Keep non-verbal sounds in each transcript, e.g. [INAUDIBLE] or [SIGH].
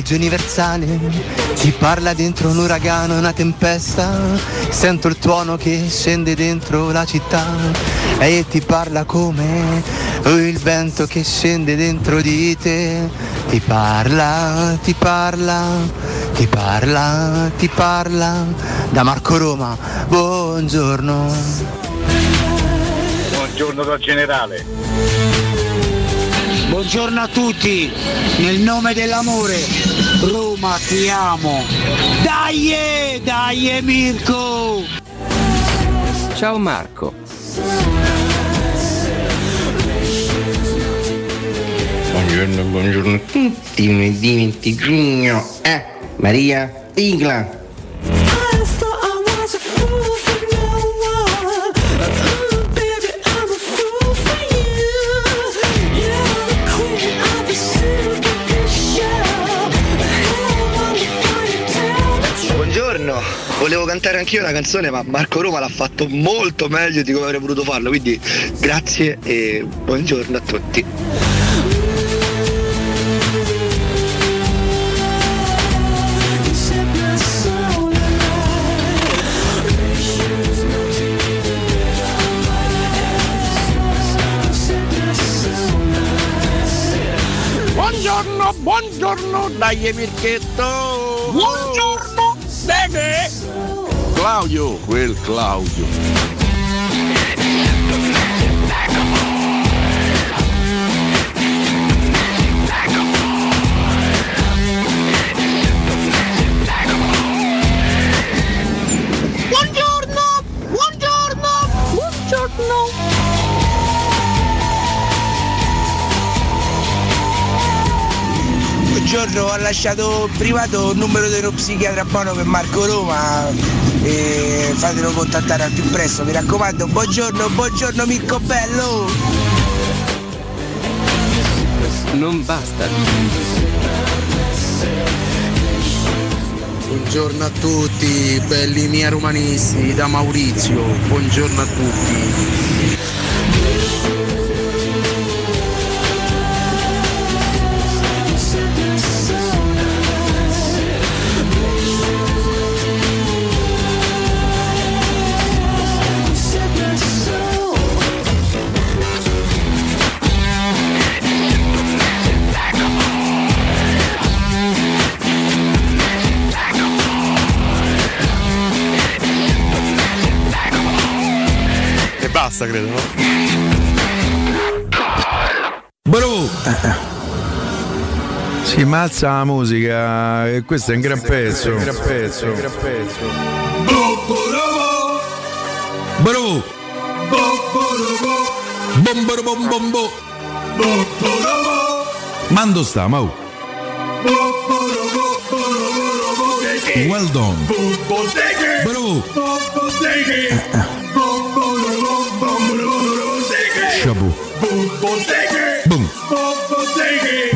legge universale ti parla dentro un uragano, una tempesta. Sento il tuono che scende dentro la città e ti parla come il vento che scende dentro di te. Ti parla, ti parla, ti parla, ti parla. Da Marco Roma, buongiorno. Buongiorno dal generale. Buongiorno a tutti, nel nome dell'amore, Roma ti amo. Dai, dai Mirko! Ciao Marco. Buongiorno, buongiorno a tutti, lunedì 20 giugno. Eh, Maria, sigla. Cantare anch'io una canzone ma Marco Roma l'ha fatto molto meglio di come avrei voluto farlo, quindi grazie e buongiorno a tutti. Buongiorno, buongiorno, dai Mirchetto! Buongiorno, bene! Claudio, quel Claudio. Buongiorno, buongiorno, buongiorno. Buongiorno, ho lasciato privato il numero dello psichiatra buono per Marco Roma e fatelo contattare al più presto, mi raccomando, buongiorno, buongiorno Mirko Bello! Non basta. Buongiorno a tutti, belli miei romanisti, da Maurizio, buongiorno a tutti. Basta, credo, no? Bro! Si ma alza la musica, e questo è un gran pezzo. Un gran pezzo. Un gran pezzo. Bro! Bomboro bom bombo! Mando sta, mau! Well done! Bro! Boom! Vabbè! E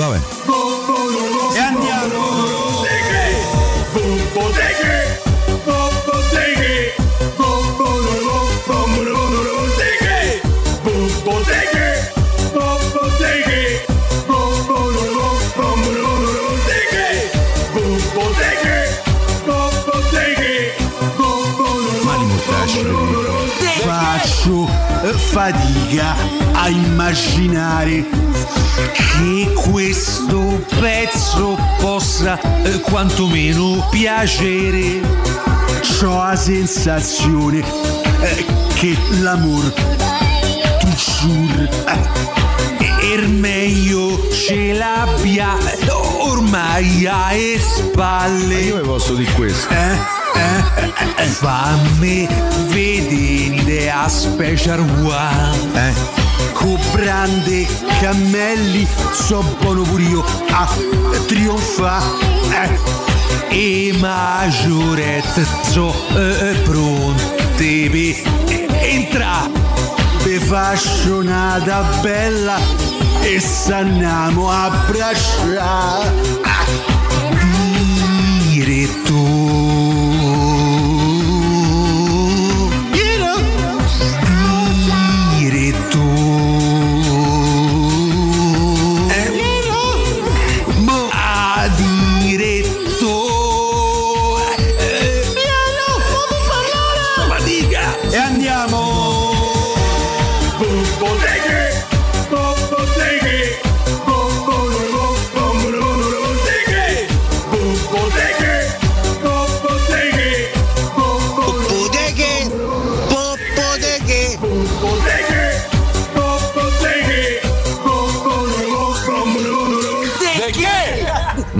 Faccio fatica a immaginare che questo pezzo possa eh, quantomeno piacere. C'ho la sensazione eh, che l'amor toujours eh, er meglio ce l'abbia ormai alle spalle. Io vi posso dire questo. Eh? Eh, eh, eh, fammi vedere un'idea special one. Eh? Con brande cammelli so buono pure io. A trionfa eh? E maggiorette so eh, pronte per entra Per fascionata bella e s'andiamo a abbracciare. Diretto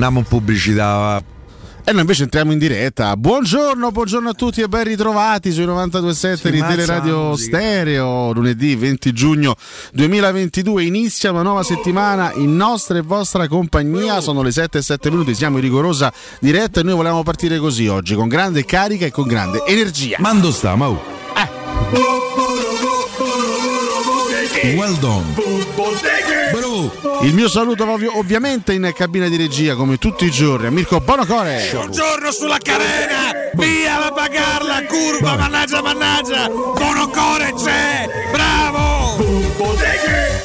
Andiamo in pubblicità. va. E noi invece entriamo in diretta. Buongiorno, buongiorno a tutti e ben ritrovati sui 92.7 di Teleradio. Stereo. Lunedì 20 giugno 2022 inizia una nuova settimana in nostra e vostra compagnia. Sono le 7 e 7 minuti, siamo in rigorosa diretta e noi volevamo partire così oggi, con grande carica e con grande energia. Mando sta, Mau. Well done. Il mio saluto ovvio- ovviamente in cabina di regia come tutti i giorni a Mirko Bonocore. Buongiorno sulla carena! Via la pagarla, curva, mannaggia, mannaggia! Bonocore c'è! Bravo!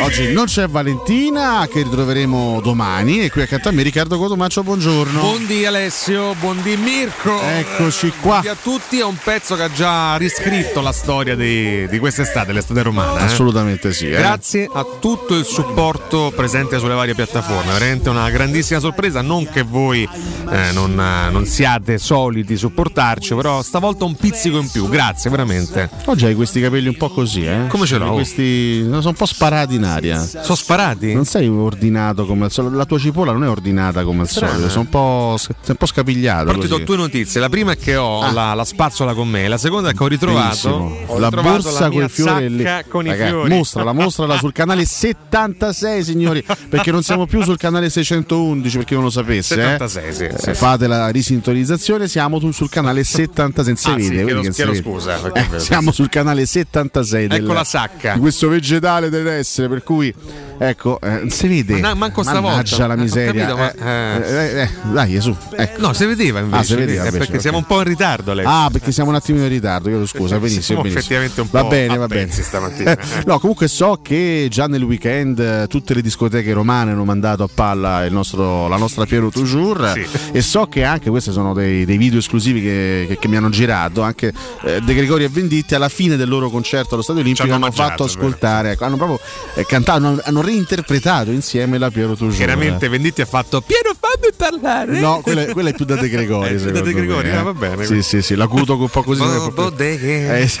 Oggi non c'è Valentina che ritroveremo domani e qui accanto a me Riccardo Cotomaccio, buongiorno. Buondì Alessio, buondì Mirko. Eccoci qua. Buondì a tutti, è un pezzo che ha già riscritto la storia di, di quest'estate, l'estate romana. eh. Assolutamente sì. eh. Grazie a tutto il supporto presente sulle varie piattaforme, veramente una grandissima sorpresa, non che voi eh, non, eh, non siate soliti supportarci, però stavolta un pizzico in più, grazie veramente. Oggi hai questi capelli un po' così, eh? Come ce l'ho? Questi no, sono un po' sparati in aria. Sono sparati? Non sei ordinato come al solito. La tua cipolla non è ordinata come al Strano. solito. Sono un po', sei un po' scapigliato. Però ti do due notizie. La prima è che ho la, la spazzola con me, la seconda è che ho ritrovato, ho la ritrovato borsa la con mia i fiori sacca lì. con i Ragazzi, fiori. Mostrala, mostrala sul canale 76, signori, perché non siamo più sul canale 611, perché non lo sapesse. eh. 76, sì, Eh, sì, Fate la risintonizzazione, siamo tu- sul canale 76, si Ah, sì, vede, chiedo- chiedo vede. scusa, Eh, siamo sul canale 76 del- Ecco la sacca. di questo vegetale deve essere, per cui ecco, eh, si vede. Ma manco stavolta. La Eh, miseria. capito, ma- Eh, eh, eh, dai, su. Ecco. No, si vedeva invece. Ah, si vedeva invece, perché ok. siamo un po' in ritardo, Alex. Ah, perché siamo un attimino in ritardo, io lo scusa, benissimo. Siamo benissimo. effettivamente un va po' bene, va bene. pezzi stamattina. [LAUGHS] no, comunque so che già nel weekend eh, tutte le discoteche romane hanno mandato a palla il nostro- la nostra Piero Toujours Sì. e so che anche questi sono dei, dei video esclusivi che, che- che mi hanno girato, anche eh, De Gregori e Venditti alla fine del loro concerto allo Stadio Olimpico hanno mangiato, fatto ascoltare, ecco, hanno proprio eh, cantato, hanno, hanno reinterpretato insieme la Piero Toujours. Chiaramente Venditti ha fatto Piero fammi parlare. No, quella, è- quella è più da De [LAUGHS] Gregori. Eh, più da De Gregori, ah, eh. va bene. Sì, sì, sì, l'acuto un po' così. Bo- è bodeghe. [LAUGHS] Eh, sì.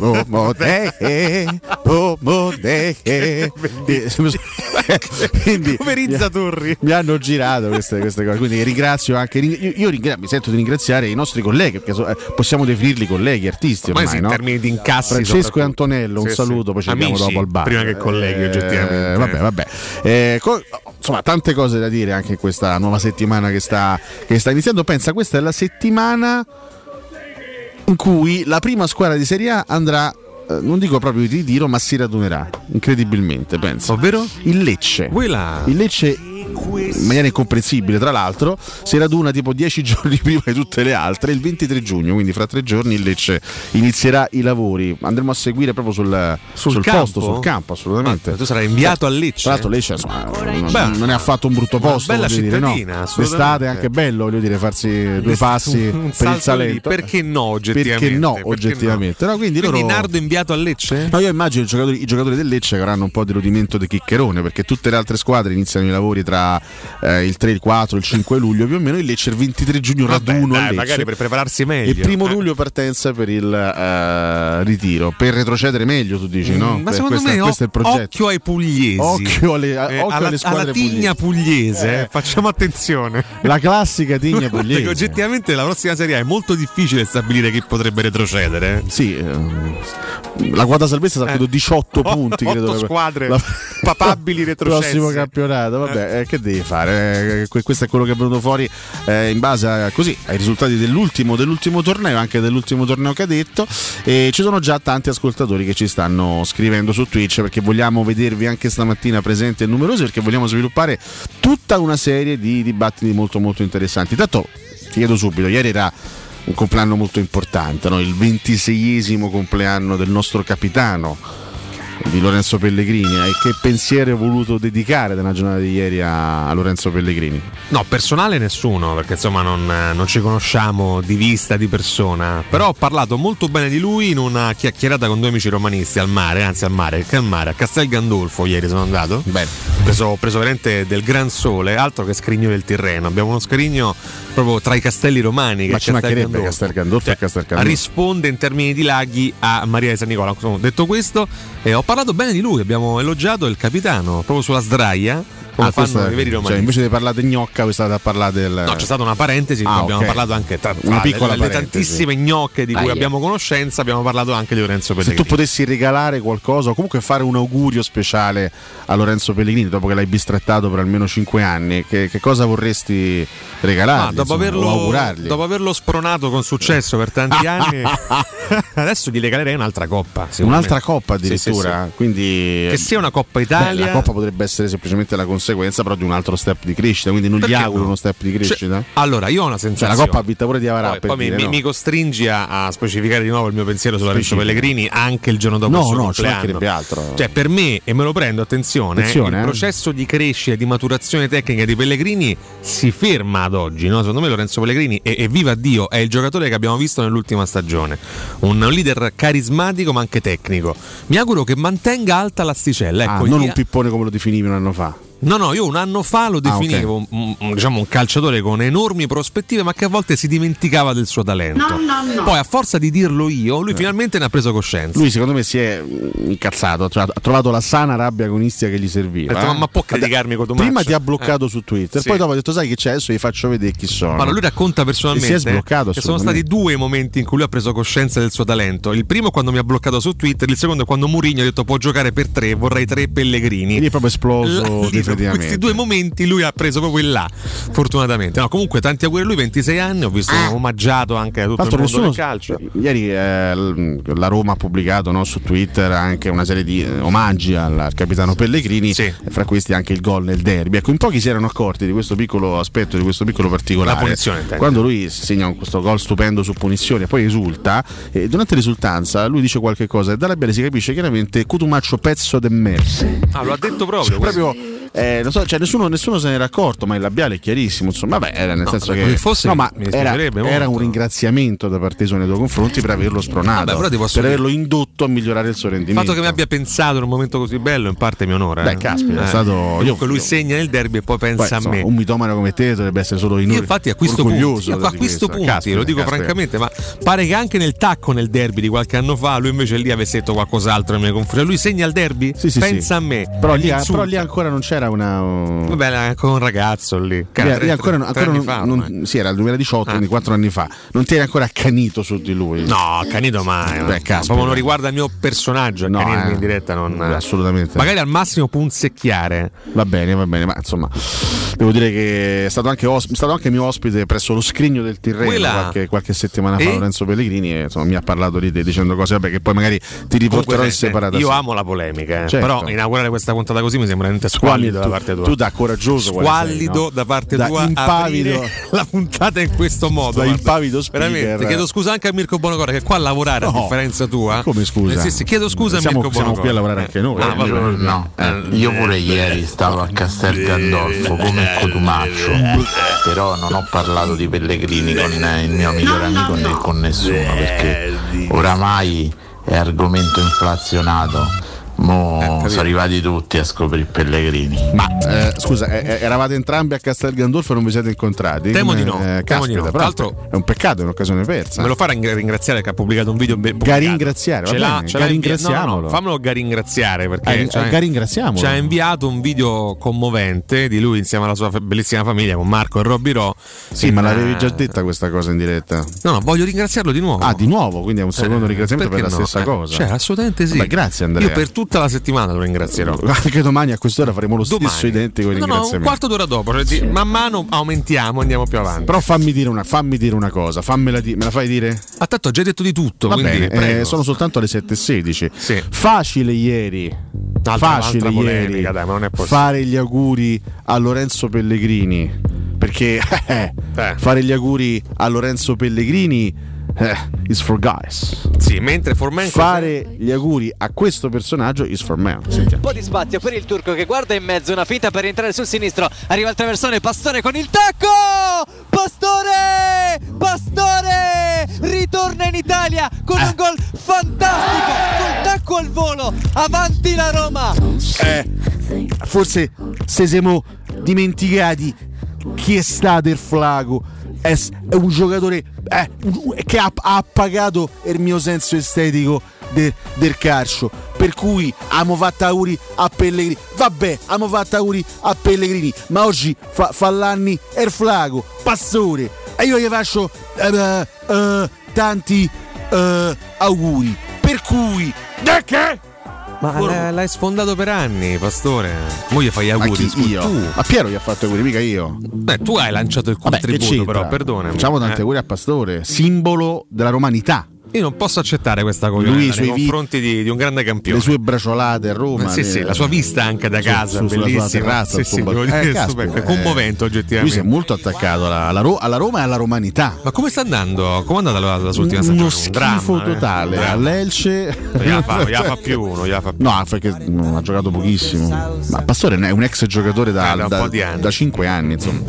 Oh, bodeghe, oh, bodeghe. Quindi, Come Rizza Turri. mi hanno girato queste, queste cose. Quindi ringrazio anche. Io, io ringra- mi sento di ringraziare i nostri colleghi, perché so- eh, possiamo definirli colleghi, artisti. Ormai Ormai, sì, in no? termini di incassi. Francesco e. Antonello, un Sì, saluto, poi ci vediamo dopo al bar. Prima che colleghi, Eh, oggettivamente. Vabbè, vabbè. Eh, co- insomma, tante cose da dire anche in questa nuova settimana che sta, che sta iniziando. Pensa, questa è la settimana in cui la prima squadra di Serie A andrà. eh, Non dico proprio di ritiro, ma si radunerà incredibilmente. Penso. Ovvero? Il Lecce. Il Lecce in maniera incomprensibile, tra l'altro, si raduna tipo 10 [LAUGHS] giorni prima di tutte le altre, il 23 giugno, quindi fra tre giorni il Lecce inizierà i lavori. Andremo a seguire proprio sul, Sul sul posto, sul campo, assolutamente. Ah, tu sarai inviato a Lecce? Tra l'altro Lecce insomma, non, non è affatto un brutto una posto, bella voglio dire, no? cittadina. L'estate è anche bello, voglio dire, farsi due passi Un per il salto lì, Salento. Perché no, oggettivamente? Perché no, Perché oggettivamente. no? No, quindi Quindi loro- Nardo inviato a Lecce? No, io immagino i giocatori, i giocatori del Lecce avranno un po' di rodimento di chiccherone perché tutte le altre squadre iniziano i lavori tra eh, il 3, il 4, il 5 luglio più o meno. Il Lecce il 23 giugno Vabbè, raduno dai, a Lecce. magari per prepararsi meglio. E primo Eh. luglio partenza per il eh, ritiro. Per retrocedere meglio, tu dici, no? Mm, Ma Eh, secondo questo, me questo è il progetto. occhio ai pugliesi. Occhio alle, Eh, occhio alla, alle squadre alla tigna pugliese, eh, facciamo attenzione. La classica tigna pugliese. oggettivamente la prossima serie A è molto difficile stabilire chi potrebbe retrocedere. Sì, eh, la quota salvezza sarà credo 18 punti. [LAUGHS] Otto credo, squadre la- papabili [LAUGHS] retrocesse. Prossimo campionato, vabbè, eh, che devi fare? Eh, que- questo è quello che è venuto fuori eh, in base a, così, ai risultati dell'ultimo, dell'ultimo torneo, anche dell'ultimo torneo cadetto. E ci sono già tanti ascoltatori che ci stanno scrivendo su Twitch perché vogliamo vedervi anche stamattina presenti e numerosi perché vogliamo sviluppare tutta una serie di dibattiti molto molto interessanti. Tanto ti chiedo subito, ieri era un compleanno molto importante, no? il 26esimo compleanno del nostro capitano di Lorenzo Pellegrini e che pensiero hai voluto dedicare della giornata di ieri a, Lorenzo Pellegrini? No, personale nessuno, perché insomma non, eh, non ci conosciamo di vista, di persona. Però ho parlato molto bene di lui in una chiacchierata con due amici romanisti al mare, anzi al mare, al mare, a Castel Gandolfo ieri sono andato. Bene. Ho preso, ho preso veramente del gran sole, altro che scrigno del Tirreno. Abbiamo uno scrigno proprio tra i castelli romani. che Ma ci mancherebbe. Castel Gandolfo e Castel Gandolfo. Risponde in termini di laghi a Maria di San Nicola. Detto questo, eh, ho parlato bene di lui, abbiamo elogiato il capitano proprio sulla sdraia. come Ah, fanno i veri cioè, romanisti. invece di parlare di gnocca, voi state a parlare del. No, c'è stata una parentesi, Ah, abbiamo ok. parlato anche tra Una piccola le, le parentesi. tantissime gnocche di cui Aia. abbiamo conoscenza, abbiamo parlato anche di Lorenzo Se tu Pellegrini. potessi regalare qualcosa o comunque fare un augurio speciale a Lorenzo Pellegrini dopo che l'hai bistrattato per almeno 5 anni, che, che cosa vorresti regalargli? Ah, dopo, insomma, averlo, dopo averlo spronato con successo per tanti anni, [LAUGHS] adesso gli regalerei un'altra coppa. Un'altra me. coppa Sì, sì, addirittura, sì. quindi Che sia una Coppa Beh, Italia. la coppa potrebbe essere semplicemente la conseguenza però di un altro step di crescita, quindi non gli Perché auguro no? uno step di Cioè, crescita. allora, io ho una Cioè, sensazione. la coppa ha vinta pure di Avarà Poi, poi mi, dire, mi- no? mi costringi a, a specificare di nuovo il mio pensiero su Lorenzo Specifica. Pellegrini anche il giorno dopo No, il suo no, compleanno. altro. Cioè, per me, e me lo prendo, attenzione, Attenzione, il eh. processo di crescita e di maturazione tecnica di Pellegrini si ferma ad oggi. no? Secondo me Lorenzo Pellegrini, e, e viva Dio, è il giocatore che abbiamo visto nell'ultima stagione. Un leader carismatico ma anche tecnico. Mi auguro che mantenga alta l'asticella. Ah, Ecco, non gli- un pippone come lo definivi un anno fa. No, no, io un anno fa lo Ah, definivo ok. un, un- diciamo, un calciatore con enormi prospettive, ma che a volte si dimenticava del suo talento. No, no, no. Poi, a forza di dirlo io, lui finalmente ne ha preso coscienza. Lui secondo me si è incazzato, ha trovato, ha trovato la sana rabbia agonistica che gli serviva. Detto, eh. ma, ma può criticarmi con Tomaccio? Prima ti ha bloccato Eh. su Twitter, Sì. poi dopo ha detto sai che c'è, adesso vi faccio vedere chi sono. Allora, lui racconta personalmente E si è sbloccato che sono stati due momenti in cui lui ha preso coscienza del suo talento. Il primo è quando mi ha bloccato su Twitter, il secondo è quando Mourinho ha detto può giocare per tre, vorrei tre Pellegrini. Lì è proprio esploso La- definitivamente. questi due momenti lui ha preso proprio in là, fortunatamente. No, comunque tanti auguri a lui, 26 anni, ho visto omaggiato anche a tutto Tra il mondo del nessuno, calcio. ieri eh, la Roma ha pubblicato no, su Twitter anche una serie di eh, omaggi al, capitano Pellegrini, e fra questi anche il gol nel derby. Ecco, in pochi si erano accorti di questo piccolo aspetto, di questo piccolo particolare. La punizione, intendi. Quando lui segna questo gol stupendo su punizione e poi esulta, e durante l'esultanza lui dice qualche cosa e dalla Biale si capisce chiaramente Cutumaccio pezzo de merda. Ah, lo ha detto proprio. proprio eh, non so, cioè, nessuno, nessuno se n'era accorto, ma il labiale è chiarissimo. Insomma, vabbè, era nel No, senso se che fosse no, ma era, era un ringraziamento da parte sua nei tuoi confronti per averlo spronato, Vabbè, per dire- averlo indotto a migliorare il suo Il rendimento. fatto che mi abbia pensato in un momento così bello in parte mi onora. Beh, eh. caspita, è Eh. stato- Comunque io- lui segna nel derby e poi Poi, pensa insomma, a me. un mitomano come te dovrebbe essere solo in Io infatti a questo punto, a questo punto Caspita, lo dico caspita. francamente, ma pare che anche nel tacco nel derby di qualche anno fa lui invece lì avesse detto qualcos'altro nei miei confronti. Lui segna il derby? Sì, sì, pensa sì. a me. Però lì, però lì ancora non c'era una. Vabbè, era anche un ragazzo lì. Lì, Tre- lì ancora, tre- ancora tre non, fa, non- sì, era il 2018, Ah. quindi quattro anni fa. Non ti eri ancora accanito su di lui. No, accanito mai. Beh, caspita. non riguarda il mio personaggio. No, eh. in diretta non. Assolutamente. Magari al massimo punzecchiare. Va bene, va bene, ma insomma, devo dire che è stato anche, os- è stato anche mio ospite presso lo scrigno del Tirreno qualche, qualche settimana fa, E? Lorenzo Pellegrini, e insomma, mi ha parlato di te dicendo cose vabbè, che poi magari ti Comunque, riporterò in senti, separata. Io amo la polemica, eh. Certo. però inaugurare questa puntata così mi sembra veramente squallido da parte tua. Tu da coraggioso squallido sei, no? da parte Da tua impavido. la puntata in questo modo Da guarda. impavido speaker. veramente chiedo scusa anche a Mirko Bonocore che qua a lavorare a No. differenza tua Come scusa? Eh, sì, sì, chiedo scusa Siamo- a Mirko siamo Bonocore qui a lavorare anche noi. Ah, vabbè. Buongiorno, Eh, io pure ieri stavo a Castel Gandolfo come Cotumaccio, però non ho parlato di Pellegrini con eh, il mio migliore amico né con nessuno perché oramai è argomento inflazionato. Mo sono arrivati tutti a scoprire Pellegrini. Ma eh, scusa, eh, eh, eravate entrambi a Castel Gandolfo e non vi siete incontrati? Temo di no, eh, temo di caspita, no. Tra l'altro- è un peccato, è un'occasione persa. Me lo fa ring- ringraziare che ha pubblicato un video Ga pubblicato. ringraziare, va Ce l'ha, ce l'ha no, no, fammelo ga ringraziare perché Eh, ci ha- eh, ga ringraziamolo. ci ha inviato un video commovente di lui insieme alla sua bellissima famiglia con Marco e Robby Ro. Sì, In, ma l'avevi eh, già detta questa cosa in diretta. No, no, voglio ringraziarlo di nuovo. Ah, di nuovo, quindi è un secondo Eh, ringraziamento per la stessa Eh, cosa. Cioè, assolutamente sì. Vabbè, grazie Andrea. Io per tutta la settimana lo ringrazierò. [LAUGHS] Anche domani a quest'ora faremo lo Domani. stesso identico No, no, un quarto d'ora dopo, cioè di- man mano aumentiamo, andiamo più avanti. Però fammi dire una, fammi dire una cosa, fammela di- me la fai dire? A tanto ho già detto di tutto, Va quindi bene, eh, sono soltanto le 7.16. Sì. Facile ieri. Altra- facile altra ieri polemica, dai, ma non è possibile. fare gli auguri a Lorenzo Pellegrini. Perché eh, [LAUGHS] Eh. fare gli auguri a Lorenzo Pellegrini eh, is for guys. Sì, mentre Formen Fare gli auguri a questo personaggio is for men. Sentiamo. Un po' di spazio per il turco che guarda in mezzo, una finta per entrare sul sinistro. Arriva il traversone, Pastore con il tacco! Pastore! Pastore! Ritorna in Italia con un gol fantastico! Col tacco al volo! Avanti la Roma! Eh, forse se siamo dimenticati chi è stato il Flago. È, è un giocatore eh, che ha, ha pagato il mio senso estetico de- del calcio. Per cui amo fatta auguri a Pellegrini. Vabbè, amo fatta auguri a Pellegrini. Ma oggi fa, fa l'anni Erflago, Pastore. E io gli faccio eh, eh, tanti eh, auguri. Per cui. De che? Ma Buono. l'hai- l'hai sfondato per anni, Pastore. Mo gli fai gli auguri. scusa, io? Tu. Ma Piero gli ha fatto auguri, mica io. Beh, tu hai lanciato il Vabbè, contributo, c'entra? però, perdonami. Facciamo tanti Eh. auguri a Pastore, simbolo della romanità. Io non posso accettare questa cosa Lui, i nei suoi vi- confronti di, di un grande campione. Le sue braciolate a Roma. sì, le- sì, la sua vista anche da su- casa, su- sua bellissima. terrazza, Sì, sì, dire, Eh, caspita, stupendo, eh. commovente Lui si oggettivamente. è molto attaccato alla, alla Ro- alla Roma e alla romanità. Ma come sta andando? Come è andata la, la sua ultima Uno stagione? Un dramma, schifo eh? totale Un dramma. all'Elce. Gliela fa, gliela fa più uno, gliela fa più. No, perché non ha giocato pochissimo. Ma Pastore è un ex giocatore da, Eh, da da 5 anni, insomma.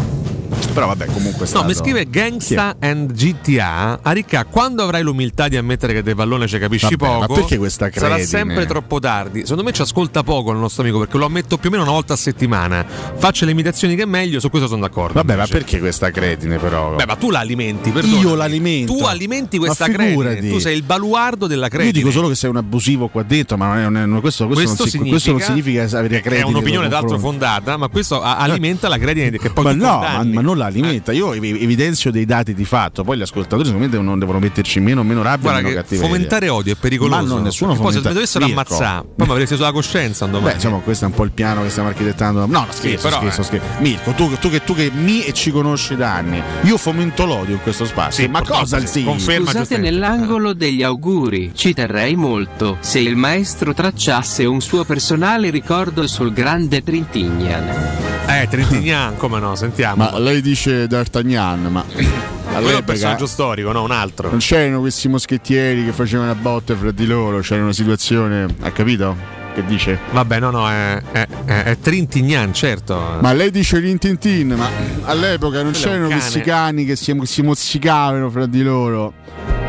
Però vabbè, comunque è No, stato- mi scrive Gangsta and GTA. Aricca, quando avrai l'umiltà di ammettere che del pallone ci capisci Vabbè, ma poco? perché questa Sarà credine? sempre troppo tardi. Secondo me ci ascolta poco il nostro amico perché lo ammetto più o meno una volta a settimana. Faccio le imitazioni che è meglio, su questo sono d'accordo. Vabbè, ma invece. perché questa cretine però? Beh, ma tu la alimenti, perdonami. Io l'alimento. Tu alimenti Ma questa credine. Tu sei il baluardo della credine. Io dico solo che sei un abusivo qua dentro, ma non è, non è- questo, questo, Questo, non si- significa, questo non significa avere credine. È un'opinione d'altro fondata, ma questo alimenta la credine che poi Ma no, ma, ma non la alimenta. Io ev- evidenzio dei dati di fatto. Poi gli ascoltatori, secondo me, devono, devono metterci meno, meno rabbia. Guarda meno che cattiveria. fomentare odio è pericoloso. Ma non nessuno Perché poi se fomenta- mi dovessero Mirko. ammazzare, poi mi avreste sulla coscienza un Beh, domani. diciamo, questo è un po' il piano che stiamo architettando. No, no, scherzo, però, scherzo, eh. scherzo. Mirko, tu, tu che, tu che mi e ci conosci da anni, io fomento l'odio in questo spazio. Sì, ma cosa sì. sì? Conferma Scusate nell'angolo degli auguri, ci terrei molto se il maestro tracciasse un suo personale ricordo sul grande Trintignan. Eh, Trintignan, come no, sentiamo. Ma lei dice D'Artagnan, ma Quello è un personaggio storico, no? Un altro. non c'erano questi moschettieri che facevano a botte fra di loro, c'era una situazione, ha capito? Che dice? Vabbè, no, no, è, è, è, è Trintignan, certo. Ma lei dice Rintintin, ma all'epoca non Quello c'erano questi cani che si, si mozzicavano fra di loro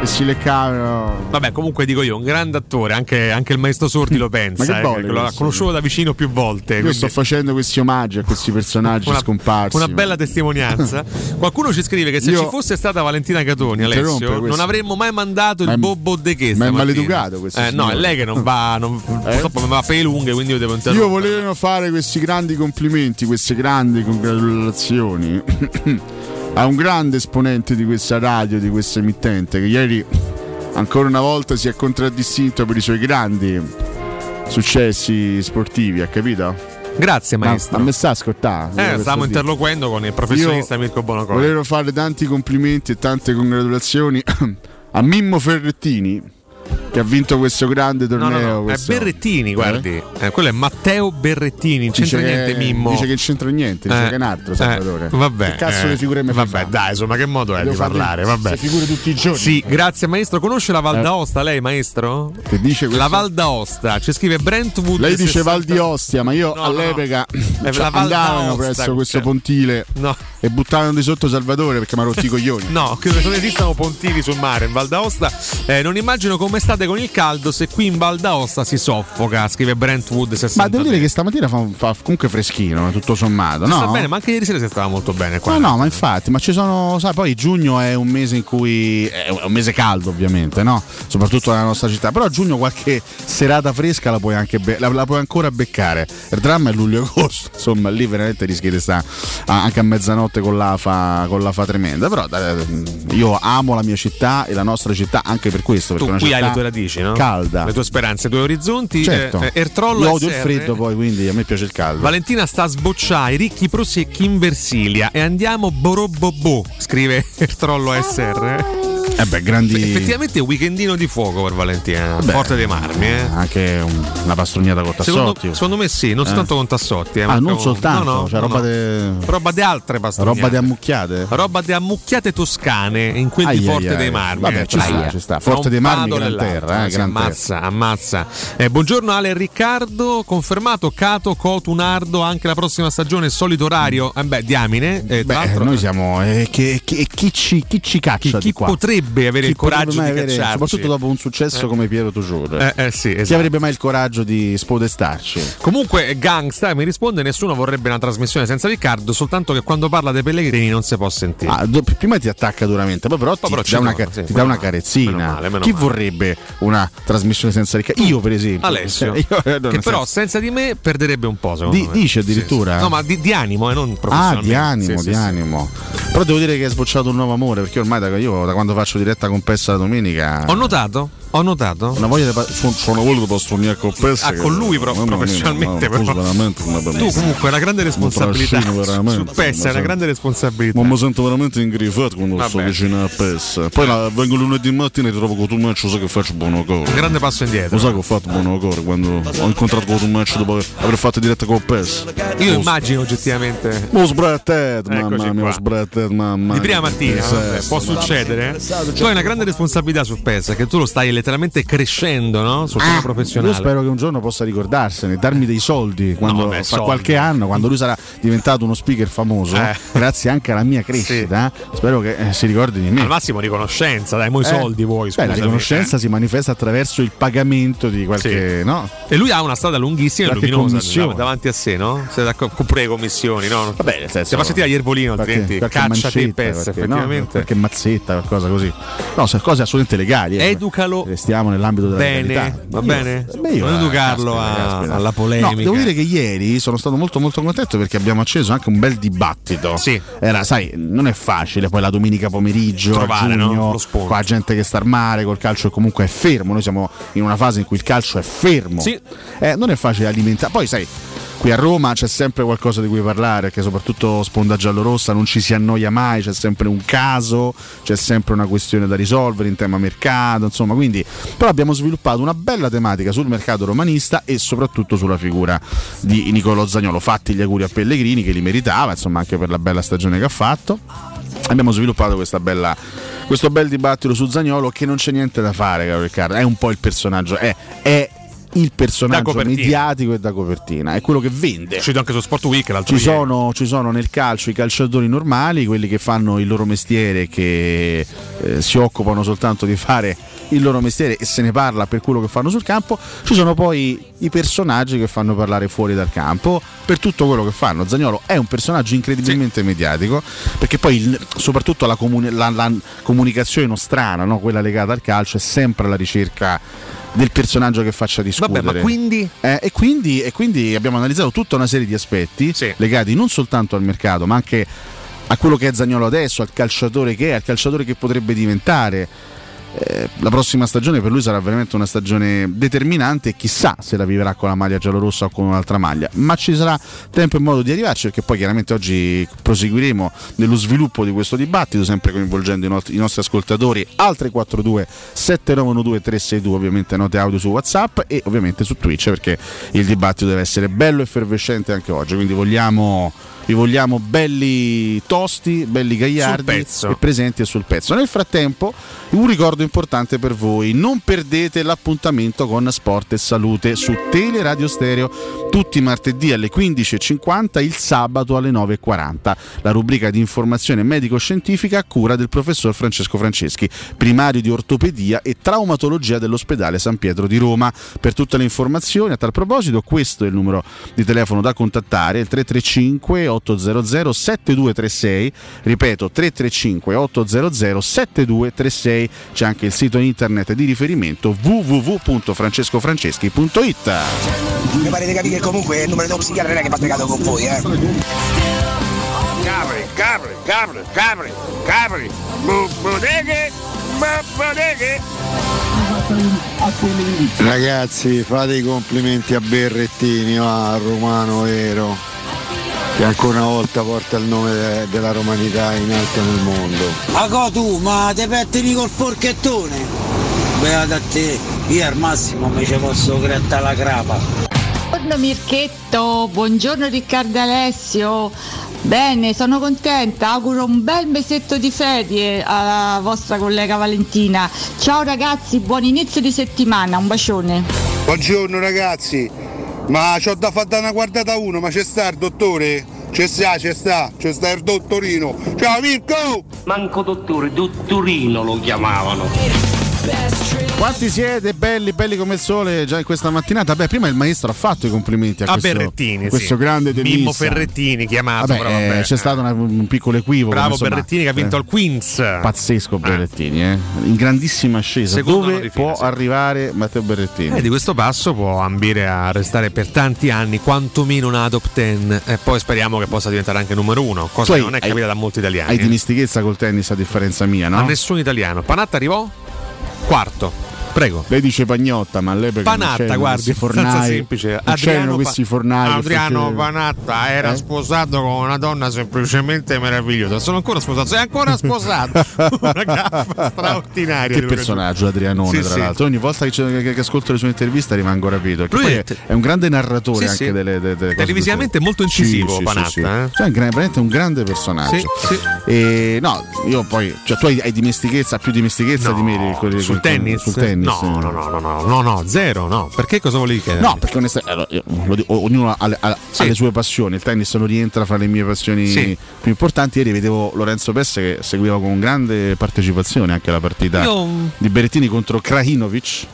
e si leccavano. Vabbè, comunque dico io, un grande attore, anche, anche il maestro Sordi lo pensa. Ma che eh, bolle che lo ha questo? conosciuto da vicino più volte. Io quindi- sto facendo questi omaggi a questi personaggi una, scomparsi. una bella testimonianza. [LAUGHS] Qualcuno ci scrive che se Io- ci fosse stata Valentina Catoni, Alessio, non avremmo mai mandato Ma il Bobbo De che ma è maleducato questo Eh, no, è lei che non va. Non, Purtroppo mi va per le lunghe, quindi io devo interrompere. Io volevo fare questi grandi complimenti, queste grandi congratulazioni a un grande esponente di questa radio, di questa emittente, che ieri ancora una volta si è contraddistinto per i suoi grandi successi sportivi, ha capito? Grazie, Ma- maestro. Ma, me sta a ascoltare. Eh, stavamo interloquendo con il professionista Io Mirko Bonocore. Volevo fare tanti complimenti e tante congratulazioni [CLEARS THROAT] a Mimmo Ferrettini che ha vinto questo grande No, torneo. no, no, è questo- Berrettini, guardi. Eh, quello è Matteo Berrettini, non c'entra Dice niente che- Mimmo. Dice che non c'entra niente, dice Eh, che è un altro eh, Salvatore. vabbè, Che cazzo eh, di figure mi Vabbè, dai, insomma, che modo è Devo di parlare? Vabbè. queste figure tutti i giorni. Sì, grazie maestro. Conosce la Val Eh. d'Aosta, lei maestro? Che dice questo? La Val d'Aosta, ci scrive Brentwood. Lei dice 60 Val di Ostia, ma io No, no, all'epoca È cioè, andavano presso questo cioè. pontile No. e buttavano di sotto Salvatore perché mi ha rotti i [LAUGHS] coglioni. No, credo che non esistano pontili sul mare in Val d'Aosta. Eh, non immagino come state con il caldo se qui in Val d'Aosta si soffoca, scrive Brentwood 60. Ma devo dire che stamattina fa, fa comunque freschino, tutto sommato. Sta No? bene, ma anche ieri sera si stava molto bene qua. No, no, ma infatti, ma ci sono, sai, poi giugno è un mese in cui è un mese caldo, ovviamente, no? Soprattutto nella nostra città. Però a giugno qualche serata fresca la puoi, anche be- la, la puoi ancora beccare. Il dramma è luglio e agosto, [LAUGHS] insomma, lì veramente rischi di stare anche a mezzanotte con l'afa, con l'afa tremenda. Però io amo la mia città e la nostra città anche per questo. Tu Perché è una qui hai città le tue radici, no? Calda. Le tue speranze, i tuoi orizzonti. Certo. Eh, eh, Ertrollo Io odio il SR. freddo poi, quindi a me piace il caldo. Valentina sta a sbocciare i ricchi prosecchi in Versilia e andiamo borobobò, scrive [LAUGHS] Ertrollo SR. Eh beh, grandi. Effettivamente è un weekendino di fuoco per Valentina, Beh, Forte dei Marmi. Eh. Anche un- una pastrugnata con Secondo, Tassotti. secondo me sì, non Eh. soltanto con Tassotti. Eh, Ah, non soltanto, no, no, cioè no, roba no. de- roba di altre pastrugnate. Roba di ammucchiate? Roba di ammucchiate toscane in quel di Ai, Forte ai, dei Marmi. Vabbè, eh, ci sta, ci sta. Forte dei Marmi, gran terra, eh, gran ammazza, ammazza. Eh, buongiorno Ale Riccardo, confermato Cato, Cotu, Nardo, anche la prossima stagione, solito orario. Eh beh, diamine. eh, Beh, noi siamo. eh, chi, ci, chi ci caccia chi, chi potrebbe potrebbe avere Chi il coraggio di avere- cacciarci? soprattutto dopo un successo Eh. come Piero Tour. Eh, eh, sì, Chi esatto. avrebbe mai il coraggio di spodestarci? Comunque, Gangsta mi risponde: nessuno vorrebbe una trasmissione senza Riccardo, soltanto che quando parla dei Pellegrini non si può sentire. Ah, do- prima ti attacca duramente, poi però ti, però ti dà, una, sì, ti dà una carezzina. meno male, meno Chi male. vorrebbe una trasmissione senza Riccardo? Io, per esempio. Alessio, [LAUGHS] Io, eh, che nel però senso- senza di me perderebbe un po'. secondo Di- me. dice addirittura? Sì, sì. No, ma di, di animo, e non Ah, professionalmente. di animo, di animo. Però devo dire che è sbocciato un nuovo amore, perché ormai da, io da quando faccio diretta con Pessa la domenica. Ho notato, ho notato. Una voglia di pa- sono, sono voluto pastrugnar con Pessa. Ah, con lui pro- mamma mia, professionalmente, ma- però. veramente per Tu comunque hai una grande responsabilità su PES, ma è una grande responsabilità. Ma mi sento veramente ingrifato quando sto Vabbè. vicino a PES. Poi la- vengo lunedì mattina e ti trovo con tu match, sai che faccio buono cuore. Un grande passo indietro. Lo sai che ho fatto buono cuore quando ho incontrato con tu match dopo aver fatto diretta con PES. Io immagino oggettivamente. Mo sbrattet, mamma mia, sbrattet, mamma Di prima mattina, vabbè, può mamma. Succedere. Tu hai una grande responsabilità su PES, che tu lo stai letteralmente crescendo no? sul piano professionale. Io spero che un giorno possa ricordarsene, darmi dei soldi quando vabbè, fra soldi. qualche anno, quando lui sarà diventato uno speaker famoso, Eh. grazie anche alla mia crescita. Spero che eh, si ricordi di me. Al massimo riconoscenza, dai, mo i Eh, soldi vuoi. beh, la riconoscenza si manifesta attraverso il pagamento di qualche. No? eh. E lui ha una strada lunghissima e luminosa dav- davanti a sé, no? Pure le commissioni, no? Vabbè, nel senso. Se faccio tirare Iervolino, altrimenti caccia te mancetta, PES, qualche- no, effettivamente. qualche mazzetta, qualcosa così. No, sono cose assolutamente legali. eh. Educalo Restiamo nell'ambito della bene, legalità. va bene? beh, io, non eh, educarlo caspita, a- caspita. alla polemica. No, devo dire che ieri sono stato molto molto contento perché abbiamo acceso anche un bel dibattito. Sì. Era, sai, non è facile poi la domenica pomeriggio, Trovare, giugno, no? La gente che sta al mare, col calcio comunque è fermo. Noi siamo in una fase in cui il calcio è fermo. Sì. Eh, non è facile alimentare. Poi sai, qui a Roma c'è sempre qualcosa di cui parlare, perché soprattutto sponda giallorossa non ci si annoia mai, c'è sempre un caso, c'è sempre una questione da risolvere in tema mercato, insomma, quindi però abbiamo sviluppato una bella tematica sul mercato romanista e soprattutto sulla figura di Nicolò Zagnolo. Fatti gli auguri a Pellegrini che li meritava, insomma, anche per la bella stagione che ha fatto. Abbiamo sviluppato bella, questo bel dibattito su Zagnolo che non c'è niente da fare, caro Riccardo. È un po' il personaggio, è, è il personaggio mediatico e da copertina, è quello che vende. È uscito anche su Sport Week l'altro Ci ieri. sono, ci sono nel calcio i calciatori normali, quelli che fanno il loro mestiere, che eh, si occupano soltanto di fare il loro mestiere e se ne parla per quello che fanno sul campo. Ci sono poi i personaggi che fanno parlare fuori dal campo per tutto quello che fanno. Zagnolo è un personaggio incredibilmente mediatico perché poi il- soprattutto la, comuni- la- la comunicazione nostrana, no? quella legata al calcio, è sempre alla ricerca del personaggio che faccia discutere. Vabbè, ma quindi Eh, e, quindi, e quindi abbiamo analizzato tutta una serie di aspetti legati non soltanto al mercato, ma anche a quello che è Zagnolo adesso, al calciatore che è, al calciatore che potrebbe diventare. Eh, la prossima stagione per lui sarà veramente una stagione determinante e chissà se la vivrà con la maglia giallorossa o con un'altra maglia, ma ci sarà tempo e modo di arrivarci perché poi chiaramente oggi proseguiremo nello sviluppo di questo dibattito, sempre coinvolgendo i, nostri- ascoltatori. Al 342 7912 362, ovviamente note audio su WhatsApp e ovviamente su Twitch perché il dibattito deve essere bello e effervescente anche oggi, quindi vogliamo vi vogliamo belli tosti, belli gagliardi e presenti e sul pezzo. Nel frattempo, un ricordo importante per voi: non perdete l'appuntamento con Sport e Salute su Tele Radio Stereo tutti i martedì alle 15.50, il sabato alle 9.40. La rubrica di informazione medico-scientifica a cura del professor Francesco Franceschi, primario di ortopedia e traumatologia dell'ospedale San Pietro di Roma. Per tutte le informazioni, a tal proposito, questo è il numero di telefono da contattare: il 335 800 7236. Ripeto, 335 800 7236. C'è anche il sito internet di riferimento www.francescofranceschi.it. Mi pare di capire che comunque il numero dello psichiatra non è che va pregato con voi, eh. Capri, capri, capri, capri, capri, bodeghe, bodeghe. Ragazzi, fate i complimenti a Berrettini, va, romano vero, che ancora una volta porta il nome de- della romanità in alto nel mondo. Ago tu, ma te pettini col forchettone? Beata a te, io al massimo mi ci posso grattare la crapa. Buongiorno Mirchetto, buongiorno Riccardo Alessio. Bene, sono contenta, auguro un bel mesetto di ferie alla vostra collega Valentina. Ciao ragazzi, buon inizio di settimana, un bacione. Buongiorno ragazzi, ma c'ho da fare una guardata a uno, ma c'è sta il dottore? Ci sta, ci sta, ci sta il dottorino. Ciao Mirko! Manco dottore, dottorino lo chiamavano. Quanti siete belli, belli come il sole già in questa mattinata? Beh, prima il maestro ha fatto i complimenti a, A questo, Berrettini, questo sì. grande Mimmo tennista. Ferrettini chiamato. Vabbè, però, eh, vabbè. c'è stato una- un piccolo equivoco. Bravo ma insomma, Berrettini che ha vinto eh, al Queens. Pazzesco Berrettini, eh? in grandissima ascesa. Secondo Dove fila, può sì. arrivare Matteo Berrettini? E di questo passo può ambire a restare per tanti anni, quantomeno una top 10, e poi speriamo che possa diventare anche numero uno, cosa Tu che hai- non è hai- capita da molti italiani. Hai eh. dimestichezza col tennis a differenza mia, no? A nessun italiano. Panatta arrivò quarto. Prego. Lei dice Pagnotta, ma all'epoca non Panatta, guardi, fornai, semplice. Adriano c'erano questi fornai. Adriano Panatta era Eh? sposato con una donna semplicemente meravigliosa. Sono ancora sposato, sei ancora sposato. [LAUGHS] una gaffa straordinaria. Che personaggio Adrianone, Sì, tra sì. l'altro. Ogni volta che, che- che ascolto le sue interviste rimango rapito. Perché Lui è- è, un grande narratore Sì, anche delle, delle, delle cose Televisivamente che- molto incisivo, sì, Panatta, eh? Cioè, è veramente un grande personaggio. E no, io poi, cioè, tu hai, hai dimestichezza, più dimestichezza No, di me sul tennis? Sul tennis. No, no, no, no, no, no, no, zero, no. Perché cosa volevi chiedere? No, perché onestamente allora, ognuno ha, le- ha- ha le sue passioni. Il tennis non rientra fra le mie passioni Sì. più importanti. Ieri vedevo Lorenzo Pesse che seguiva con grande partecipazione anche la partita Io- di Berrettini contro Krajinovic.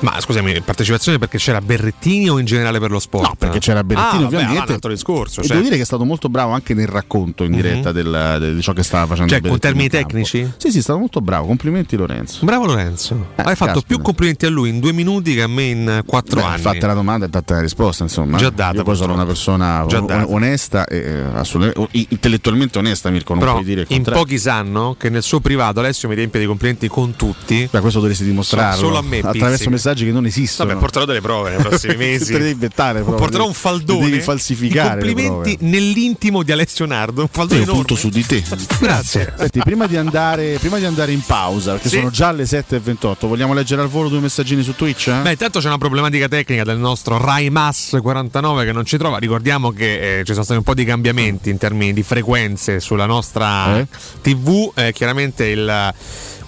Ma scusami, partecipazione perché c'era Berrettini o in generale per lo sport? No, perché c'era Berrettini ah, vabbè, ovviamente. allora è un altro discorso. Cioè. devo dire che è stato molto bravo anche nel racconto in diretta Mhm. del- de- di ciò che stava facendo. Cioè, con termini in tecnici? Sì, sì, è stato molto bravo. Complimenti Lorenzo. Bravo Lorenzo. Hai fatto caspita. più complimenti a lui in due minuti che a me in quattro Beh, anni. Fatta la domanda e data la risposta, insomma. Già data, Io poi sono una persona on- onesta e eh, assolutamente intellettualmente onesta, Mirko, non Però puoi dire il in contrario. pochi sanno che nel suo privato Alessio mi riempie di complimenti con tutti. Beh, questo dovresti dimostrarlo Solo a me, attraverso pizzica. Messaggi che non esistono. Vabbè, porterò delle prove nei prossimi [LAUGHS] mesi. Te devi inventare. Porterò un faldone. Devi falsificare. Complimenti nell'intimo di Alessio Nardo. Un faldone Io enorme. punto su di te. Grazie. Senti, prima di, andare, prima di andare in pausa, perché Sì. sono già le 7.28, vogliamo leggere al volo due messaggini su Twitch? eh? Beh, intanto c'è una problematica tecnica del nostro Rai Mass 49 che non ci trova. Ricordiamo che eh, ci sono stati un po' di cambiamenti in termini di frequenze sulla nostra Eh? TV. Eh, chiaramente il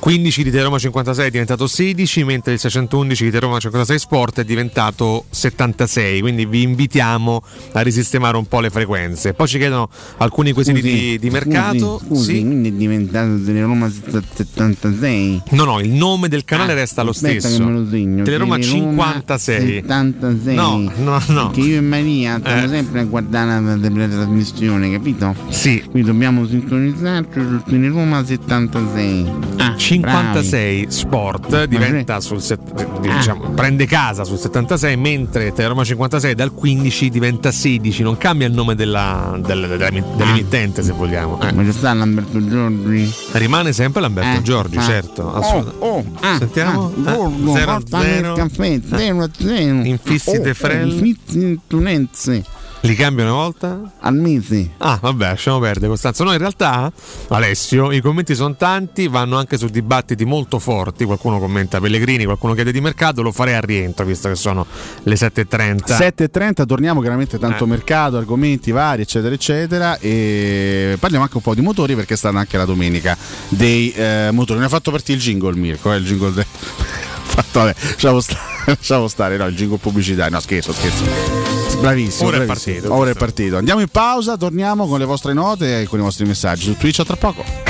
15 di Roma 56 è diventato 16, mentre il 611 di Roma 56 Sport è diventato 76. Quindi vi invitiamo a risistemare un po' le frequenze. Poi ci chiedono alcuni quesiti di, di mercato. Scusi, Sì. quindi è diventato Teleroma 76. No, no, il nome del canale Ah, resta lo stesso. che me lo segno. Teleroma Teleroma 56. 76. No, no, no. Che io e Maria stiamo Eh. sempre a guardare la, la- la trasmissione, capito? Sì. Quindi dobbiamo sintonizzarci su Teleroma 76. Ah, 56 Sport diventa sul set- diciamo, prende casa sul 76 mentre Teleroma 56 dal 15 diventa 16 non cambia il nome della, del- della- dell'emittente se vogliamo eh. Ma c'è sta Lamberto Giorgi? rimane sempre Lamberto Eh, Giorgi ah. certo Oh, assolutamente oh, ah, Sentiamo. ah, Eh, portami zero. il caffè, zero a zero. Infissi Oh, te frelli. Infissi in tunenze. Li cambia una volta? Mese. Ah, vabbè, lasciamo perdere Costanzo. No, in realtà, Alessio, i commenti sono tanti, vanno anche su dibattiti molto forti. Qualcuno commenta Pellegrini, qualcuno chiede di mercato. Lo farei a rientro, visto che sono le 7.30. 7.30 torniamo chiaramente tanto Eh. mercato, argomenti vari eccetera eccetera e parliamo anche un po' di motori perché è stata anche la domenica dei eh, motori. Ne ha fatto partire il jingle Mirko, eh, il jingle de- [LAUGHS] fatto, vabbè, lasciamo stare, [LAUGHS] lasciamo stare, no, il jingle pubblicitario, no scherzo, scherzo. Bravissimo, Ora è bravissimo. partito. Ora è partito. Andiamo in pausa, torniamo con le vostre note e con i vostri messaggi su Twitch a tra poco.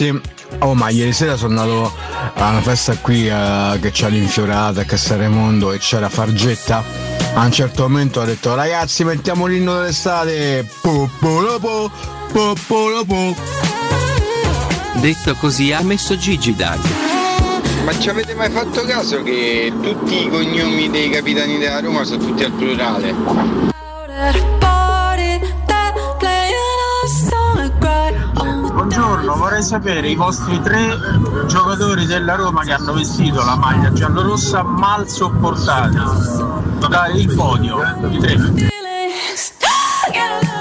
Ragazzi. Oh ma ieri sera sono andato a una festa qui eh, che c'ha l'infiorata a Cassaremondo e c'era Fargetta. A un certo momento ha detto ragazzi mettiamo l'inno dell'estate. Po, po, lo, po, po, po, lo, po. Detto così ha messo Gigi Dag. Ma ci avete mai fatto caso che tutti i cognomi dei capitani della Roma sono tutti al plurale? Vorrei sapere i vostri tre giocatori della Roma che hanno vestito la maglia giallorossa mal sopportati. Dai il podio, i tre.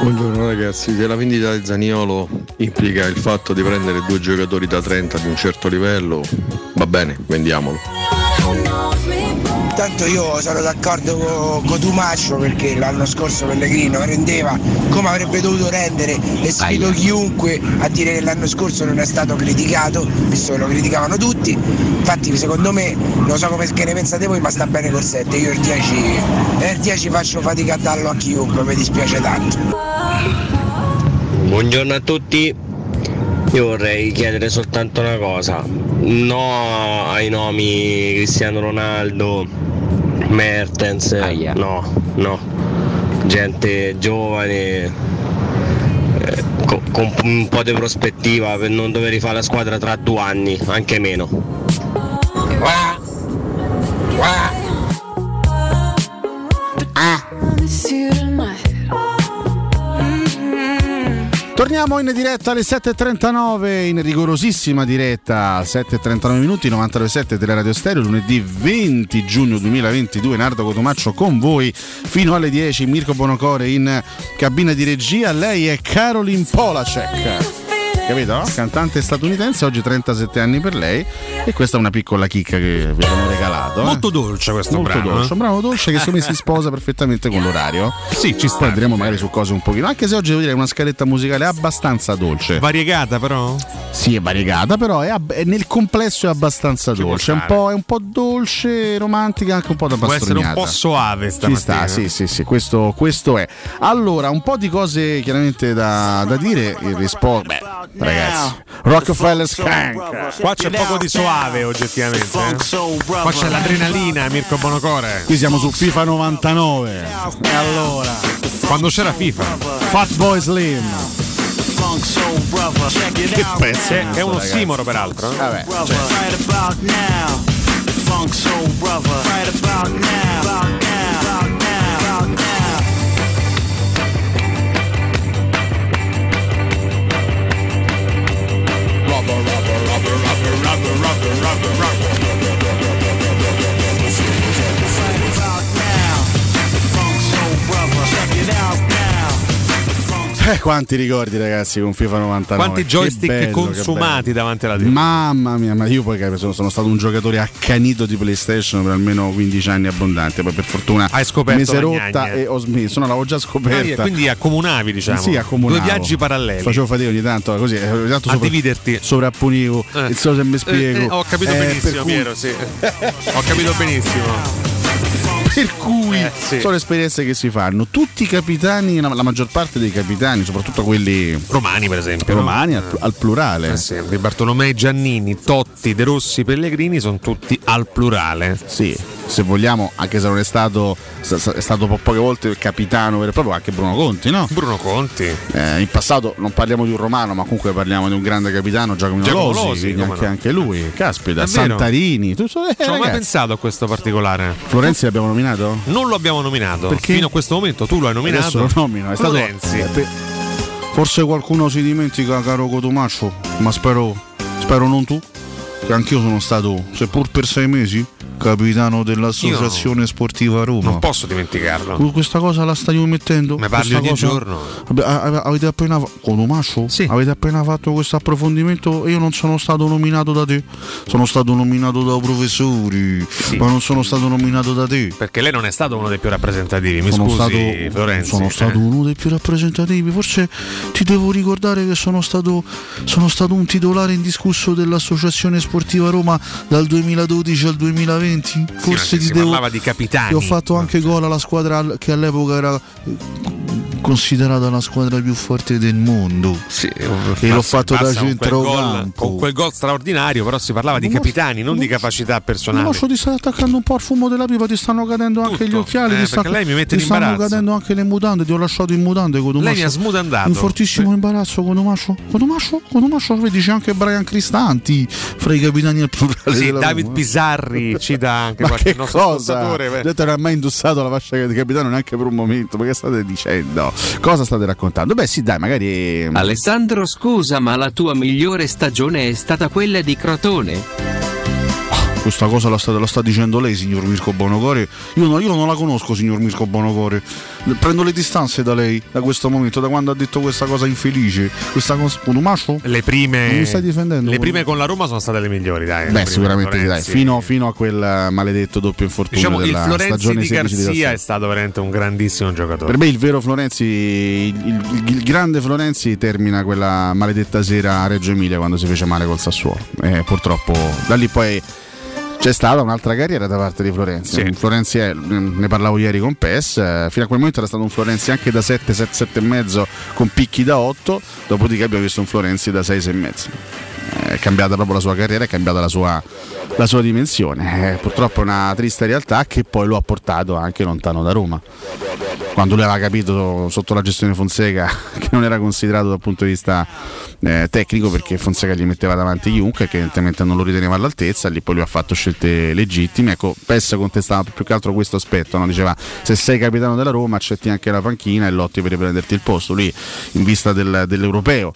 Buongiorno ragazzi, se la vendita di Zaniolo implica il fatto di prendere due giocatori da 30 di un certo livello, va bene, vendiamolo. Tanto io sono d'accordo con, con Tumaccio perché l'anno scorso Pellegrino rendeva come avrebbe dovuto rendere e sfido chiunque a dire che l'anno scorso non è stato criticato, visto che lo criticavano tutti. Infatti secondo me, non so come che ne pensate voi, ma sta bene col 7. Io il 10, eh, il 10 faccio fatica a darlo a chiunque, mi dispiace tanto. Buongiorno a tutti. Io vorrei chiedere soltanto una cosa. No ai nomi Cristiano Ronaldo, Mertens. No, no. Gente giovane. eh, co- Con un po' di prospettiva per non dover rifare la squadra tra due anni, anche meno. Torniamo in diretta alle 7.39, in rigorosissima diretta, 7.39 minuti, 997 Teleradio Stereo, lunedì 20 giugno 2022, Nardo Cotomaccio con voi fino alle 10, Mirko Bonocore in cabina di regia, lei è Caroline Polacek. Capito? Cantante statunitense, oggi 37 anni per lei e questa è una piccola chicca che vi abbiamo regalato. eh. Molto dolce questo Molto brano. dolce, eh. un brano dolce che secondo me si sposa perfettamente con l'orario. Sì, ci sta. Poi andremo magari su cose un pochino, anche se oggi devo dire è una scaletta musicale abbastanza dolce. Variegata però? Sì, è variegata, però è ab- nel complesso è abbastanza Ci dolce. È un, po', è un po' dolce, romantica, anche un po' da Può essere un po' soave Ci stamattina. sta, sì, sì, sì, questo, questo è. Allora, un po' di cose chiaramente da, da dire. Il risposto, beh, ragazzi, Rockefeller Skank. Qua c'è poco di soave oggettivamente. eh. Qua c'è l'adrenalina, Mirko Bonocore. Qui siamo su FIFA 99. E allora, Quando c'era FIFA. Fatboy Slim. Che pezzo. Che è un ragazzi. ossimoro peraltro. Vabbè, Right Check it out. Eh, quanti ricordi ragazzi con FIFA 99 Quanti joystick bello, consumati davanti alla TV. Mamma mia, ma io poi che sono, sono stato un giocatore accanito di PlayStation per almeno 15 anni abbondante. Poi per fortuna Hai scoperto mi si è rotta e ho smesso. No, l'avevo già Ah, scoperta. quindi accomunavi, diciamo. Sì, accomunavo. Due viaggi paralleli. Facevo fatica ogni tanto, così, eh, ogni tanto A dividerti. Sovrapponivo. Eh. Non so se mi spiego. Eh, eh, ho capito Eh, benissimo, cui- Piero, sì. ho capito benissimo. Per cui Eh, sì. sono esperienze che si fanno. Tutti i capitani, la, maggior parte dei capitani, soprattutto quelli Romani, per esempio. no? romani al, al plurale. Eh sì, Bartolomei Giannini, Totti, De Rossi, Pellegrini sono tutti al plurale. Sì, se vogliamo, anche se non è stato, è stato po- poche volte il capitano vero e proprio, anche Bruno Conti, no? Bruno Conti. Eh, in passato non parliamo di un romano, ma comunque parliamo di un grande capitano, Giacomo Giacomo Losi, anche, no. anche lui. Caspita. Santarini. Tu, eh, Ci ho mai pensato a questo particolare. Florenzi l'abbiamo nominato? Non lo abbiamo nominato. Perché? Fino a questo momento tu lo hai nominato. Adesso lo nomino. È stato, Florenzi. eh, per- forse qualcuno si dimentica, caro Cotumaccio, ma spero, spero non tu, che anch'io sono stato, seppur per sei mesi, capitano dell'Associazione Sportiva Roma. Non posso dimenticarlo. Questa cosa la stai mettendo? Ne parli ogni cosa- giorno. Avete appena fa- Cotumaccio? Avete appena fatto questo approfondimento e io non sono stato nominato da te. Sono stato nominato da professori, ma non sono stato nominato da te. Perché lei non è stato uno dei più rappresentativi. Mi sono scusi, stato, Florenzi. sono eh. stato uno dei più rappresentativi. Forse ti devo ricordare che sono stato, sono stato un titolare indiscusso dell'Associazione Sportiva Roma dal 2012 al 2020. Forse ma ti si devo. parlava di capitani. ho fatto anche gol alla squadra che all'epoca era considerata la squadra più forte del mondo. e l'ho fatto da centrocampo. Con quel gol straordinario, però si parlava di capitani, non di capacità personali. Non ti stai attaccando un po' al fumo della pipa, ti stanno cadendo anche gli occhiali, Eh, ti, sta- lei mi mette ti in stanno imbarazzo. cadendo anche le mutande, ti ho lasciato in mutande con Lei mi ha smutandato. Un fortissimo imbarazzo. Con Tomascio, con Tomascio, vedi c'è anche Brian Cristanti fra i capitani al plurale. Sì, David Roma. Pisarri [LAUGHS] cita anche Ma qualche nostro cosa? beh. Detto non ha mai indossato la fascia di capitano neanche per un momento. Ma che state dicendo? Cosa state raccontando? Beh, sì, dai, magari. Alessandro, scusa, ma la tua migliore stagione è stata quella di Crotone? Questa cosa la sta, la sta dicendo lei, signor Mirko Bonocore. Io, no- io non la conosco, signor Mirko Bonocore. Prendo le distanze da lei, da questo momento, da quando ha detto questa cosa infelice. Questa cosa. Un macio? Le prime, Non mi stai difendendo? le prime con la Roma sono state le migliori, dai. Beh, sicuramente dai, fino, fino a quel eh, maledetto doppio infortunio Diciamo il della Florenzi stagione di 16 Garzia 17. è stato veramente un grandissimo giocatore. Per me il vero Florenzi, il, il- il grande Florenzi termina quella maledetta sera a Reggio Emilia quando si fece male col Sassuolo. E purtroppo da lì poi c'è stata un'altra carriera da parte di Florenzi. Un Florenzi è, ne parlavo ieri con PES, eh, fino a quel momento era stato un Florenzi anche da 7, 7, 7 e mezzo con picchi da 8, dopodiché abbiamo visto un Florenzi da 6, 6 e mezzo. È cambiata proprio la sua carriera, è cambiata la sua, la sua dimensione. Eh, purtroppo è una triste realtà che poi lo ha portato anche lontano da Roma. Quando lui aveva capito sotto la gestione Fonseca [LAUGHS] che non era considerato dal punto di vista eh, tecnico perché Fonseca gli metteva davanti chiunque che evidentemente non lo riteneva all'altezza, lì poi lui ha fatto scelte legittime. Ecco, PES contestava più che altro questo aspetto, no? diceva se sei capitano della Roma accetti anche la panchina e lotti per riprenderti il posto. Lui in vista del- dell'europeo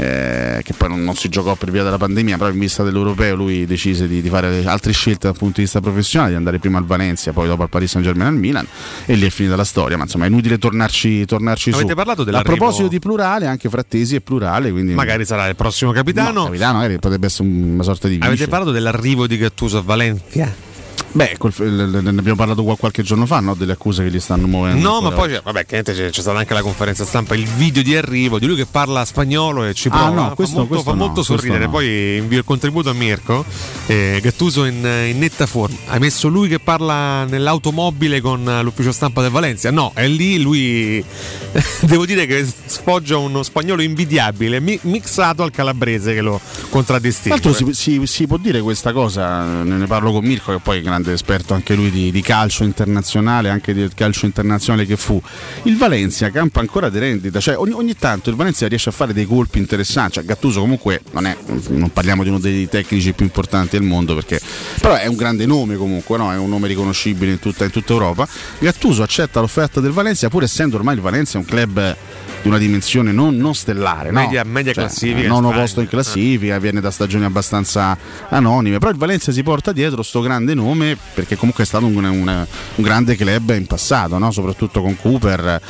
eh, che poi non, non si giocò per via della pandemia, però in vista dell'europeo lui decise di, di fare altre scelte dal punto di vista professionale, di andare prima al Valencia, poi dopo al Paris Saint Germain al Milan e lì è finita la storia, ma insomma è inutile tornarci, tornarci Avete su. parlato A proposito di plurale, anche Frattesi è plurale, quindi Magari sarà il prossimo capitano. No, capitano magari potrebbe essere una sorta di Avete vice. parlato dell'arrivo di Gattuso a Valencia? Beh, col- ne abbiamo parlato qua- qualche giorno fa, no? delle accuse che gli stanno muovendo. No, ma poi vabbè, c'è, c'è stata anche la conferenza stampa, il video di arrivo di lui che parla spagnolo e ci Ah, prova. no, fa questo- molto, questo fa no, molto sorridere. no. Poi invio il contributo a Mirko. eh, Gattuso in, in netta forma. Hai messo lui che parla nell'automobile con l'ufficio stampa del Valencia? No, è lì lui. [LAUGHS] Devo dire che sfoggia uno spagnolo invidiabile, mi- mixato al calabrese che lo Tra contraddistingue. l'altro si, si- si può dire questa cosa, ne ne parlo con Mirko che poi è grande esperto anche lui di, di calcio internazionale, anche del calcio internazionale che fu. Il Valencia campa ancora di rendita, cioè ogni, ogni tanto il Valencia riesce a fare dei colpi interessanti, cioè Gattuso comunque non, è, non parliamo di uno dei tecnici più importanti del mondo perché però è un grande nome comunque, no? è un nome riconoscibile in tutta, in tutta Europa. Gattuso accetta l'offerta del Valencia pur essendo ormai il Valencia un club di una dimensione non, non stellare, no? Media- media Cioè, classifica nono posto in classifica, viene da stagioni abbastanza anonime, però il Valencia si porta dietro sto grande nome perché comunque è stato un, un- un grande club in passato, no? soprattutto con Cooper.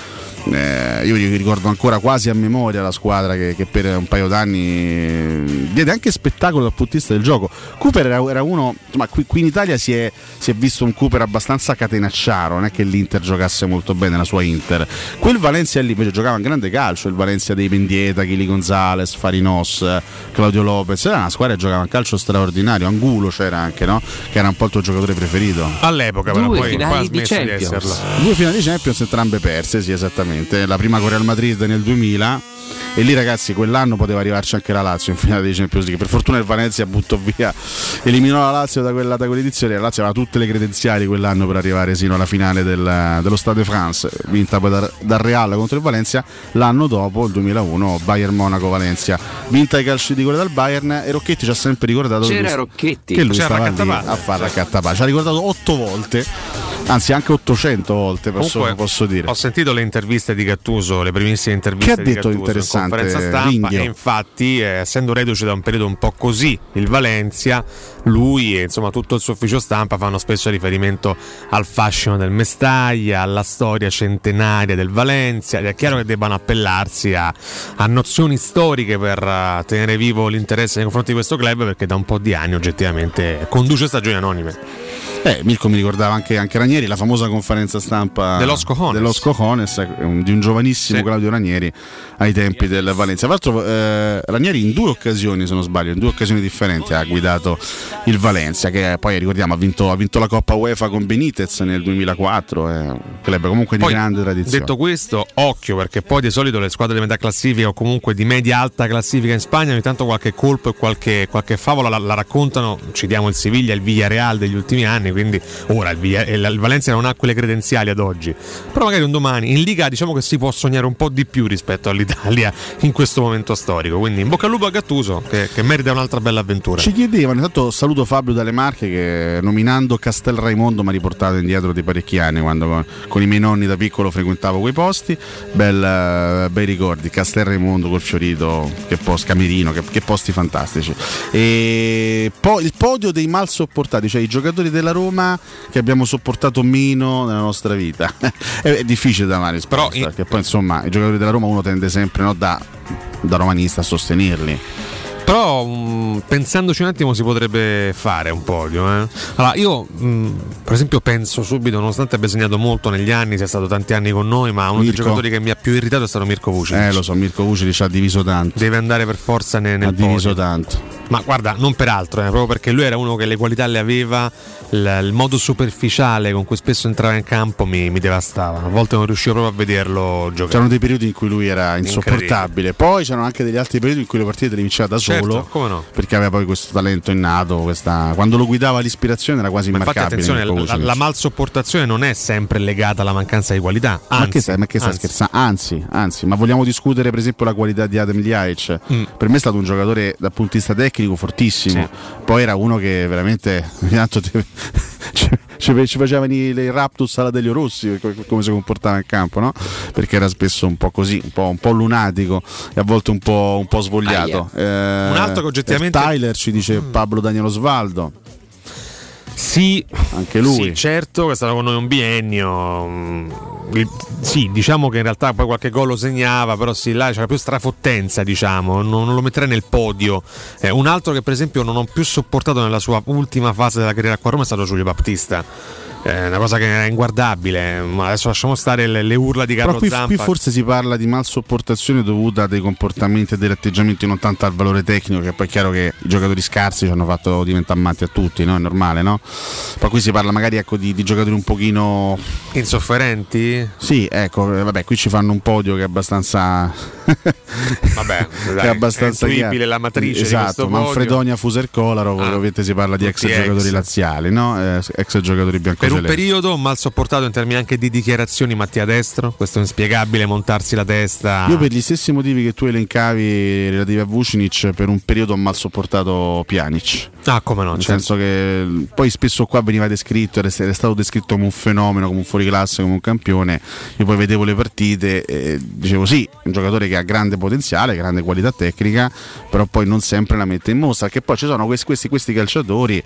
Eh, io mi ricordo ancora quasi a memoria la squadra che, che per un paio d'anni eh, diede anche spettacolo dal punto di vista del gioco. Cooper era, era uno, insomma, qui, qui in Italia si è, si è visto un Cooper abbastanza catenacciaro, non è che l'Inter giocasse molto bene la sua Inter. Quel Valencia lì invece giocava un grande calcio, il Valencia dei Mendieta, Chili Gonzalez, Farinos, Claudio Lopez, era una squadra che giocava un calcio straordinario, Angulo c'era anche, no? Che era un po' il tuo giocatore preferito. All'epoca, però, Due poi, finali poi ha di smesso di Champions. esserlo. Due finali di Champions, entrambe perse, sì, esattamente. La prima con Real Madrid nel 2000. E lì ragazzi, quell'anno poteva arrivarci anche la Lazio in finale di Champions League. Per fortuna il Valencia buttò via, eliminò la Lazio da, quella, da quell'edizione. La Lazio aveva tutte le credenziali quell'anno per arrivare sino alla finale del- dello Stade France, vinta poi dal, dal Real contro il Valencia. L'anno dopo, il 2001, Bayern Monaco-Valencia, vinta ai calci di rigore dal Bayern. E Rocchetti ci ha sempre ricordato che C'era lui- Rocchetti. che lui C'era stava lì a fare raccattapà. Ci ha ricordato otto volte, anzi anche 800 volte, posso, Comunque, posso dire. Ho sentito le interviste di Gattuso, le primissime interviste Che ha di detto Gattuso interessante, in conferenza stampa Ringhio? e infatti, eh, essendo reduce da un periodo un po' così, il Valencia, lui e insomma tutto il suo ufficio stampa fanno spesso riferimento al fascino del Mestaglia, alla storia centenaria del Valencia. Ed è chiaro che debbano appellarsi a, a nozioni storiche per eh, tenere vivo l'interesse nei confronti di questo club perché da un po' di anni oggettivamente conduce stagioni anonime. Eh, Mirko mi ricordava anche, anche Ranieri Ranieri, la famosa conferenza stampa Dellos Cojones. dello Cojones, eh, di un giovanissimo Sì. Claudio Ranieri ai tempi del Valencia. Tra l'altro eh, Ranieri in due occasioni, se non sbaglio, in due occasioni differenti ha guidato il Valencia, che poi ricordiamo ha vinto, ha vinto la Coppa UEFA con Benitez nel 2004, è un club comunque di Poi, grande tradizione. Detto questo, occhio perché poi di solito le squadre di metà classifica o comunque di media alta classifica in Spagna ogni tanto qualche colpo e qualche, qualche favola la, la raccontano. Citiamo il Siviglia, il Villarreal degli ultimi anni, quindi ora il, Villa- il- il Valencia non ha quelle credenziali ad oggi. Però magari un domani in Liga diciamo che si può sognare un po' di più rispetto all'Italia [LAUGHS] in questo momento storico. Quindi in bocca al lupo a Gattuso che, che merita un'altra bella avventura. Ci chiedevano, intanto saluto Fabio dalle Marche che nominando Castel Raimondo mi ha riportato indietro di parecchi anni quando con, con i miei nonni da piccolo frequentavo quei posti, Bel, eh, bei ricordi, Castel Raimondo col Fiorito, che post, Camerino, che, che posti fantastici. E poi il podio dei mal sopportati, cioè i giocatori della Roma che abbiamo sopportato meno nella nostra vita. è, [LAUGHS] è difficile da amare, però perché poi insomma i giocatori della Roma uno tende sempre no, da, da romanista a sostenerli. Però mh, pensandoci un attimo si potrebbe fare un podio. Eh? Allora, io mh, per esempio penso subito, nonostante abbia segnato molto negli anni, sia stato tanti anni con noi, ma uno dei Mirko. giocatori che mi ha più irritato è stato Mirko Vucic. Eh lo so, Mirko Vucic ci ha diviso tanto. Deve andare per forza ne- nel Ha diviso podio. tanto. Ma guarda, non per altro, eh, proprio perché lui era uno che le qualità le aveva, il, il modo superficiale con cui spesso entrava in campo mi, mi devastava. A volte non riuscivo proprio a vederlo giocare. C'erano dei periodi in cui lui era insopportabile, poi c'erano anche degli altri periodi in cui le partite le vinceva da solo. Come no. Perché aveva poi questo talento innato, questa... quando lo guidava l'ispirazione era quasi Ma infatti immarcabile. attenzione, Mirko la, Vucinic. la malsopportazione non è sempre legata alla mancanza di qualità. ma Anzi, che stai, ma che stai anzi. scherzando? Anzi, anzi, ma vogliamo discutere per esempio la qualità di Adem Ljajic? Mm. Per me è stato un giocatore dal punto di vista tecnico fortissimo. Poi era uno che veramente [LAUGHS] ogni tanto te- [LAUGHS] ci, ci- ci faceva venire i raptus alla Delio Rossi co- come si comportava in campo, no? Perché era spesso un po' così, un po', un po' lunatico e a volte un po', un po' svogliato. Eh, Un altro che oggettivamente- Mm. Tyler ci dice Pablo Daniel Osvaldo. Sì, anche lui. Sì, certo, che è stato con noi un biennio. mm, Sì, diciamo che in realtà poi qualche gol lo segnava, però sì, là c'era più strafottenza, diciamo, non, non lo metterei nel podio. Eh, un altro che per esempio non ho più sopportato nella sua ultima fase della carriera qua a Roma è stato Giulio Battista. È una cosa che era inguardabile, ma adesso lasciamo stare le, le urla di Però Carlo qui, Zampa. qui forse si parla di malsopportazione dovuta a dei comportamenti e degli atteggiamenti non tanto al valore tecnico, che poi è chiaro che i giocatori scarsi ci hanno fatto diventare amanti a tutti, no? è normale, no? Poi qui si parla magari ecco, di, di giocatori un pochino insofferenti? Sì, ecco, eh, vabbè, qui ci fanno un podio che è abbastanza [LAUGHS] Vabbè, [LAUGHS] che dai, è abbastanza è la matrice esatto. Manfredonia Fuser Kolarov, Ah, ovviamente si parla di ex tutti ex. giocatori laziali, no? Eh, ex giocatori Per un periodo mal sopportato in termini anche di dichiarazioni Mattia Destro, questo è inspiegabile montarsi la testa. Io per gli stessi motivi che tu elencavi relativi a Vucinic, per un periodo ho mal sopportato Pjanic. Ah, come no? Nel certo. senso che poi spesso qua veniva descritto, era stato descritto come un fenomeno, come un fuoriclasse, come un campione. Io poi vedevo le partite e dicevo sì, un giocatore che ha grande potenziale, grande qualità tecnica, però poi non sempre la mette in mostra. Che poi ci sono questi, questi, questi calciatori,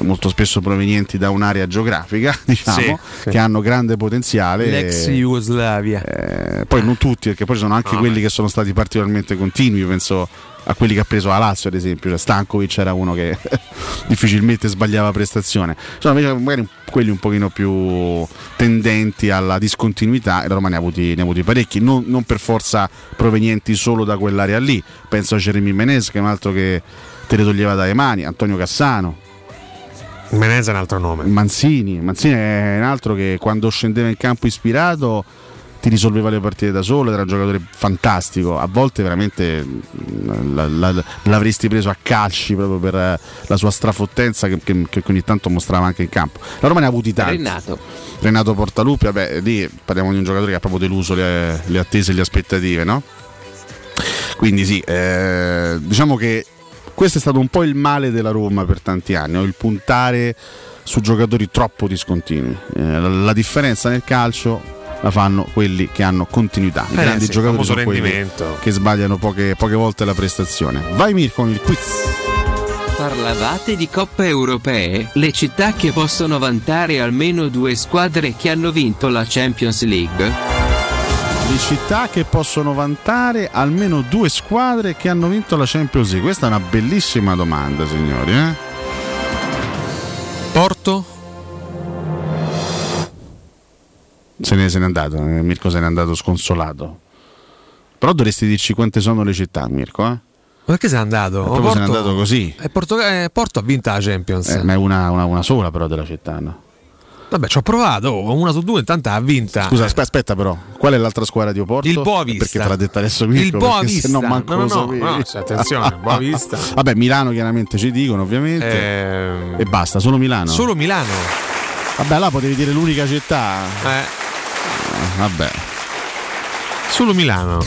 molto spesso provenienti da un'area geografica, [LAUGHS] diciamo, Sì, sì. che hanno grande potenziale. L'ex Jugoslavia. eh, poi non tutti, perché poi ci sono anche No, quelli beh. che sono stati particolarmente continui. Penso a quelli che ha preso la Lazio, ad esempio. Cioè, Stankovic era uno che [LAUGHS] difficilmente sbagliava prestazione. Sono invece magari quelli un pochino più tendenti alla discontinuità e la Roma ne ha avuti, ne ha avuti parecchi, non, non per forza provenienti solo da quell'area lì. Penso a Jeremy Menez, che è un altro che te le toglieva dalle mani, Antonio Cassano. Menez è un altro nome. Manzini, Manzini è un altro che quando scendeva in campo ispirato ti risolveva le partite da solo, era un giocatore fantastico, a volte veramente mh, la- la- l'avresti preso a calci proprio per eh, la sua strafottenza che, che- che ogni tanto mostrava anche in campo. La Roma ne ha avuti tanti. Renato. Renato Portaluppi, vabbè, lì parliamo di un giocatore che ha proprio deluso le, le attese e le aspettative, no? Quindi sì, eh, diciamo che questo è stato un po' il male della Roma per tanti anni, il puntare su giocatori troppo discontinui. Eh, la, la differenza nel calcio la fanno quelli che hanno continuità. I Eh, grandi sì, giocatori sono quelli che sbagliano poche, poche volte la prestazione. Vai Mir con il quiz. Parlavate di coppe europee, le città che possono vantare almeno due squadre che hanno vinto la Champions League? Le città che possono vantare almeno due squadre che hanno vinto la Champions League. Questa è una bellissima domanda, signori. eh? Porto? Se ne, se n'è andato, eh, Mirko se n'è andato sconsolato. Però dovresti dirci quante sono le città, Mirko, eh? Perché sei andato? Proprio se n'è andato così. E Porto, eh, Porto ha vinto la Champions. Eh, ma è una, una- una sola però della città, no? Vabbè, ci ho provato, una su due, intanto ha vinta. Scusa, aspe- aspetta però, qual è l'altra squadra di Oporto? Il Boavista. Perché te l'ha detta adesso Mirko, Il Boavista. se no manco No, no, lo no, no, sì, attenzione, Boavista. [LAUGHS] Vabbè, Milano chiaramente ci dicono ovviamente. Ehm, E basta, solo Milano. Solo Milano. Vabbè, là potevi dire l'unica città. Eh, Vabbè. solo Milano.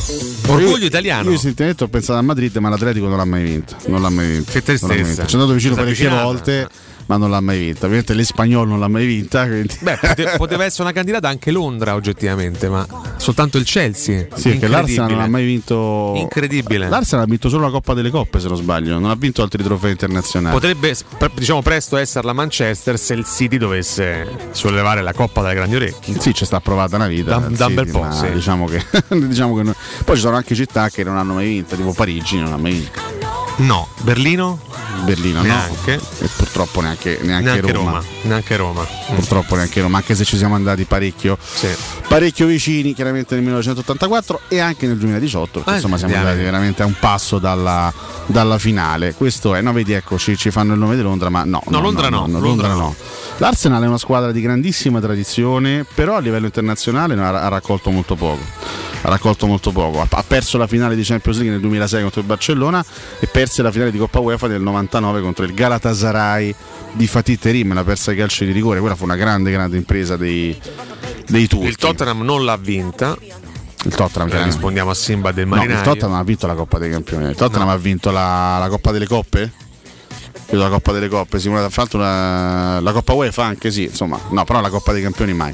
Orgoglio Io- italiano. Io sinceramente ho pensato a Madrid, ma l'Atletico non l'ha mai vinto. Non l'ha mai vinto. Che tristezza. Ci è andato vicino parecchie volte, ma non l'ha mai vinta. Ovviamente l'Espagnol non l'ha mai vinta. Quindi... Beh, pote- [LAUGHS] poteva essere una candidata anche Londra oggettivamente, ma soltanto il Chelsea. Sì, che l'Arsenal non ha mai vinto. Incredibile. L'Arsenal ha vinto solo la Coppa delle Coppe, se non sbaglio. Non ha vinto altri trofei internazionali. Potrebbe diciamo presto essere la Manchester se il City dovesse sollevare la Coppa dalle grandi orecchie. Sì, ci sta provata una vita. Da- un bel po', sì. Diciamo che, [LAUGHS] diciamo che no- Poi ci sono anche città che non hanno mai vinto, tipo Parigi non ha mai vinto. No, Berlino? Berlino Neanche. no. E purtroppo neanche, neanche, Neanche Roma. Roma. Neanche Roma. Purtroppo neanche Roma, anche se ci siamo andati parecchio, parecchio vicini, chiaramente nel 1984 e anche nel 2018. perché Eh, insomma, siamo andati veramente a un passo dalla, dalla finale. Questo è, no, vedi, ecco, ci, fanno il nome di Londra, ma no. No, Londra no, Londra, Londra no. L'Arsenal è una squadra di grandissima tradizione, però a livello internazionale ha, raccolto molto poco. Ha raccolto molto poco. Ha, perso la finale di Champions League nel 2006 contro il Barcellona e perse la finale di Coppa UEFA nel 99 contro il Galatasaray di Fatih Terim, la persa ai calci di rigore. Quella fu una grande, grande impresa dei, dei turchi. Il Tottenham non l'ha vinta. Il Tottenham, Eh, chiaramente. rispondiamo a Simba del No, Marinaio. il Tottenham ha vinto la Coppa dei Campioni. Il Tottenham ha vinto la, la Coppa delle Coppe? Credo la Coppa delle Coppe, simulata fra l'altro la, la Coppa UEFA anche sì, insomma, no, però la Coppa dei Campioni mai.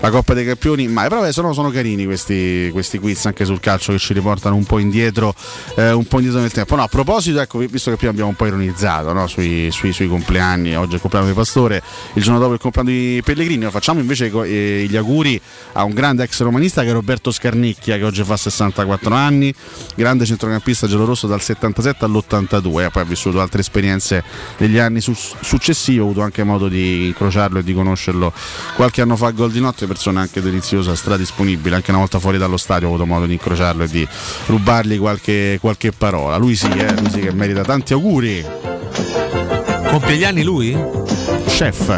La Coppa dei Campioni mai, però vabbè, sono, sono carini questi, questi quiz anche sul calcio che ci riportano un po' indietro, eh, un po' indietro nel tempo. No, a proposito, ecco, visto che prima abbiamo un po' ironizzato no, sui, sui- sui compleanni, oggi è il compleanno di Pastore, il giorno dopo il compleanno di Pellegrini, facciamo invece eh, gli auguri a un grande ex romanista che è Roberto Scarnicchia che oggi fa 64 anni, grande centrocampista giallorosso dal 77 all'82, eh, poi ha vissuto altre esperienze negli anni su- successivi, ho avuto anche modo di incrociarlo e di conoscerlo qualche anno fa a Gol di Notte, persona anche deliziosa, stradisponibile, anche una volta fuori dallo stadio ho avuto modo di incrociarlo e di rubargli qualche, qualche parola. Lui sì, eh, lui sì che merita tanti auguri. Compie gli anni lui? Chef.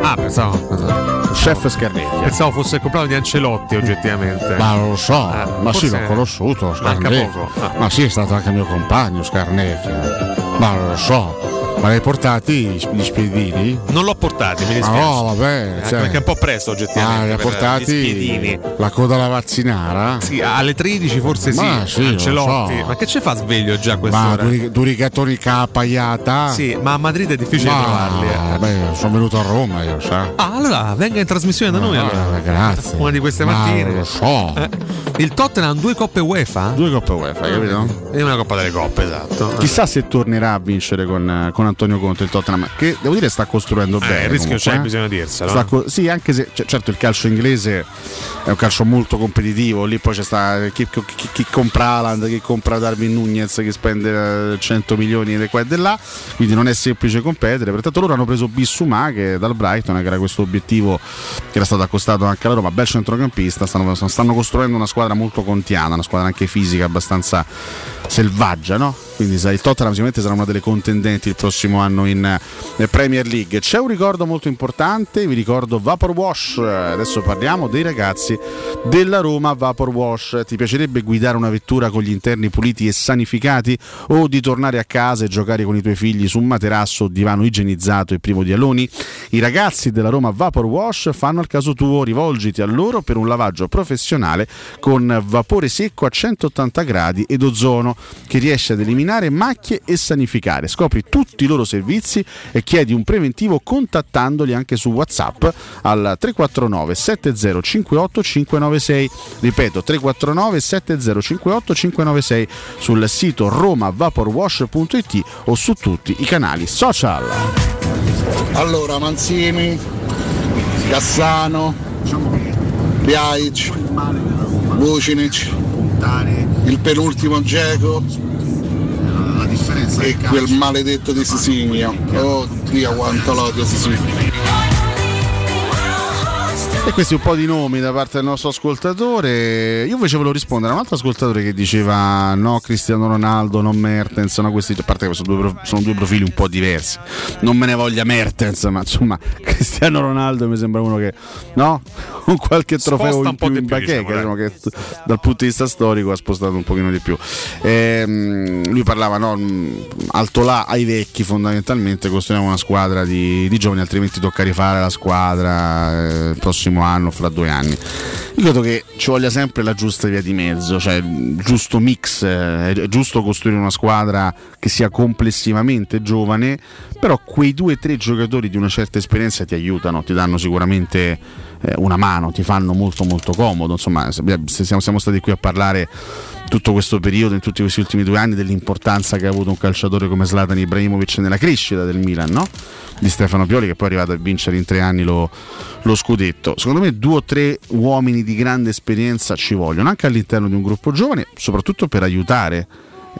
Ah, pensavo. Chef Scarnecchia. Pensavo fosse il compleanno di Ancelotti, oggettivamente. Ma non lo so, Eh, ma sì, l'ho conosciuto, Scarnecchia. Ah. Ma sì, è stato anche mio compagno, Scarnecchia. Ma non Ma l'hai portati gli spiedini? Non l'ho portati, mi Ma dispiace. no, vabbè. Anche cioè- perché è un po' presto oggettivamente. Ah, li ha portati gli spiedini. la coda alla vaccinara? Sì, alle 13 forse sì. Ma sì, lo Ancelotti. so. Ma che ci fa sveglio già a Ma duri, duri gattoni capaiata? Sì, ma a Madrid è difficile Ma, trovarli. eh. Beh, sono venuto a Roma io, sa. Ah, allora venga in trasmissione da noi Ah, allora. grazie. Una di queste Ma mattine. lo so. Eh, Il Tottenham ha due coppe UEFA? Due coppe UEFA, hai capito? E una coppa delle coppe, esatto. Chissà se tornerà a vincere con, con Antonio Conte il Tottenham, che devo dire sta costruendo bene. il rischio comunque, c'è, eh. bisogna dirselo, eh. co- sì, anche se cioè, certo il calcio inglese è un calcio molto competitivo, lì poi c'è sta chi, chi- chi compra Haaland, chi compra Darwin Nunez, che spende eh, 100 milioni di qua e di là, quindi non è semplice competere. Pertanto loro hanno preso Bissouma che dal Brighton, che era questo obiettivo che era stato accostato anche alla Roma, bel centrocampista, stanno, stanno costruendo una squadra molto contiana, una squadra anche fisica abbastanza selvaggia, no? Quindi il Tottenham sicuramente sarà una delle contendenti il prossimo anno in eh, Premier League. C'è un ricordo molto importante, vi ricordo Vapor Wash. Adesso parliamo dei ragazzi della Roma Vapor Wash. Ti piacerebbe guidare una vettura con gli interni puliti e sanificati o di tornare a casa e giocare con i tuoi figli su un materasso o divano igienizzato e privo di aloni? I ragazzi della Roma Vapor Wash fanno il caso tuo, rivolgiti a loro per un lavaggio professionale con vapore secco a 180 gradi ed ozono che riesce ad eliminare macchie e sanificare. Scopri tutti i loro servizi e chiedi un preventivo contattandoli anche su WhatsApp al 349 7058 596. Ripeto 349 7058 596 sul sito romavaporwash.it o su tutti i canali social. Allora, Manzini, Cassano, Piaic, Vucinic, il penultimo Geco e quel maledetto di Sisigno. Oddio quanto l'odio Sisigno. E questi un po' di nomi da parte del nostro ascoltatore. Io invece volevo rispondere a un altro ascoltatore che diceva no Cristiano Ronaldo, non Mertens, no questi, a parte che sono due, sono due profili un po' diversi. Non me ne voglia Mertens, ma insomma [LAUGHS] Cristiano Ronaldo mi sembra uno che no, con qualche trofeo Sposta in un po' più di in bacheca, diciamo, diciamo che t- dal punto di vista storico ha spostato un pochino di più. Ehm, lui parlava no, mh, alto là ai vecchi fondamentalmente costruiamo una squadra di, di giovani altrimenti tocca rifare la squadra eh, il prossimo anno fra due anni. Io credo che ci voglia sempre la giusta via di mezzo cioè il giusto mix eh, è giusto costruire una squadra che sia complessivamente giovane però quei due o tre giocatori di una certa esperienza ti aiutano ti danno sicuramente eh, una mano ti fanno molto molto comodo. Insomma siamo, siamo stati qui a parlare tutto questo periodo, in tutti questi ultimi due anni, dell'importanza che ha avuto un calciatore come Zlatan Ibrahimovic nella crescita del Milan, no? di Stefano Pioli, che poi è arrivato a vincere in tre anni lo, lo scudetto. Secondo me due o tre uomini di grande esperienza ci vogliono, anche all'interno di un gruppo giovane, soprattutto per aiutare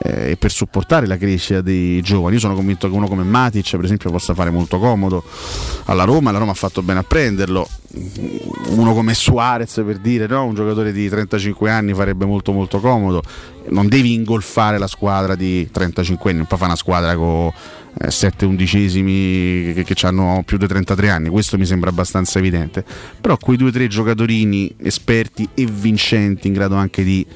eh, e per supportare la crescita dei giovani. Io sono convinto che uno come Matic, per esempio, possa fare molto comodo alla Roma, la Roma ha fatto bene a prenderlo. Uno come Suarez, per dire, no? un giocatore di 35 anni farebbe molto molto comodo. Non devi ingolfare la squadra di 35 anni, non puoi fare una squadra con 7 undicesimi che, che hanno più di 33 anni, questo mi sembra abbastanza evidente. Però quei due o tre giocatorini esperti e vincenti in grado anche di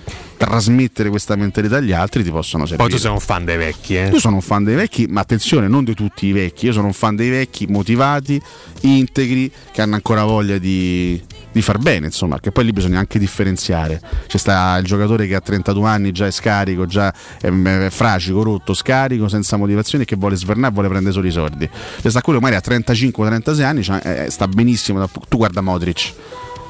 trasmettere questa mentalità agli altri ti possono servire. Poi tu sei un fan dei vecchi, eh? Io sono un fan dei vecchi, ma attenzione, non di tutti i vecchi, io sono un fan dei vecchi motivati, integri, che hanno ancora voglia di, di far bene, insomma, che poi lì bisogna anche differenziare. C'è sta il giocatore che a 32 anni già è scarico, già è, è fragico, rotto, scarico, senza motivazione, che vuole svernare, vuole prendere solo i soldi. C'è sta quello che magari a 35-36 anni cioè, eh, sta benissimo, tu guarda Modric.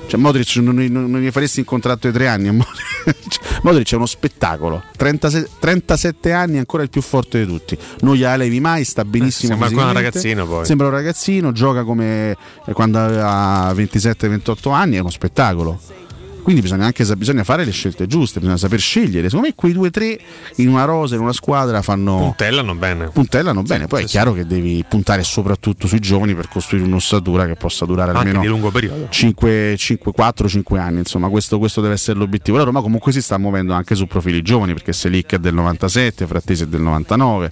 Cioè, Modric non, non, non gli faresti in contratto di tre anni. Modric. [LAUGHS] Modric è uno spettacolo. 36 37 anni, ancora il più forte di tutti. Non gliela levi mai, sta benissimo. Eh, sembra ancora un ragazzino, poi. Sembra un ragazzino, gioca come eh, quando aveva 27-28 anni, è uno spettacolo. Quindi bisogna anche bisogna fare le scelte giuste, bisogna saper scegliere. Secondo me quei due o tre in una rosa, in una squadra fanno Puntellano bene. puntellano bene. Poi è chiaro che devi puntare soprattutto sui giovani per costruire un'ossatura che possa durare Anche almeno di lungo periodo. 5, 4, 5 anni. Insomma, questo, questo deve essere l'obiettivo. La Roma comunque si sta muovendo anche su profili giovani perché Selic è del 97, Frattesi è del 99.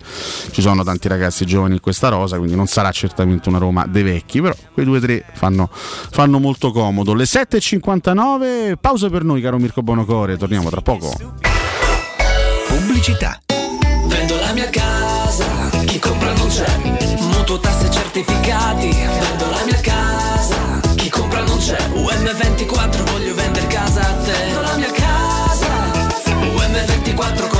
Ci sono tanti ragazzi giovani in questa rosa, quindi non sarà certamente una Roma dei vecchi, però quei due o tre fanno, fanno molto comodo. Le 7.59, pausa per noi, caro Mirko Bonocore. Torniamo tra poco. Pubblicità. Vendo la mia casa, chi compra non c'è. Mutuo tasse certificati, vendo la mia casa, chi compra non c'è. UM24 voglio vendere casa a te. Vendo la mia casa, UM24 compra casa da me.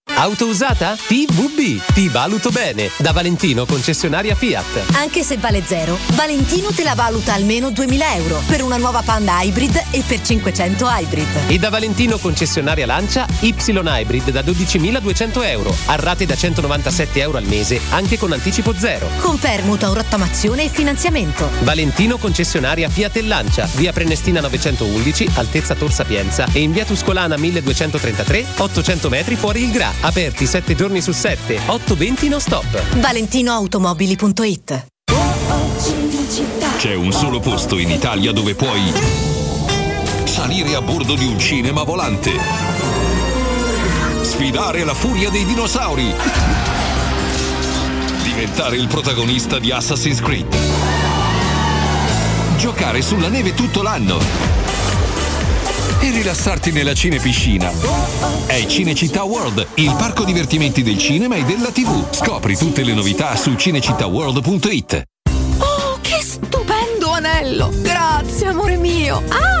Auto usata? TVB, ti valuto bene. Da Valentino, concessionaria Fiat. Anche se vale zero, Valentino te la valuta almeno 2000 euro per una nuova Panda Hybrid e per 500 Hybrid. E da Valentino, concessionaria Lancia, Y Hybrid da 12.200 euro. A rate da 197 euro al mese, anche con anticipo zero. Con permuta rottamazione e finanziamento. Valentino, concessionaria Fiat e Lancia. Via Prenestina 911, altezza Tor Sapienza e in via Tuscolana 1233, 800 metri fuori il Gra. Aperti 7 giorni su 7, 820 non stop. ValentinoAutomobili.it C'è un solo posto in Italia dove puoi salire a bordo di un cinema volante, sfidare la furia dei dinosauri, diventare il protagonista di Assassin's Creed, giocare sulla neve tutto l'anno e rilassarti nella cinepiscina. È Cinecittà World, il parco divertimenti del cinema e della TV. Scopri tutte le novità su cinecittàworld.it. Oh, che stupendo anello! Grazie, amore mio! Ah,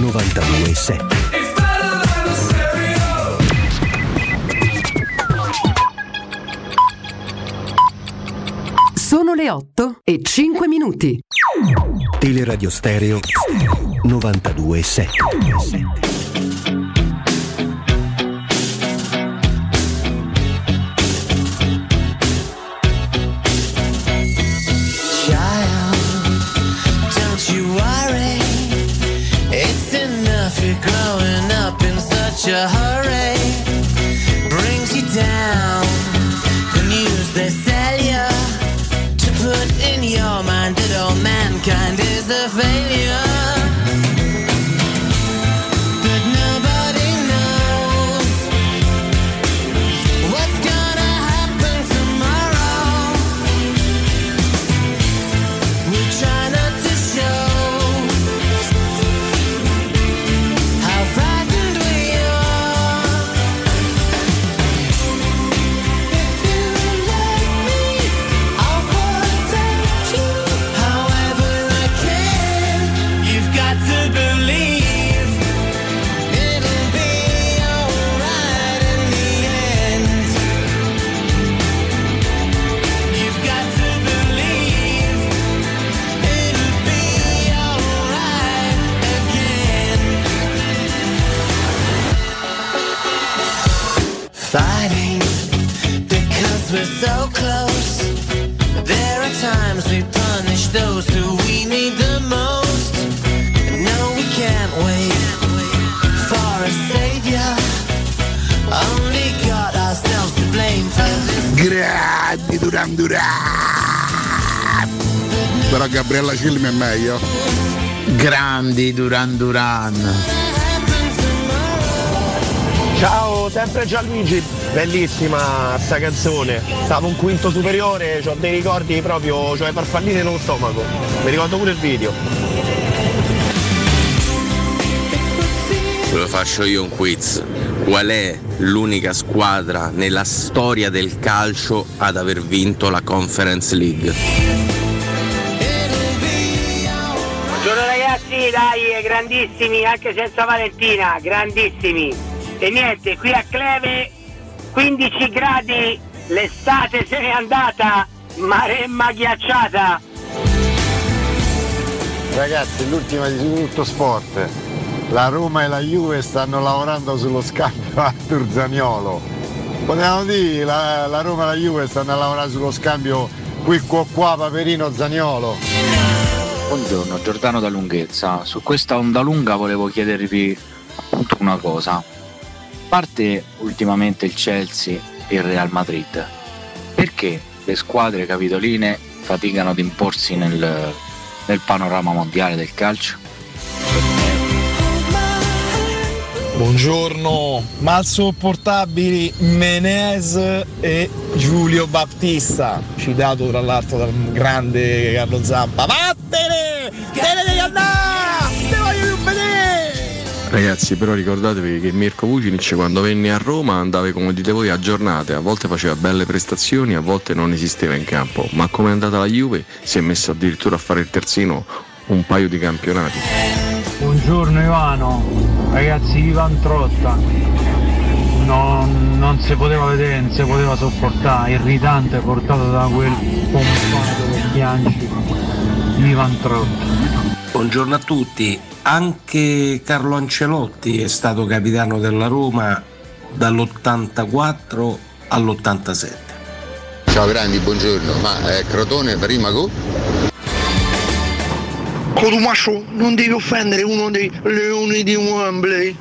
92 Sono le 8 e 5 minuti. Teleradio Stereo 92 7. Duran Duran. Però Gabriella Cilmi è meglio. Grandi Duran Duran. Ciao, sempre Gianluigi, bellissima sta canzone. Stavo un quinto superiore, ho dei ricordi proprio, cioè farfallini nello stomaco. Mi ricordo pure il video. Ve lo faccio io un quiz. Qual è l'unica squadra nella storia del calcio ad aver vinto la Conference League? Buongiorno ragazzi, dai, grandissimi, anche senza Valentina, grandissimi. E niente, qui a Cleve 15 gradi, l'estate se n'è andata, maremma ghiacciata. Ragazzi, l'ultima di tutto sport. La Roma e la Juve stanno lavorando sullo scambio [LAUGHS] Artur Zaniolo. Potevamo dire, la, la Roma e la Juve stanno a lavorare sullo scambio qui qua qua Paperino Zaniolo. Buongiorno, Giordano da Lunghezza. Su questa onda lunga volevo chiedervi appunto una cosa. A parte ultimamente il Chelsea e il Real Madrid, perché le squadre capitoline faticano ad imporsi nel, nel panorama mondiale del calcio? Buongiorno, mal sopportabili Menez e Giulio Battista, citato tra l'altro dal grande Carlo Zampa. Vattene! Te ne devi andare! Te voglio più vedere! Ragazzi, però ricordatevi che Mirko Vucinic quando venne a Roma andava come dite voi a giornate, a volte faceva belle prestazioni, a volte non esisteva in campo, ma come è andata la Juve si è messo addirittura a fare il terzino un paio di campionati. Buongiorno Ivano, ragazzi Ivan Trotta, non, non si poteva vedere, non si poteva sopportare, irritante portato da quel pompato che piangi, Ivan Trotta. Buongiorno a tutti, anche Carlo Ancelotti è stato capitano della Roma dall'84 all'87. Ciao grandi, buongiorno. Ma eh, Crotone prima go? Cotumascio, non devi offendere uno dei leoni di Wembley.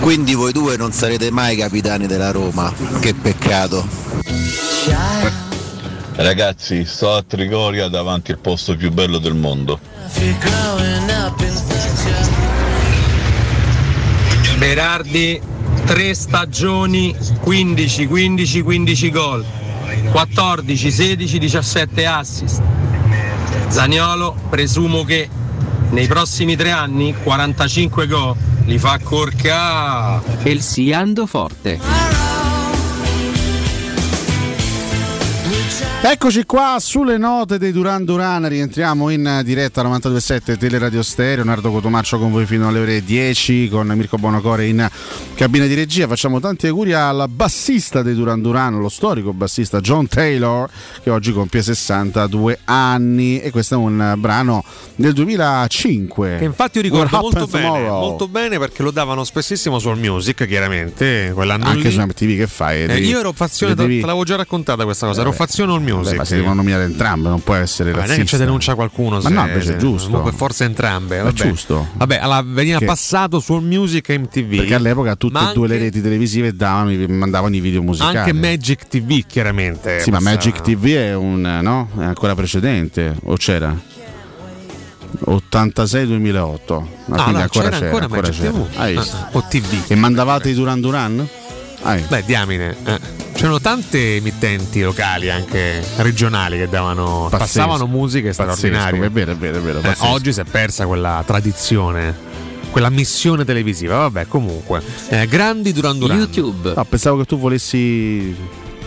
Quindi voi due non sarete mai capitani della Roma. Che peccato. Ragazzi, sto a Trigoria davanti al posto più bello del mondo. Berardi, tre stagioni, 15, 15, 15 gol, 14, 16, 17 assist. Zaniolo, presumo che nei prossimi tre anni 45 gol li fa corca. Elsiando forte. Eccoci qua sulle note dei Duran Duran, rientriamo in diretta 92.7 Teleradio Stereo, Nardo Cotomaccio con voi fino alle ore 10 con Mirko Bonocore in cabina di regia, facciamo tanti auguri al bassista dei Duran Duran, lo storico bassista John Taylor che oggi compie 62 anni e questo è un brano del 2005. Che infatti io ricordo molto bene, molto bene perché lo davano spessissimo su All Music, chiaramente, quell'anno Anche lì. su MTV che fai? Eh, io ero fazione, te, l'avevo già raccontata questa cosa, ero Vabbè. fazione All Music. Vabbè, ma si devono nominare entrambe, non può essere Ma non è razzista. che ci denuncia qualcuno Ma no, invece è giusto. Comunque forse entrambe. È Vabbè. giusto. Vabbè, allora, veniva Che- passato su All Music e MTV. Perché all'epoca tutte e due le reti televisive davano, mandavano i video musicali. Anche Magic TV, chiaramente. Sì, ma Magic TV è un no? È ancora precedente o c'era? 86-2008. Ma No, quindi no, ancora c'era c'era, ancora c'era. TV. Visto? Ah, o TV. E mandavate i Duran Duran? Hai. Beh, diamine. eh. C'erano tante emittenti locali, anche regionali, che davano, Pazzesco. passavano musiche Pazzesco, straordinarie. È vero, è vero, è vero. Eh, oggi si è persa quella tradizione, quella missione televisiva. Vabbè, comunque. Eh, grandi Duran Duran. YouTube. No, pensavo che tu volessi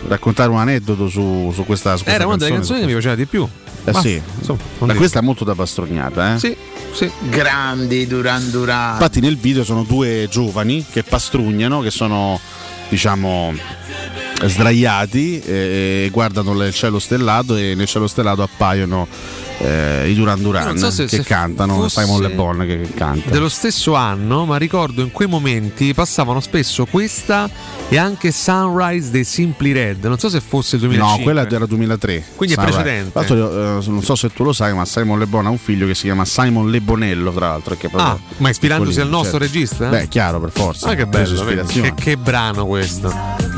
raccontare un aneddoto su, su questa, questa Era una delle canzoni che mi piaceva di più. Eh Ma, sì, insomma, ma questa è molto da pastognata, eh? Sì, sì. Grandi Duran Duran. Infatti nel video sono due giovani che pastrugnano, che sono diciamo sdraiati e guardano il cielo stellato e nel cielo stellato appaiono eh, i Duran Duran so se- che se cantano, Simon Le Bon che, canta. dello stesso anno, ma ricordo in quei momenti passavano spesso questa e anche Sunrise dei Simply Red. Non so se fosse il 2005. No, quella era 2003. Quindi è Sunrise. precedente. Tra l'altro, io, eh, non so se tu lo sai, ma Simon Le Bon ha un figlio che si chiama Simon Le Bonello, tra l'altro. È Ah, ma ispirandosi al nostro certo. regista? Beh, chiaro, per forza. Ah, che bello, che, che brano questo.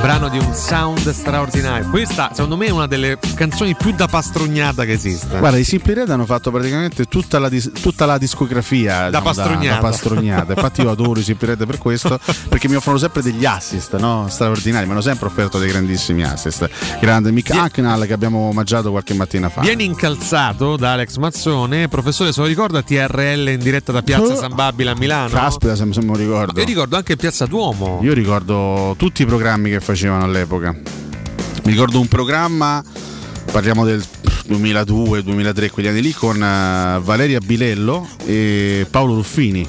Brano di un sound straordinario. Questa, secondo me, è una delle canzoni più da pastrugnata che esista. Guarda, i Simply Red hanno fatto praticamente tutta la, dis- tutta la discografia Da diciamo, pastrugnata. da pastrugnata. Infatti, io adoro i Simply Red per questo, [LAUGHS] perché mi offrono sempre degli assist no? straordinari. Mi hanno sempre offerto dei grandissimi assist. Grande Mick Hacknall che abbiamo omaggiato qualche mattina fa. Vieni incalzato da Alex Mazzone. Professore, se lo ricorda TRL in diretta da Piazza Oh. San Babile a Milano? Caspita, se, se me lo ricordo. Io ricordo anche Piazza Duomo. Io ricordo tutti i programmi che facevano all'epoca. Mi ricordo un programma, parliamo del 2002-2003, quegli anni lì, con eh, Valeria Bilello e Paolo Ruffini.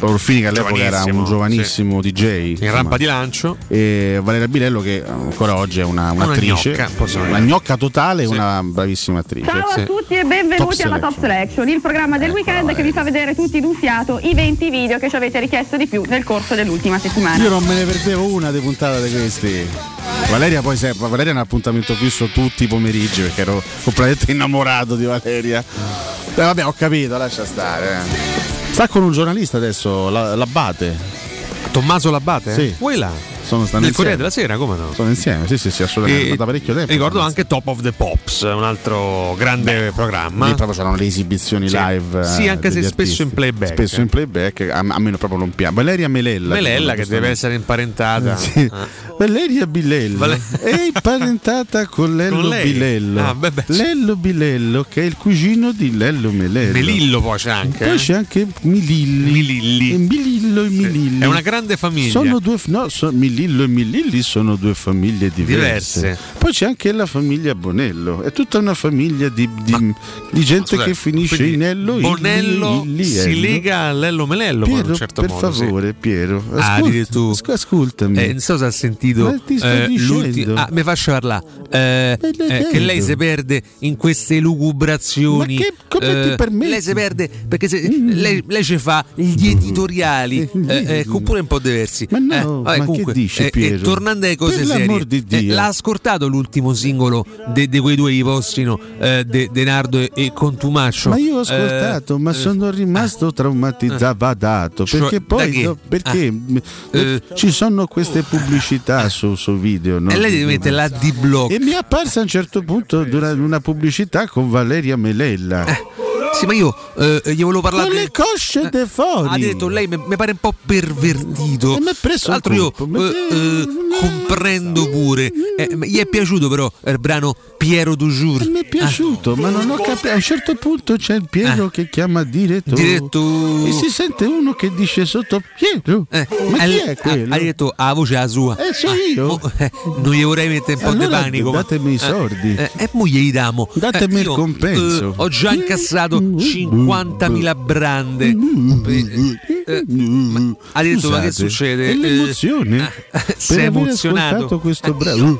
Paolo Ruffini che all'epoca era un Giovanissimo, giovanissimo DJ. In insomma. rampa di lancio. E Valeria Bilello che ancora oggi è una, un'attrice. gnocca, possiamo una gnocca totale e una bravissima attrice. Ciao a Sì. tutti e Top benvenuti alla Top Selection. Il programma del weekend che vi fa vedere tutti d'un fiato i 20 video che ci avete richiesto di più nel corso dell'ultima settimana. Io non me ne perdevo una di puntata di questi. Valeria poi se- Valeria è un appuntamento fisso tutti i pomeriggi perché ero completamente innamorato di Valeria. Eh, vabbè, ho capito, lascia stare. Sta con un giornalista adesso, la- l'Abate. Tommaso Labate? Sì. Vuoi là? Sono stanno Nel Corriere insieme. della Sera, come no? Sono insieme, sì, sì, sì, assolutamente. E- da parecchio tempo. Ricordo sono anche Top of the Pops, un altro grande programma. Lì proprio c'erano le esibizioni Sì. live. eh, Sì, anche se degli spesso artisti. in playback. Spesso in playback, a, a me proprio non piace. Valeria Melella. Melella che deve essere imparentata. Sì. Ah. Valeria Bilello Vale- è imparentata con Lello Con? Bilello. Ah, beh, beh, sì. Lello Bilello che è il cugino di Lello Melello. Melillo poi c'è anche. Poi eh? c'è anche Mililli. Mililli. E Milillo e Mililli. È una grande famiglia. Sono due, no, so- Milillo e Mililli sono due famiglie diverse. Diverse. Poi c'è anche la famiglia Bonello, è tutta una famiglia di, di- di gente Scusate, che finisce in Ello. Illi, Bonello Illi, si Ello. lega a Lello Melello Piero, un certo per modo. sì. favore, Piero, Ah, ascolta- asc- ascoltami. Eh, non so se ha sentito Ma eh, l'ultimo. Ah, mi faccia parlare. Eh, eh, che lei si perde in queste lugubrazioni. Ma che- come ti Eh, permetti? Lei si perde perché se, lei, lei ci fa gli editoriali, eh, eh, con pure un po' diversi. Ma no, Eh, vabbè, ma comunque, dici, eh, eh, Piero? tornando alle cose Per serie, di eh, Dio. l'ha ascoltato l'ultimo singolo di quei due i postino eh, de, De Nardo e, e Contumaccio? Ma io ho ascoltato, Eh, ma eh, sono rimasto traumatizzato Cioè, perché poi no, perché Ah. Eh. ci sono queste pubblicità su, su video no? E lei deve mettere la D-block. e mi è apparsa a un certo punto una pubblicità con Valeria Melella Sì, ma io eh, gli volevo parlare. con le cosce de fuori Ha detto lei mi pare un po' pervertito. E mi ha preso Tra l'altro io eh, eh, comprendo pure. Eh, gli è piaciuto però il brano Piero du Jour. mi è piaciuto ma non ho capito a un certo punto c'è il Piero che chiama diretto Diretto- e si sente uno che dice sotto Piero Eh, ma chi è quello? Ha, detto a voce la sua. Eh, so Ah, io. mo, eh, non gli vorrei mettere un po' di Allora, panico. ma- datemi i eh, soldi. eh, e mo glieli damo. Datemi Eh, il io, compenso. eh, ho già incassato 50.000 brande. Eh, ma- ha detto ma che Scusate, succede? È l'emozione. Eh, sei emozionato? questo brano.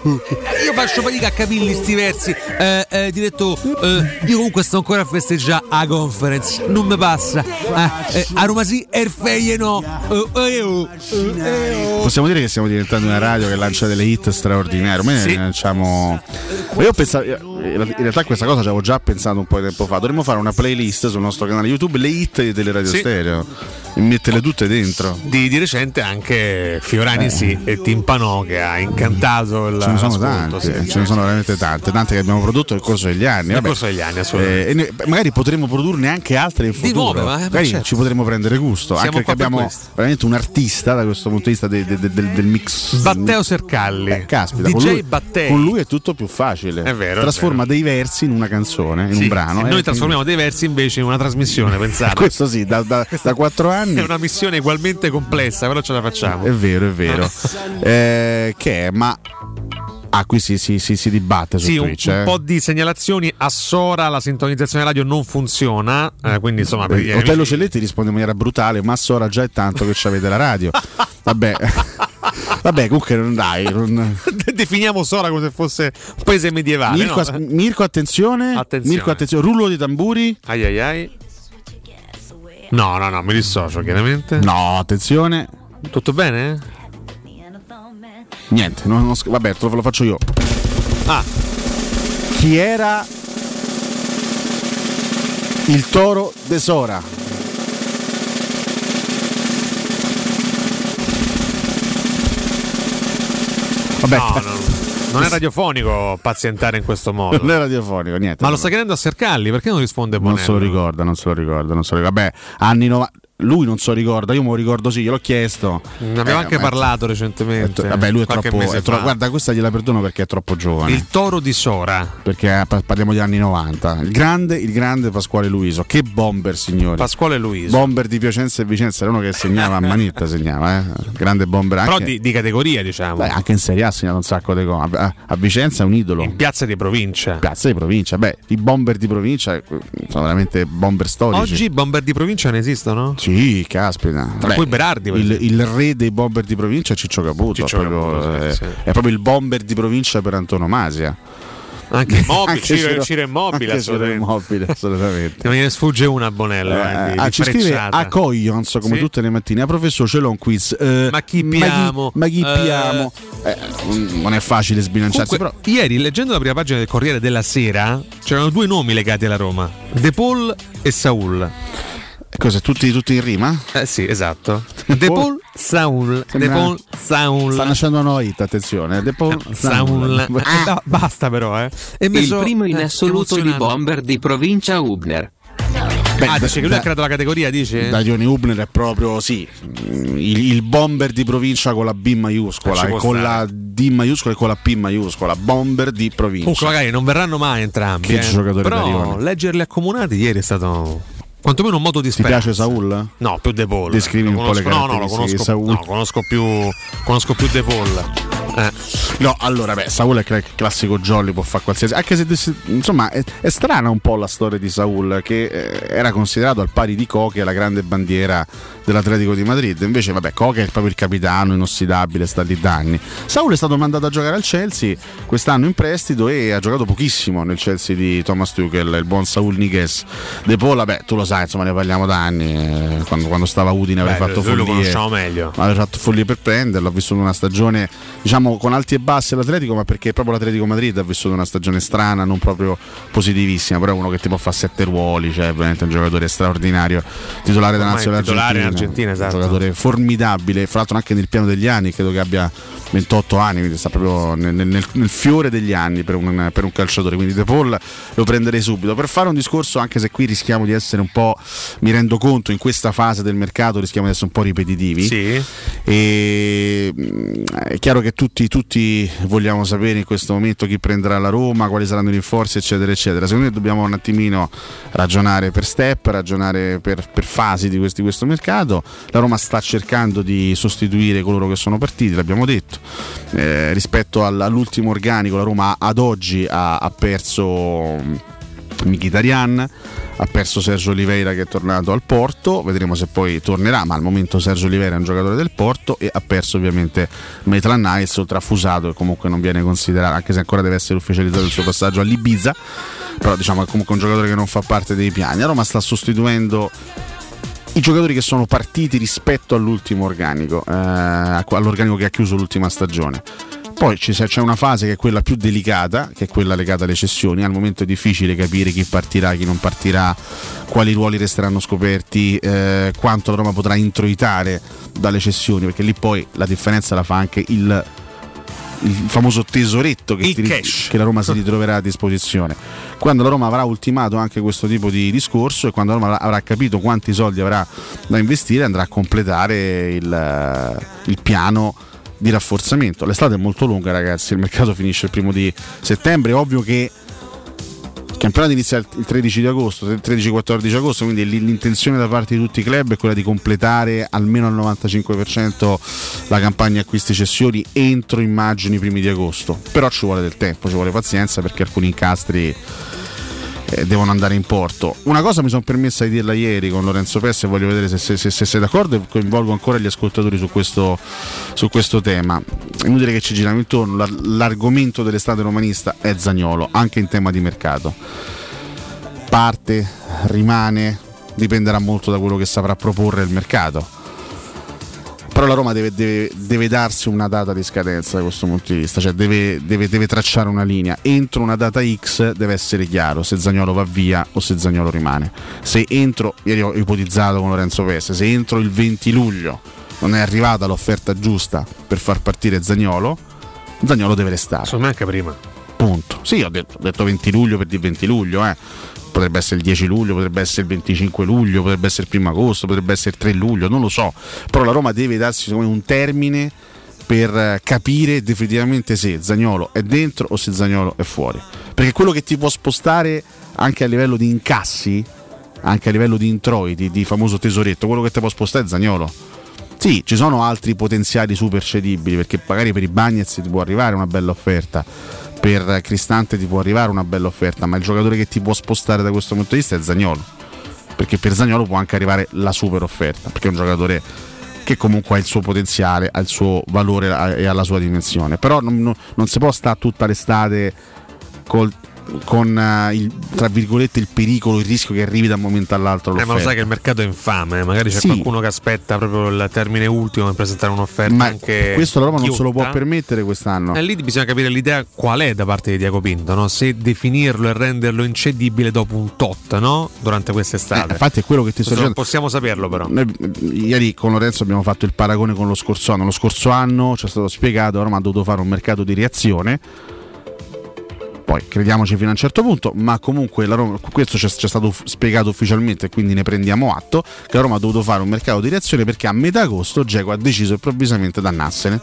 Io faccio fatica a capirli sti versi. Eh, eh, diretto, eh, io comunque sto ancora a festeggiare a conference. Non mi passa. Eh, eh, a Roma sì, e il Feie no. Eh, oh, oh. Possiamo dire che stiamo diventando una radio che lancia delle hit straordinarie. Ormai Sì. Ma io pensavo, in realtà questa cosa ci avevo già pensato un po' di tempo fa. Dovremmo fare una playlist sul nostro canale YouTube, le hit delle radio Sì. stereo. Metterle tutte dentro. Di, di recente anche Fiorani sì e Timpanò che ha incantato il Ce ne sono tante, sì. ce ne sono veramente tante, tante che abbiamo prodotto nel corso degli anni. Nel Vabbè. corso degli anni, assolutamente. Eh, e ne- magari potremo produrne anche altre in futuro. nuove, ma- ma magari certo. ci potremo prendere gusto. Siamo anche perché abbiamo questo. veramente un artista da questo punto di vista de- de- de- del, del mix. Batteo Sercalli. Eh, caspita, DJ con lui, Battei. con lui è tutto più facile. È vero, è Trasforma dei versi in una canzone, in Sì, un brano. e eh, noi trasformiamo dei versi invece in una trasmissione, [LAUGHS] pensate. Questo sì, da, da, da quattro anni. È una missione ugualmente complessa, però ce la facciamo. È vero, è vero. [LAUGHS] Eh, che è, ma. Ah, qui si, si- si- si dibatte su Sì, un, Twitch. un eh. po' di segnalazioni. A Sora la sintonizzazione radio non funziona. eh, quindi insomma, per Eh, Otello amici- Celletti risponde in maniera brutale, ma Sora già è tanto che ci avete la radio. [LAUGHS] Vabbè. [LAUGHS] Vabbè, comunque non dai. non- definiamo Sora come se fosse un paese medievale. Mirko, no? Mirko, attenzione. Attenzione. Mirko, attenzione. Rullo di tamburi. Ai ai ai. No, no, no, mi dissocio chiaramente. No, attenzione. Tutto bene? Niente, non- non vabbè, te lo, lo faccio io. Ah. Chi era il toro de Sora? Vabbè, No, no, non è radiofonico pazientare in questo modo. non è radiofonico, niente. Ma lo sta chiedendo a Sercalli, perché non risponde Non Bonello? se lo ricorda, non se lo ricorda, non se lo ricorda. Vabbè, anni 90. Lui non se lo ricorda, io me lo ricordo sì, gliel'ho chiesto. Ne abbiamo Eh, anche parlato recentemente. Vabbè, lui è troppo. è tro- guarda, questa gliela perdono perché è troppo giovane. Il toro di Sora. Perché eh, pa- parliamo degli anni 90. Il grande, il grande Pasquale Luiso. Che bomber, signori. Pasquale Luiso. Bomber di Piacenza e Vicenza, era uno che segnava a manetta, segnava, eh. Grande bomber anche. Però di, di categoria, diciamo. Beh, anche in Serie A ha segnato un sacco di gol. A, a Vicenza è un idolo. In piazza di provincia. Piazza di provincia. Beh, i bomber di provincia eh, sono veramente bomber storici. Oggi bomber di provincia ne esistono? Sì, caspita. Tra Beh, cui Berardi. il, il re dei bomber di provincia è Ciccio Caputo. Ciccio è, proprio, Caputo, sì, eh, sì. è proprio il bomber di provincia per antonomasia. Anche Anche Ciro, Ciro- Immobile, anche assolutamente. Immobile, assolutamente. Non me ne sfugge una a Bonello. eh, di- Ah, di ci scrive a Coglions come Sì. tutte le mattine. A professor ce l'ho un quiz. Eh, Ma chi Ma piamo? chi, ma chi Eh, piamo? Eh, mm, non è facile sbilanciarsi, Comunque, però. ieri, leggendo la prima pagina del Corriere della Sera, c'erano due nomi legati alla Roma: De Paul e Saul. Cosa, tutti, tutti in rima? Eh sì, esatto. [LAUGHS] De Paul, Saul. De Paul, Saul. Sta nascendo una hit, attenzione. De Paul, [LAUGHS] Saul. Eh, [LAUGHS] no, basta però, eh. E mi Il primo in eh, assoluto di bomber di provincia Ubner. ah, dice che lui da- ha creato la categoria, dice? Darione Hubner è proprio sì, il, il bomber di provincia con la B Eh, maiuscola ci e con stare. la D maiuscola e con la P maiuscola, bomber di provincia. Comunque magari non verranno mai entrambi. Che eh. giocatore Però leggerli accomunati ieri è stato quantomeno un modo di Ti speranza. piace Saul? No, più De Paul. Descrivi Lo un po' le conosco- No, no, lo caratteristiche di conosco, Saul. no, conosco più conosco più De Paul. Eh. No, allora, beh, Saul è cl- classico jolly, può fare qualsiasi. Anche se, insomma, è, è strana un po' la storia di Saul, che eh, era considerato al pari di Coche la grande bandiera dell'Atletico di Madrid. Invece, vabbè, Coche è proprio il capitano inossidabile, sta lì da anni. Saul è stato mandato a giocare al Chelsea quest'anno in prestito e ha giocato pochissimo nel Chelsea di Thomas Tuchel, il buon Saul Niguez. De Paul, vabbè, tu lo sai, insomma, ne parliamo da anni. eh, quando, quando stava a Udine aveva Beh, fatto lui lo follie. conosciamo meglio. Aveva fatto follie per prenderlo, ha vissuto una stagione diciamo con alti e bassi all'Atletico, ma perché proprio l'Atletico Madrid ha vissuto una stagione strana, non proprio positivissima, però è uno che ti può fare sette ruoli, cioè veramente un giocatore straordinario, titolare della nazionale titolare in argentina, Argentina, esatto. un giocatore formidabile, fra l'altro anche nel piano degli anni, credo che abbia 28 anni, quindi sta proprio nel, nel- nel fiore degli anni per un, per un calciatore, quindi De Paul lo prenderei subito. Per fare un discorso, anche se qui rischiamo di essere un po', mi rendo conto, in questa fase del mercato rischiamo di essere un po' ripetitivi. Sì. E mm, è chiaro che tutti, tutti vogliamo sapere in questo momento chi prenderà la Roma, quali saranno i rinforzi, eccetera, eccetera. Secondo me dobbiamo un attimino ragionare per step, ragionare per, per fasi di, questi- questo mercato. La Roma sta cercando di sostituire coloro che sono partiti, l'abbiamo detto. Eh, rispetto al- all'ultimo organico, la Roma ad oggi ha, ha perso. Mkhitaryan ha perso Sergio Oliveira che è tornato al Porto vedremo se poi tornerà ma al momento Sergio Oliveira è un giocatore del Porto e ha perso ovviamente Maitland Niles oltre a Fusato che comunque non viene considerato anche se ancora deve essere ufficializzato il suo passaggio all'Ibiza però diciamo è comunque un giocatore che non fa parte dei piani la Roma sta sostituendo i giocatori che sono partiti rispetto all'ultimo organico, eh, all'organico che ha chiuso l'ultima stagione. Poi c'è una fase che è quella più delicata, che è quella legata alle cessioni. Al momento è difficile capire chi partirà, chi non partirà, quali ruoli resteranno scoperti, eh, quanto la Roma potrà introitare dalle cessioni, perché lì poi la differenza la fa anche il, il famoso tesoretto che, Il ti ri- cash. che la Roma si ritroverà a disposizione. Quando la Roma avrà ultimato anche questo tipo di discorso e quando la Roma avrà capito quanti soldi avrà da investire, andrà a completare il, il piano di rafforzamento. L'estate è molto lunga, ragazzi. Il mercato finisce il primo di settembre. È ovvio che il campionato inizia il il 13 di agosto, 13-14 agosto, quindi l'intenzione da parte di tutti i club è quella di completare almeno al 95% la campagna acquisti cessioni entro immagini primi di agosto. Però ci vuole del tempo, ci vuole pazienza perché alcuni incastri eh, devono andare in porto. Una cosa mi sono permessa di dirla ieri con Lorenzo Pesce voglio vedere se, se, se, se sei d'accordo e coinvolgo ancora gli ascoltatori su questo, su questo tema. È inutile che ci giriamo intorno, la, l'argomento dell'estate romanista è Zagnolo, anche in tema di mercato. Parte, rimane, dipenderà molto da quello che saprà proporre il mercato però la Roma deve, deve, deve, darsi una data di scadenza da questo punto di vista, cioè deve, deve, tracciare una linea. Entro una data X deve essere chiaro se Zagnolo va via o se Zagnolo rimane. Se entro, ieri ho ipotizzato con Lorenzo Pesse, se entro il 20 luglio non è arrivata l'offerta giusta per far partire Zagnolo, Zagnolo deve restare. Me anche prima. Punto. Sì, ho detto, ho detto 20 luglio per dire 20 luglio, eh potrebbe essere il 10 luglio, potrebbe essere il 25 luglio, potrebbe essere il 1 agosto, potrebbe essere il 3 luglio, non lo so, però la Roma deve darsi un termine per capire definitivamente se Zagnolo è dentro o se Zagnolo è fuori. Perché quello che ti può spostare anche a livello di incassi, anche a livello di introiti, di famoso tesoretto, quello che ti può spostare è Zagnolo. Sì, ci sono altri potenziali super cedibili, perché magari per i Bagnets ti può arrivare una bella offerta per Cristante ti può arrivare una bella offerta, ma il giocatore che ti può spostare da questo punto di vista è Zagnolo. Perché per Zagnolo può anche arrivare la super offerta, perché è un giocatore che comunque ha il suo potenziale, ha il suo valore e ha la sua dimensione. Però non, non, non si può stare tutta l'estate col con uh, il, tra virgolette il pericolo, il rischio che arrivi da un momento all'altro. Eh, ma lo sai che il mercato è infame, eh? magari c'è sì. qualcuno che aspetta proprio il termine ultimo per presentare un'offerta. Ma anche questo la Roma non se lo può permettere quest'anno. E eh, lì bisogna capire l'idea qual è da parte di Diaco Pinto, no? se definirlo e renderlo incedibile dopo un tot no? durante quest'estate. Eh, infatti è quello che ti sto dicendo. Possiamo saperlo però. Noi, ieri con Lorenzo abbiamo fatto il paragone con lo scorso anno. Lo scorso anno ci è stato spiegato, Roma ha dovuto fare un mercato di reazione poi crediamoci fino a un certo punto, ma comunque Roma, questo ci è stato spiegato ufficialmente quindi ne prendiamo atto, che la Roma ha dovuto fare un mercato di reazione perché a metà agosto Geco ha deciso improvvisamente di andarsene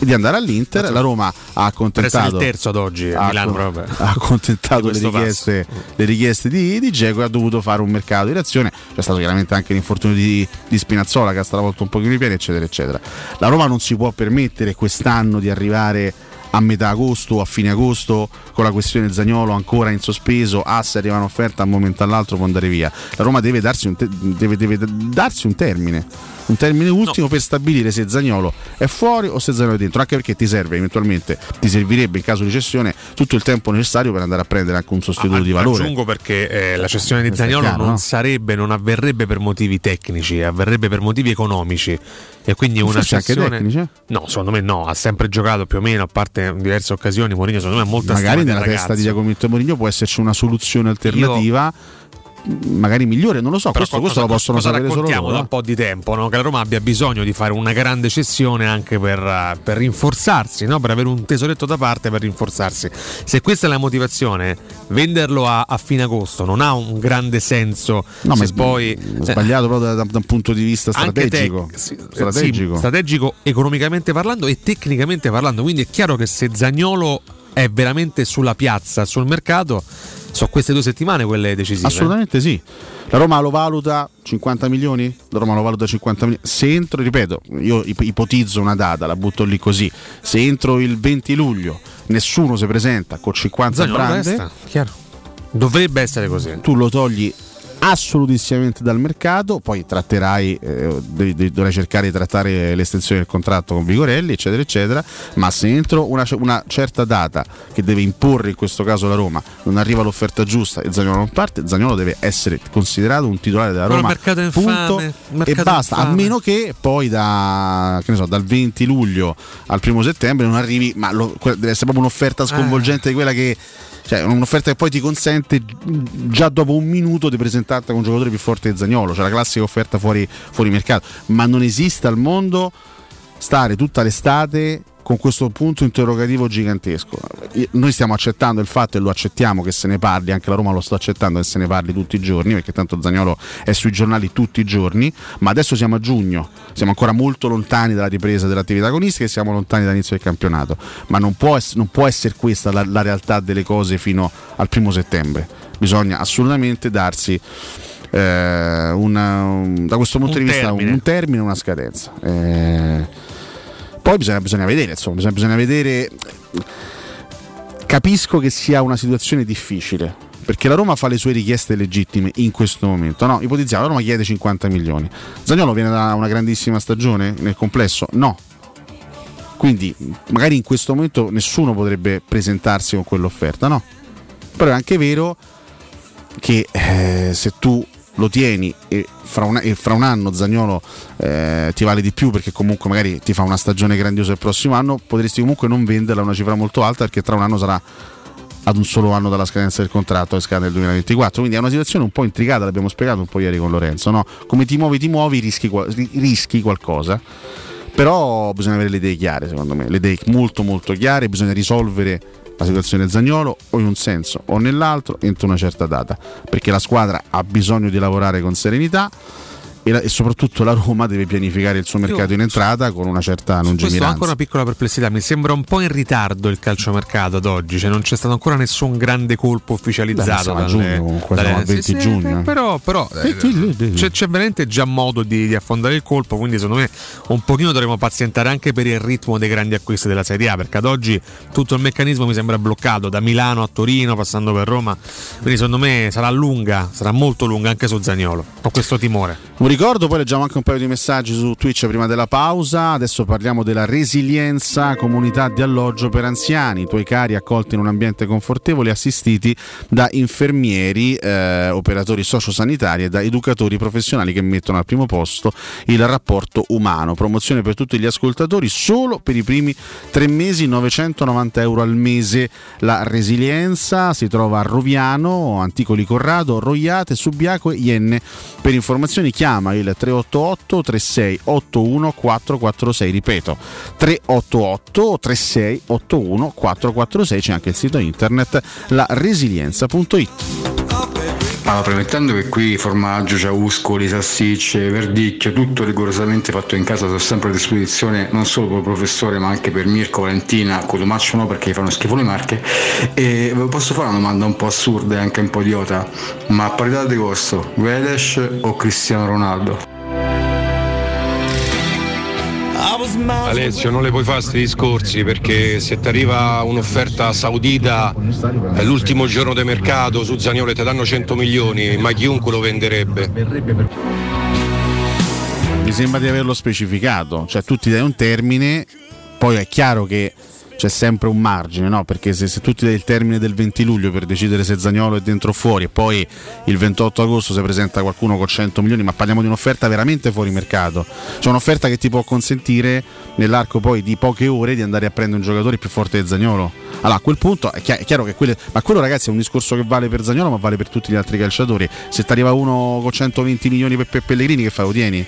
e di andare all'Inter. La Roma ha accontentato. il terzo ad oggi ha, Milano proprio. [LAUGHS] ha accontentato le richieste, le richieste, di, di Geco e ha dovuto fare un mercato di reazione. C'è stato chiaramente anche l'infortunio di, di Spinazzola che ha stravolto un pochino i piedi, eccetera, eccetera. La Roma non si può permettere quest'anno di arrivare a metà agosto a fine agosto con la questione Zagnolo ancora in sospeso, ah se arriva un'offerta a un momento all'altro può andare via. La Roma deve darsi un, te- deve, deve darsi un termine un termine ultimo no. per stabilire se Zagnolo è fuori o se Zagnolo è dentro, anche perché ti serve eventualmente, ti servirebbe in caso di cessione tutto il tempo necessario per andare a prendere anche un sostituto ah, di valore. Aggiungo perché eh, la cessione di Zagnolo chiaro, non no? sarebbe, non avverrebbe per motivi tecnici, avverrebbe per motivi economici e quindi una cessione anche no secondo me no ha sempre giocato più o meno a parte in diverse occasioni Mourinho secondo me è molto magari nella testa di Giacomitto Mourinho può esserci una soluzione alternativa Io magari migliore, non lo so, questo, questo, lo possono cosa sapere solo loro. da un po' di tempo no? che la Roma abbia bisogno di fare una grande cessione anche per, per rinforzarsi, no? per avere un tesoretto da parte per rinforzarsi. Se questa è la motivazione, venderlo a, a fine agosto non ha un grande senso. No, ma è poi, sbagliato proprio da, da, un punto di vista strategico. Te, sì, strategico. Sì, strategico economicamente parlando e tecnicamente parlando. Quindi è chiaro che se Zagnolo è veramente sulla piazza, sul mercato sono queste due settimane quelle decisive? Assolutamente sì. La Roma lo valuta 50 milioni? La Roma lo valuta 50 milioni. Se entro, ripeto, io ipotizzo una data, la butto lì così. Se entro il 20 luglio nessuno si presenta con 50 brande, Dovrebbe essere così. Tu lo togli assolutissimamente dal mercato, poi tratterai, eh, dovrai cercare di trattare l'estensione del contratto con Vigorelli, eccetera, eccetera, ma se entro una, una, certa data che deve imporre in questo caso la Roma, non arriva l'offerta giusta e Zagnolo non parte, Zagnolo deve essere considerato un titolare della Roma, infame, punto, e basta, infame. a meno che poi da, che so, dal 20 luglio al primo settembre non arrivi, ma lo, deve essere proprio un'offerta sconvolgente eh. di quella che cioè un'offerta che poi ti consente già dopo un minuto di presentarti con un giocatore più forte di Zagnolo, cioè la classica offerta fuori, fuori mercato, ma non esiste al mondo stare tutta l'estate con questo punto interrogativo gigantesco. Noi stiamo accettando il fatto e lo accettiamo che se ne parli, anche la Roma lo sta accettando che se ne parli tutti i giorni, perché tanto Zagnolo è sui giornali tutti i giorni, ma adesso siamo a giugno, siamo ancora molto lontani dalla ripresa dell'attività agonistica e siamo lontani dall'inizio del campionato, ma non può, non può essere questa la-, la realtà delle cose fino al primo settembre, bisogna assolutamente darsi... Eh, una, un, da questo punto un di vista termine. un, termine, una scadenza. Eh, poi bisogna, bisogna vedere, insomma, bisogna, bisogna vedere. Capisco che sia una situazione difficile perché la Roma fa le sue richieste legittime in questo momento. No, ipotizziamo, la Roma chiede 50 milioni. Zagnolo viene da una grandissima stagione nel complesso? No. Quindi magari in questo momento nessuno potrebbe presentarsi con quell'offerta, no? Però è anche vero che eh, se tu lo tieni e fra, un, e fra un anno Zagnolo eh, ti vale di più perché comunque magari ti fa una stagione grandiosa il prossimo anno, potresti comunque non venderla a una cifra molto alta perché tra un anno sarà ad un solo anno dalla scadenza del contratto e scade nel 2024 quindi è una situazione un po' intricata l'abbiamo spiegato un po' ieri con Lorenzo no? come ti muovi ti muovi rischi, rischi qualcosa però bisogna avere le idee chiare secondo me le idee molto molto chiare bisogna risolvere la situazione Zagnolo o in un senso o nell'altro entro una certa data perché la squadra ha bisogno di lavorare con serenità e, la, e, soprattutto la Roma deve pianificare il suo mercato Io, in entrata con una certa lungimiranza. Questo ho anche una piccola perplessità, mi sembra un po' in ritardo il calciomercato ad oggi, cioè non c'è stato ancora nessun grande colpo ufficializzato. Beh, dalle, giugno, comunque, dalle, siamo 20 sì, giugno. Sì, però, però eh, c'è, c'è, veramente già modo di, di, affondare il colpo, quindi secondo me un pochino dovremo pazientare anche per il ritmo dei grandi acquisti della Serie A, perché ad oggi tutto il meccanismo mi sembra bloccato da Milano a Torino, passando per Roma, quindi secondo me sarà lunga, sarà molto lunga anche su Zagnolo, ho questo timore. Ricordo, poi leggiamo anche un paio di messaggi su Twitch prima della pausa. Adesso parliamo della resilienza, comunità di alloggio per anziani, i tuoi cari accolti in un ambiente confortevole, assistiti da infermieri, eh, operatori sociosanitari e da educatori professionali che mettono al primo posto il rapporto umano. Promozione per tutti gli ascoltatori solo per i primi tre mesi, 990 euro al mese. La resilienza si trova a Roviano, Anticoli Corrado, Roiate, Subiaco e Ienne. Per informazioni chiama chiama il 388 36 81 446 ripeto 388 36 81 446 c'è anche il sito internet la resilienza.it allora, premettendo che qui formaggio, ciauscoli, salsicce, verdicchio, tutto rigorosamente fatto in casa, sono sempre a disposizione non solo per il professore ma anche per Mirko, Valentina, Codomaccio no perché fanno schifo le marche. E posso fare una domanda un po' assurda e anche un po' idiota, ma a parità di costo, Veles o Cristiano Ronaldo? Alessio, non le puoi fare questi discorsi perché se ti arriva un'offerta saudita l'ultimo giorno di mercato su Zaniolo ti danno 100 milioni, ma chiunque lo venderebbe. Mi sembra di averlo specificato, cioè tu ti dai un termine, poi è chiaro che c'è sempre un margine, no? Perché se, se tu ti dai il termine del 20 luglio per decidere se Zagnolo è dentro o fuori e poi il 28 agosto si presenta qualcuno con 100 milioni, ma parliamo di un'offerta veramente fuori mercato. C'è un'offerta che ti può consentire nell'arco poi di poche ore di andare a prendere un giocatore più forte di Zagnolo. Allora a quel punto è, chiaro che quelle, ma quello ragazzi è un discorso che vale per Zagnolo ma vale per tutti gli altri calciatori. Se ti arriva uno con 120 milioni per, per Pellegrini che fai? Lo tieni?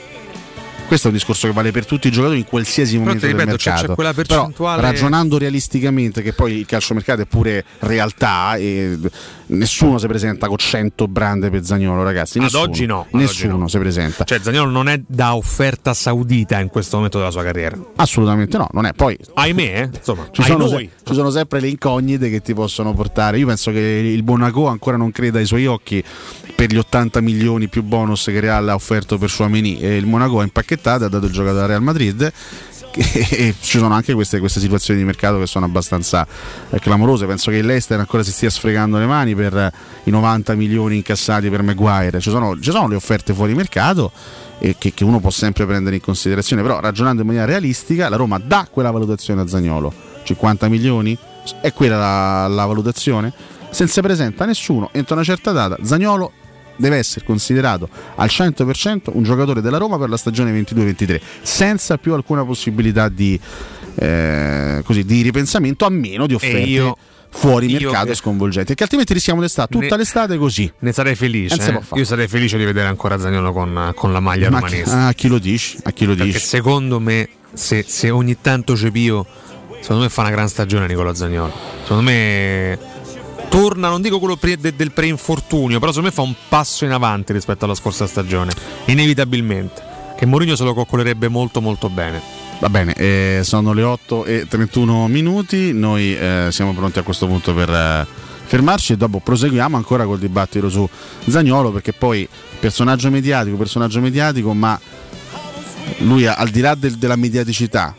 Questo è un discorso che vale per tutti i giocatori in qualsiasi momento ripeto, del mercato. C'è quella percentuale... Però, ragionando realisticamente, che poi il calciomercato è pure realtà, e nessuno si presenta con 100 brande per Zagnolo, ragazzi. Nessuno, ad oggi no. Ad nessuno oggi no. si presenta. Cioè, Zagnolo non è da offerta saudita in questo momento della sua carriera. Assolutamente no, non è. Poi, ahimè, eh? insomma, ci sono, se, ci sono sempre le incognite che ti possono portare. Io penso che il Monaco ancora non creda ai suoi occhi per gli 80 milioni più bonus che Real ha offerto per Suameni e il Monaco ha impacchettato e ha dato il giocatore al Real Madrid e [LAUGHS] ci sono anche queste, queste, situazioni di mercato che sono abbastanza eh, clamorose. Penso che l'Ester ancora si stia sfregando le mani per i 90 milioni incassati per Maguire. Ci sono, ci sono le offerte fuori mercato e che, che, uno può sempre prendere in considerazione, però ragionando in maniera realistica, la Roma dà quella valutazione a Zagnolo. 50 milioni? È quella la, la valutazione? Se non si presenta nessuno entro una certa data, Zagnolo deve essere considerato al 100% un giocatore della Roma per la stagione 22-23, senza più alcuna possibilità di, eh, così, di ripensamento, a meno di offerte. Io fuori mercato che... sconvolgenti che altrimenti rischiamo di stare tutta ne... l'estate così. ne sarei felice eh? io sarei felice di vedere ancora Zagnolo con, con la maglia Ma romanese a chi lo dici? A chi lo perché dici? secondo me se, se ogni tanto Cepio secondo me fa una gran stagione Nicola Zagnolo secondo me torna, non dico quello pre, de, del pre-infortunio, però secondo me fa un passo in avanti rispetto alla scorsa stagione, inevitabilmente. Che Mourinho se lo coccolerebbe molto molto bene. Va bene, eh, sono le 8 e 31 minuti, noi eh, siamo pronti a questo punto per eh, fermarci e dopo proseguiamo ancora col dibattito su Zagnolo perché poi personaggio mediatico, personaggio mediatico, ma lui al di là del, della mediaticità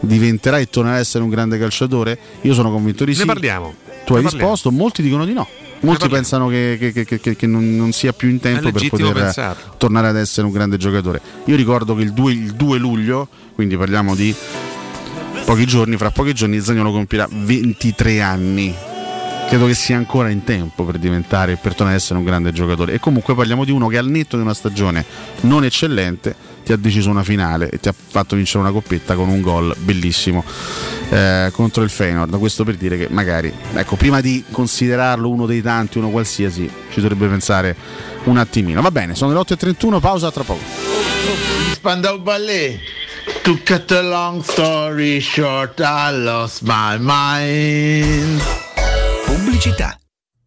diventerà e tornerà a essere un grande calciatore? Io sono convinto di sì. Ne parliamo tu hai risposto, molti dicono di no. Molti pensano che, che- che- che- non, non sia più in tempo per poter pensarlo. tornare ad essere un grande giocatore. Io ricordo che il 2, il 2 luglio, quindi parliamo di pochi giorni, fra pochi giorni Zagnolo compirà 23 anni. Credo che sia ancora in tempo per diventare, per tornare ad essere un grande giocatore. E comunque parliamo di uno che al netto di una stagione non eccellente ti ha deciso una finale e ti ha fatto vincere una coppetta con un gol bellissimo eh, contro il Feyenoord. Questo per dire che magari, ecco, prima di considerarlo uno dei tanti, uno qualsiasi, ci dovrebbe pensare un attimino. Va bene, sono le 8.31, pausa tra poco. Spandau Ballet. To cut a long story short, I lost my mind. Pubblicità.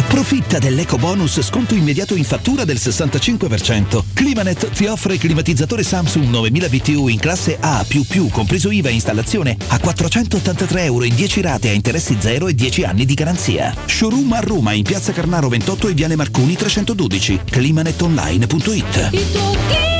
Approfitta dell'eco bonus sconto immediato in fattura del 65%. Climanet ti offre il climatizzatore Samsung 9000 BTU in classe A++, compreso IVA e installazione, a 483 euro in 10 rate a interessi zero e 10 anni di garanzia. Showroom a Roma in piazza Carnaro 28 e Viale Marconi 312. climanetonline.it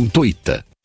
gratuita.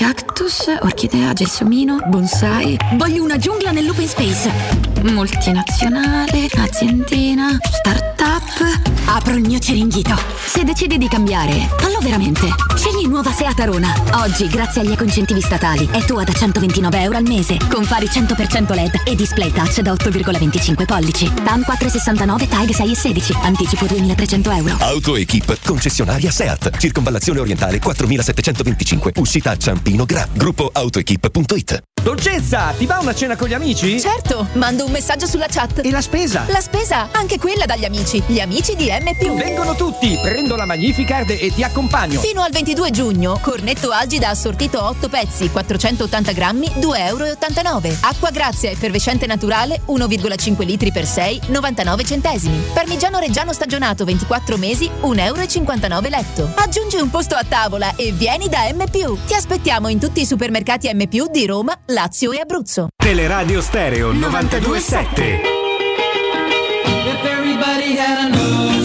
Cactus, orchidea, gelsomino, bonsai. Voglio una giungla nell'open space. Multinazionale, aziendina, startup. Apro il mio ceringhito. Se decidi di cambiare, fallo veramente. Scegli nuova Seat Arona. Oggi, grazie agli ecoincentivi statali, è tua da 129 euro al mese. Con fari 100% LED e display touch da 8,25 pollici. TAN 469 TAG 6 e 16. Anticipo 2300 euro. AutoEquip, concessionaria SEAT, circonvallazione orientale 4725, uscita a Ciampino Gra, gruppo autoequip.it. Dolcezza, ti va una cena con gli amici? Certo, mando un messaggio sulla chat. E la spesa? La spesa, anche quella dagli amici. Gli amici di M. Vengono tutti, prendo la Magnificard e ti accompagno. Fino al 22 giugno, cornetto Algida assortito 8 pezzi, 480 grammi, 2,89 euro. Acqua Grazia effervescente naturale, 1,5 litri per 6, 99 centesimi. Parmigiano Reggiano stagionato 24 mesi, 1,59 euro letto. Aggiungi un posto a tavola e vieni da M. Ti aspettiamo in tutti i supermercati M. di Roma, Lazio e Abruzzo. Teleradio Stereo 927. If everybody had an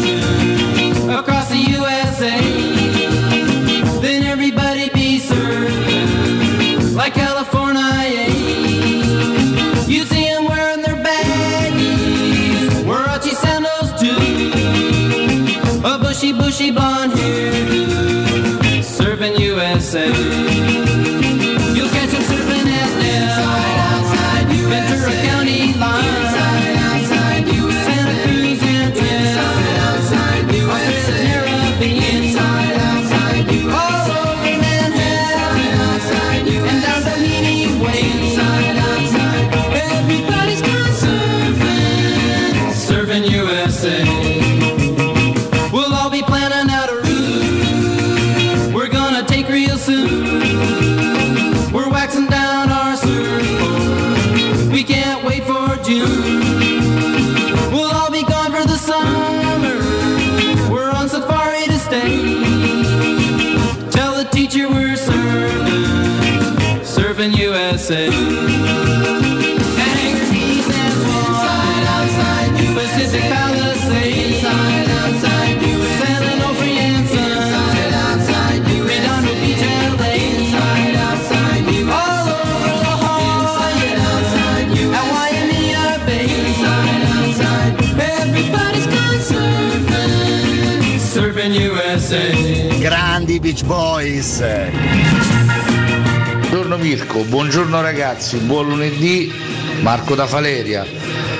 Beach Boys. Buongiorno Mirko, buongiorno ragazzi, buon lunedì, Marco da Faleria.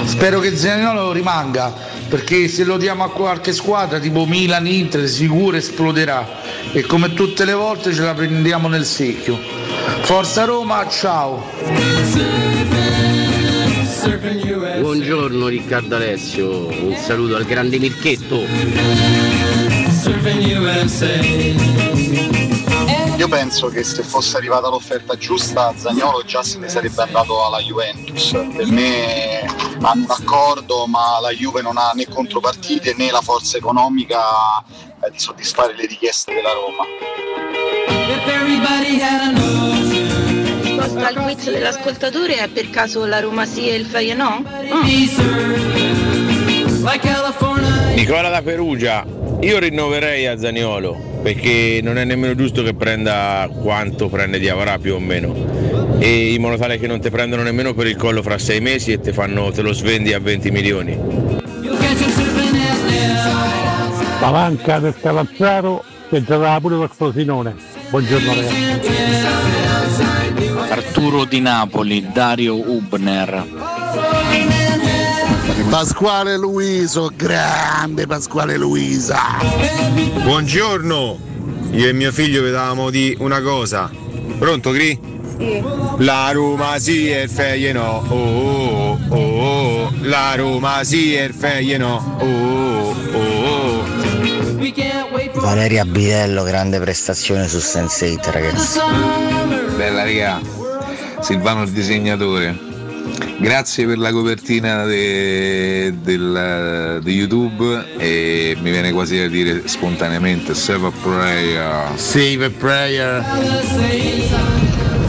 Spero che Zaniolo rimanga, perché se lo diamo a qualche squadra tipo Milan, Inter, sicuro esploderà e come tutte le volte ce la prendiamo nel secchio. Forza Roma, ciao! Buongiorno Riccardo Alessio, un saluto al grande Mirchetto. Io penso che se fosse arrivata l'offerta giusta Zagnolo già se ne sarebbe andato alla Juventus. Per me hanno un accordo ma la Juve non ha né contropartite né la forza economica eh, di soddisfare le richieste della Roma. Risposta al quiz dell'ascoltatore è per caso la Roma sì e il served like California. Nicola da Perugia, io rinnoverei a Zaniolo perché non è nemmeno giusto che prenda quanto prende di Avarà più o meno e in modo tale che non ti prendono nemmeno per il collo fra sei mesi e te, fanno, te lo svendi a 20 milioni. Palanca del Calazzaro che giocava pure col Frosinone. Buongiorno ragazzi. Arturo di Napoli, Dario Ubner. Pasquale Luiso, grande Pasquale Luisa. Buongiorno, io e mio figlio vedevamo di una cosa. Pronto Gri? Sì. La Roma sì e il Feyenoord, oh, oh, oh, la Roma sì e il Feyenoord, oh, oh, oh. Valeria Bidello, grande prestazione su Sense8 ragazzi. Bella raga, Silvano il disegnatore. Grazie per la copertina de- del- di YouTube e mi viene quasi da dire spontaneamente Save a Prayer. Save a Prayer.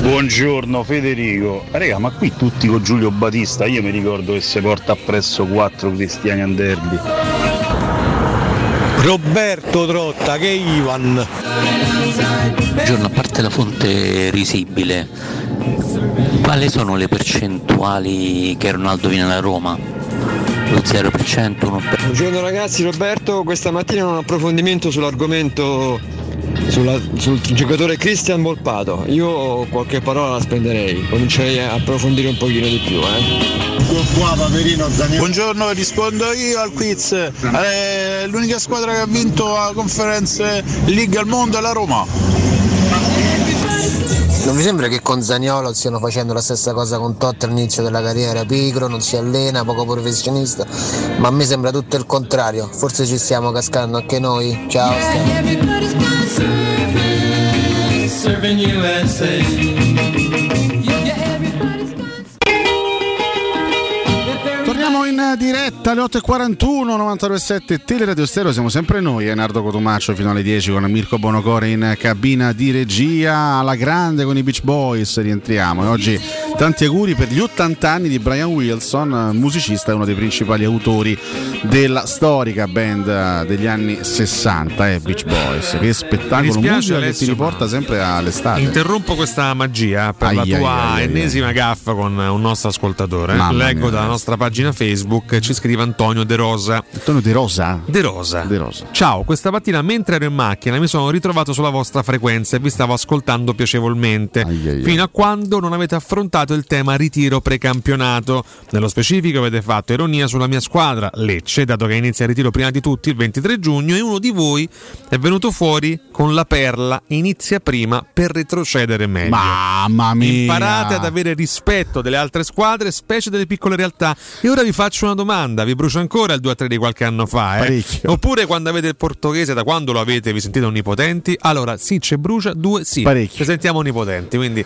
Buongiorno Federico. Raga, ma qui tutti con Giulio Battista, io mi ricordo che si porta appresso quattro cristiani al derby. Roberto Trotta, che Ivan. Buongiorno, a parte la fonte risibile, quali sono le percentuali che Ronaldo viene alla Roma? Lo 0%, 1%? Buongiorno ragazzi, Roberto, questa mattina un approfondimento sull'argomento sulla- sul giocatore Cristian Volpato. Io qualche parola la spenderei, comincerei a approfondire un pochino di più, eh. Buongiorno, rispondo io al quiz. Eh, l'unica squadra che ha vinto la conferenza League al mondo è la Roma. Non mi sembra che con Zaniolo stiano facendo la stessa cosa con Totti all'inizio della carriera, pigro, non si allena, poco professionista, ma a me sembra tutto il contrario, forse ci stiamo cascando anche noi. Ciao. Serving diretta alle 8.41 927 Teleradio Stereo, siamo sempre noi, Enardo Cotumaccio fino alle 10 con Mirko Bonocore in cabina di regia, alla grande con i Beach Boys rientriamo. E oggi tanti auguri per gli 80 anni di Brian Wilson, musicista e uno dei principali autori della storica band degli anni 60, eh, Beach Boys, che spettacolo dispiace, musica che ti riporta sempre all'estate. Interrompo questa magia per Ai, la tua ai, ai, ennesima gaffa con un nostro ascoltatore. Mamma Leggo mia, dalla nostra pagina Facebook, ci scrive Antonio De Rosa. Antonio De Rosa? De Rosa. De Rosa. Ciao, questa mattina mentre ero in macchina mi sono ritrovato sulla vostra frequenza e vi stavo ascoltando piacevolmente. Fino a quando non avete affrontato il tema ritiro precampionato. Nello specifico avete fatto ironia sulla mia squadra, Lecce, dato che inizia il ritiro prima di tutti il 23 giugno e uno di voi è venuto fuori con la perla inizia prima per retrocedere meglio. Mamma mia! Imparate ad avere rispetto delle altre squadre, specie delle piccole realtà. E ora vi faccio una domanda: vi brucia ancora il 2-3 di qualche anno fa? Eh? Parecchio. Oppure quando avete il portoghese, da quando lo avete, vi sentite onnipotenti? Allora, sì, c'è brucia, due sì. Parecchio. Ci sentiamo onnipotenti, quindi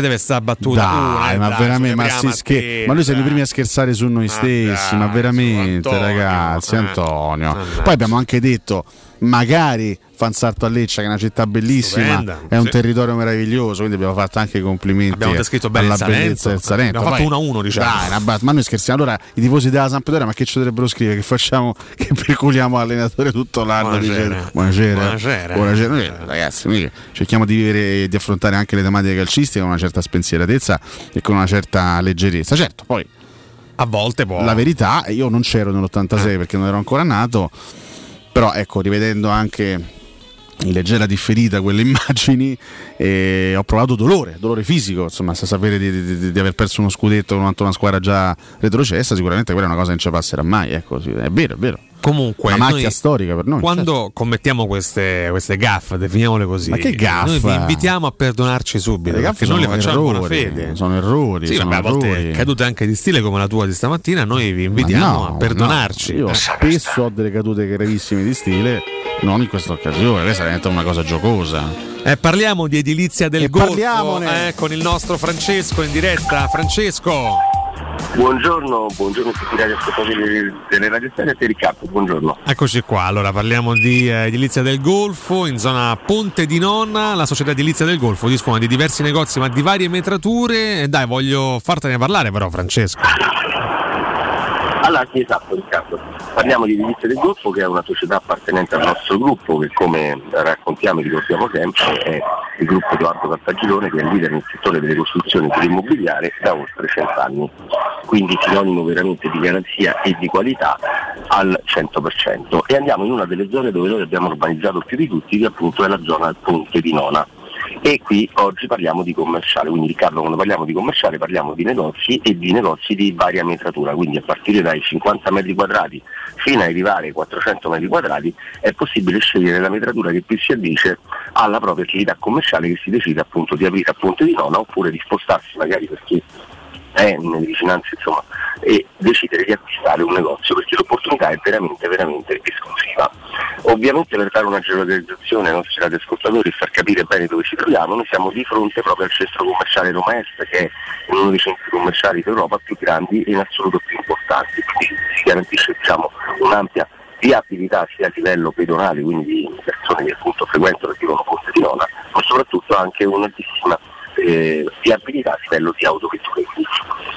Deve stare battuta. Dai, ma dai, veramente, ma, si scher- ma noi siamo i primi a scherzare su noi stessi, ma veramente, Antonio, ragazzi, eh. Antonio. Poi abbiamo anche detto, magari Fanzarto a Lecce, che è una città bellissima, Stupenda, è un sì. territorio meraviglioso, quindi abbiamo fatto anche i complimenti Abbiamo descritto bene alla il bellezza del Salento. Abbiamo fatto Poi- 1-1, diciamo. Dai, bat- ma noi scherziamo. Allora, i tifosi della Sampdoria, ma che ci dovrebbero scrivere? Che facciamo, [LAUGHS] che perculiamo l'allenatore tutto l'anno? Buonasera. Buonasera. Buonasera. Buonasera. Noi, ragazzi, noi cerchiamo di vivere e di affrontare anche le tematiche calcistiche con una certa spensieratezza e con una certa leggerezza. Certo, poi A volte può. la verità, io non c'ero nell'86 perché non ero ancora nato, però ecco, rivedendo anche in leggera differita quelle [LAUGHS] immagini, eh, ho provato dolore, dolore fisico, insomma, sa sapere di, di- di- aver perso uno scudetto contro una squadra già retrocessa, sicuramente quella è una cosa che non ci passerà mai, ecco, è vero, è vero. Comunque, una macchia noi- storica per noi. Quando certo. commettiamo queste, queste gaffe, definiamole così, Ma che gaffe? noi vi invitiamo a perdonarci subito. Le Perché gaffe noi le facciamo errori, fede. sono errori, Sì, sono vabbè, a volte errori. cadute anche di stile come la tua di stamattina. Noi vi invitiamo no, a perdonarci. no, io Eh. spesso ho delle cadute gravissime di stile, non in questa occasione, questa diventa una cosa giocosa. Eh, parliamo di edilizia del E Golfo eh, con il nostro Francesco in diretta. Francesco, Buongiorno, buongiorno a tutti i radioascoltatori delle radio e Riccardo, buongiorno. eccoci qua. Allora parliamo di eh, edilizia del Golfo in zona Ponte di Nonna. La società edilizia del Golfo dispone di diversi negozi, ma di varie metrature. Dai, voglio fartene parlare, però, Francesco. Allora sì, esatto Riccardo, parliamo di Edilizia del Golfo che è una società appartenente al nostro gruppo che come raccontiamo e ricordiamo sempre è il gruppo Edoardo Cartagirone che è leader nel settore delle costruzioni dell'immobiliare da oltre cent'anni, quindi sinonimo veramente di garanzia e di qualità al 100% e andiamo in una delle zone dove noi abbiamo urbanizzato più di tutti che appunto è la zona Ponte di Nona. E qui oggi parliamo di commerciale, quindi Riccardo quando parliamo di commerciale parliamo di negozi e di negozi di varia metratura, quindi a partire dai 50 metri quadrati fino ad arrivare ai 400 metri quadrati è possibile scegliere la metratura che più si addice alla propria attività commerciale che si decide appunto di aprire a Ponte di Nona oppure di spostarsi magari perché è nelle vicinanze insomma e decidere di acquistare un negozio perché l'opportunità è veramente veramente esclusiva. Ovviamente per dare una geolocalizzazione ai nostri radioascoltatori e far capire bene dove ci troviamo, noi siamo di fronte proprio al centro commerciale Roma Est che è uno dei centri commerciali d'Europa più grandi e in assoluto più importanti, quindi si garantisce diciamo, un'ampia viabilità sia a livello pedonale, quindi di persone che appunto frequentano e vivono Ponte di Nona, ma soprattutto anche un'altissima eh, viabilità a livello di autovetture, quindi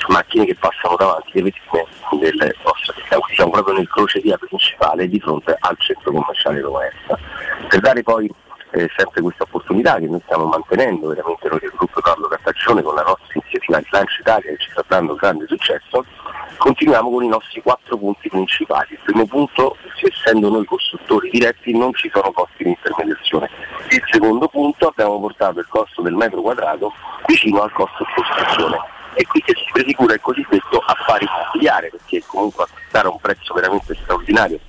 macchine che passano davanti le vetrine città, quindi siamo proprio nel crocevia principale di fronte al centro commerciale Roma Est. Per dare poi eh, sempre questa opportunità che noi stiamo mantenendo veramente noi del gruppo Carlo Cartaccione con la nostra iniziativa di Lancio Italia che ci sta dando grande successo, continuiamo con i nostri quattro punti principali. Il primo punto, essendo noi costruttori diretti, non ci sono costi di intermediazione. Il secondo punto, abbiamo portato il costo del metro quadrato vicino al costo di costruzione. E qui che si prefigura il cosiddetto affare immobiliare, perché comunque acquistare a un prezzo veramente straordinario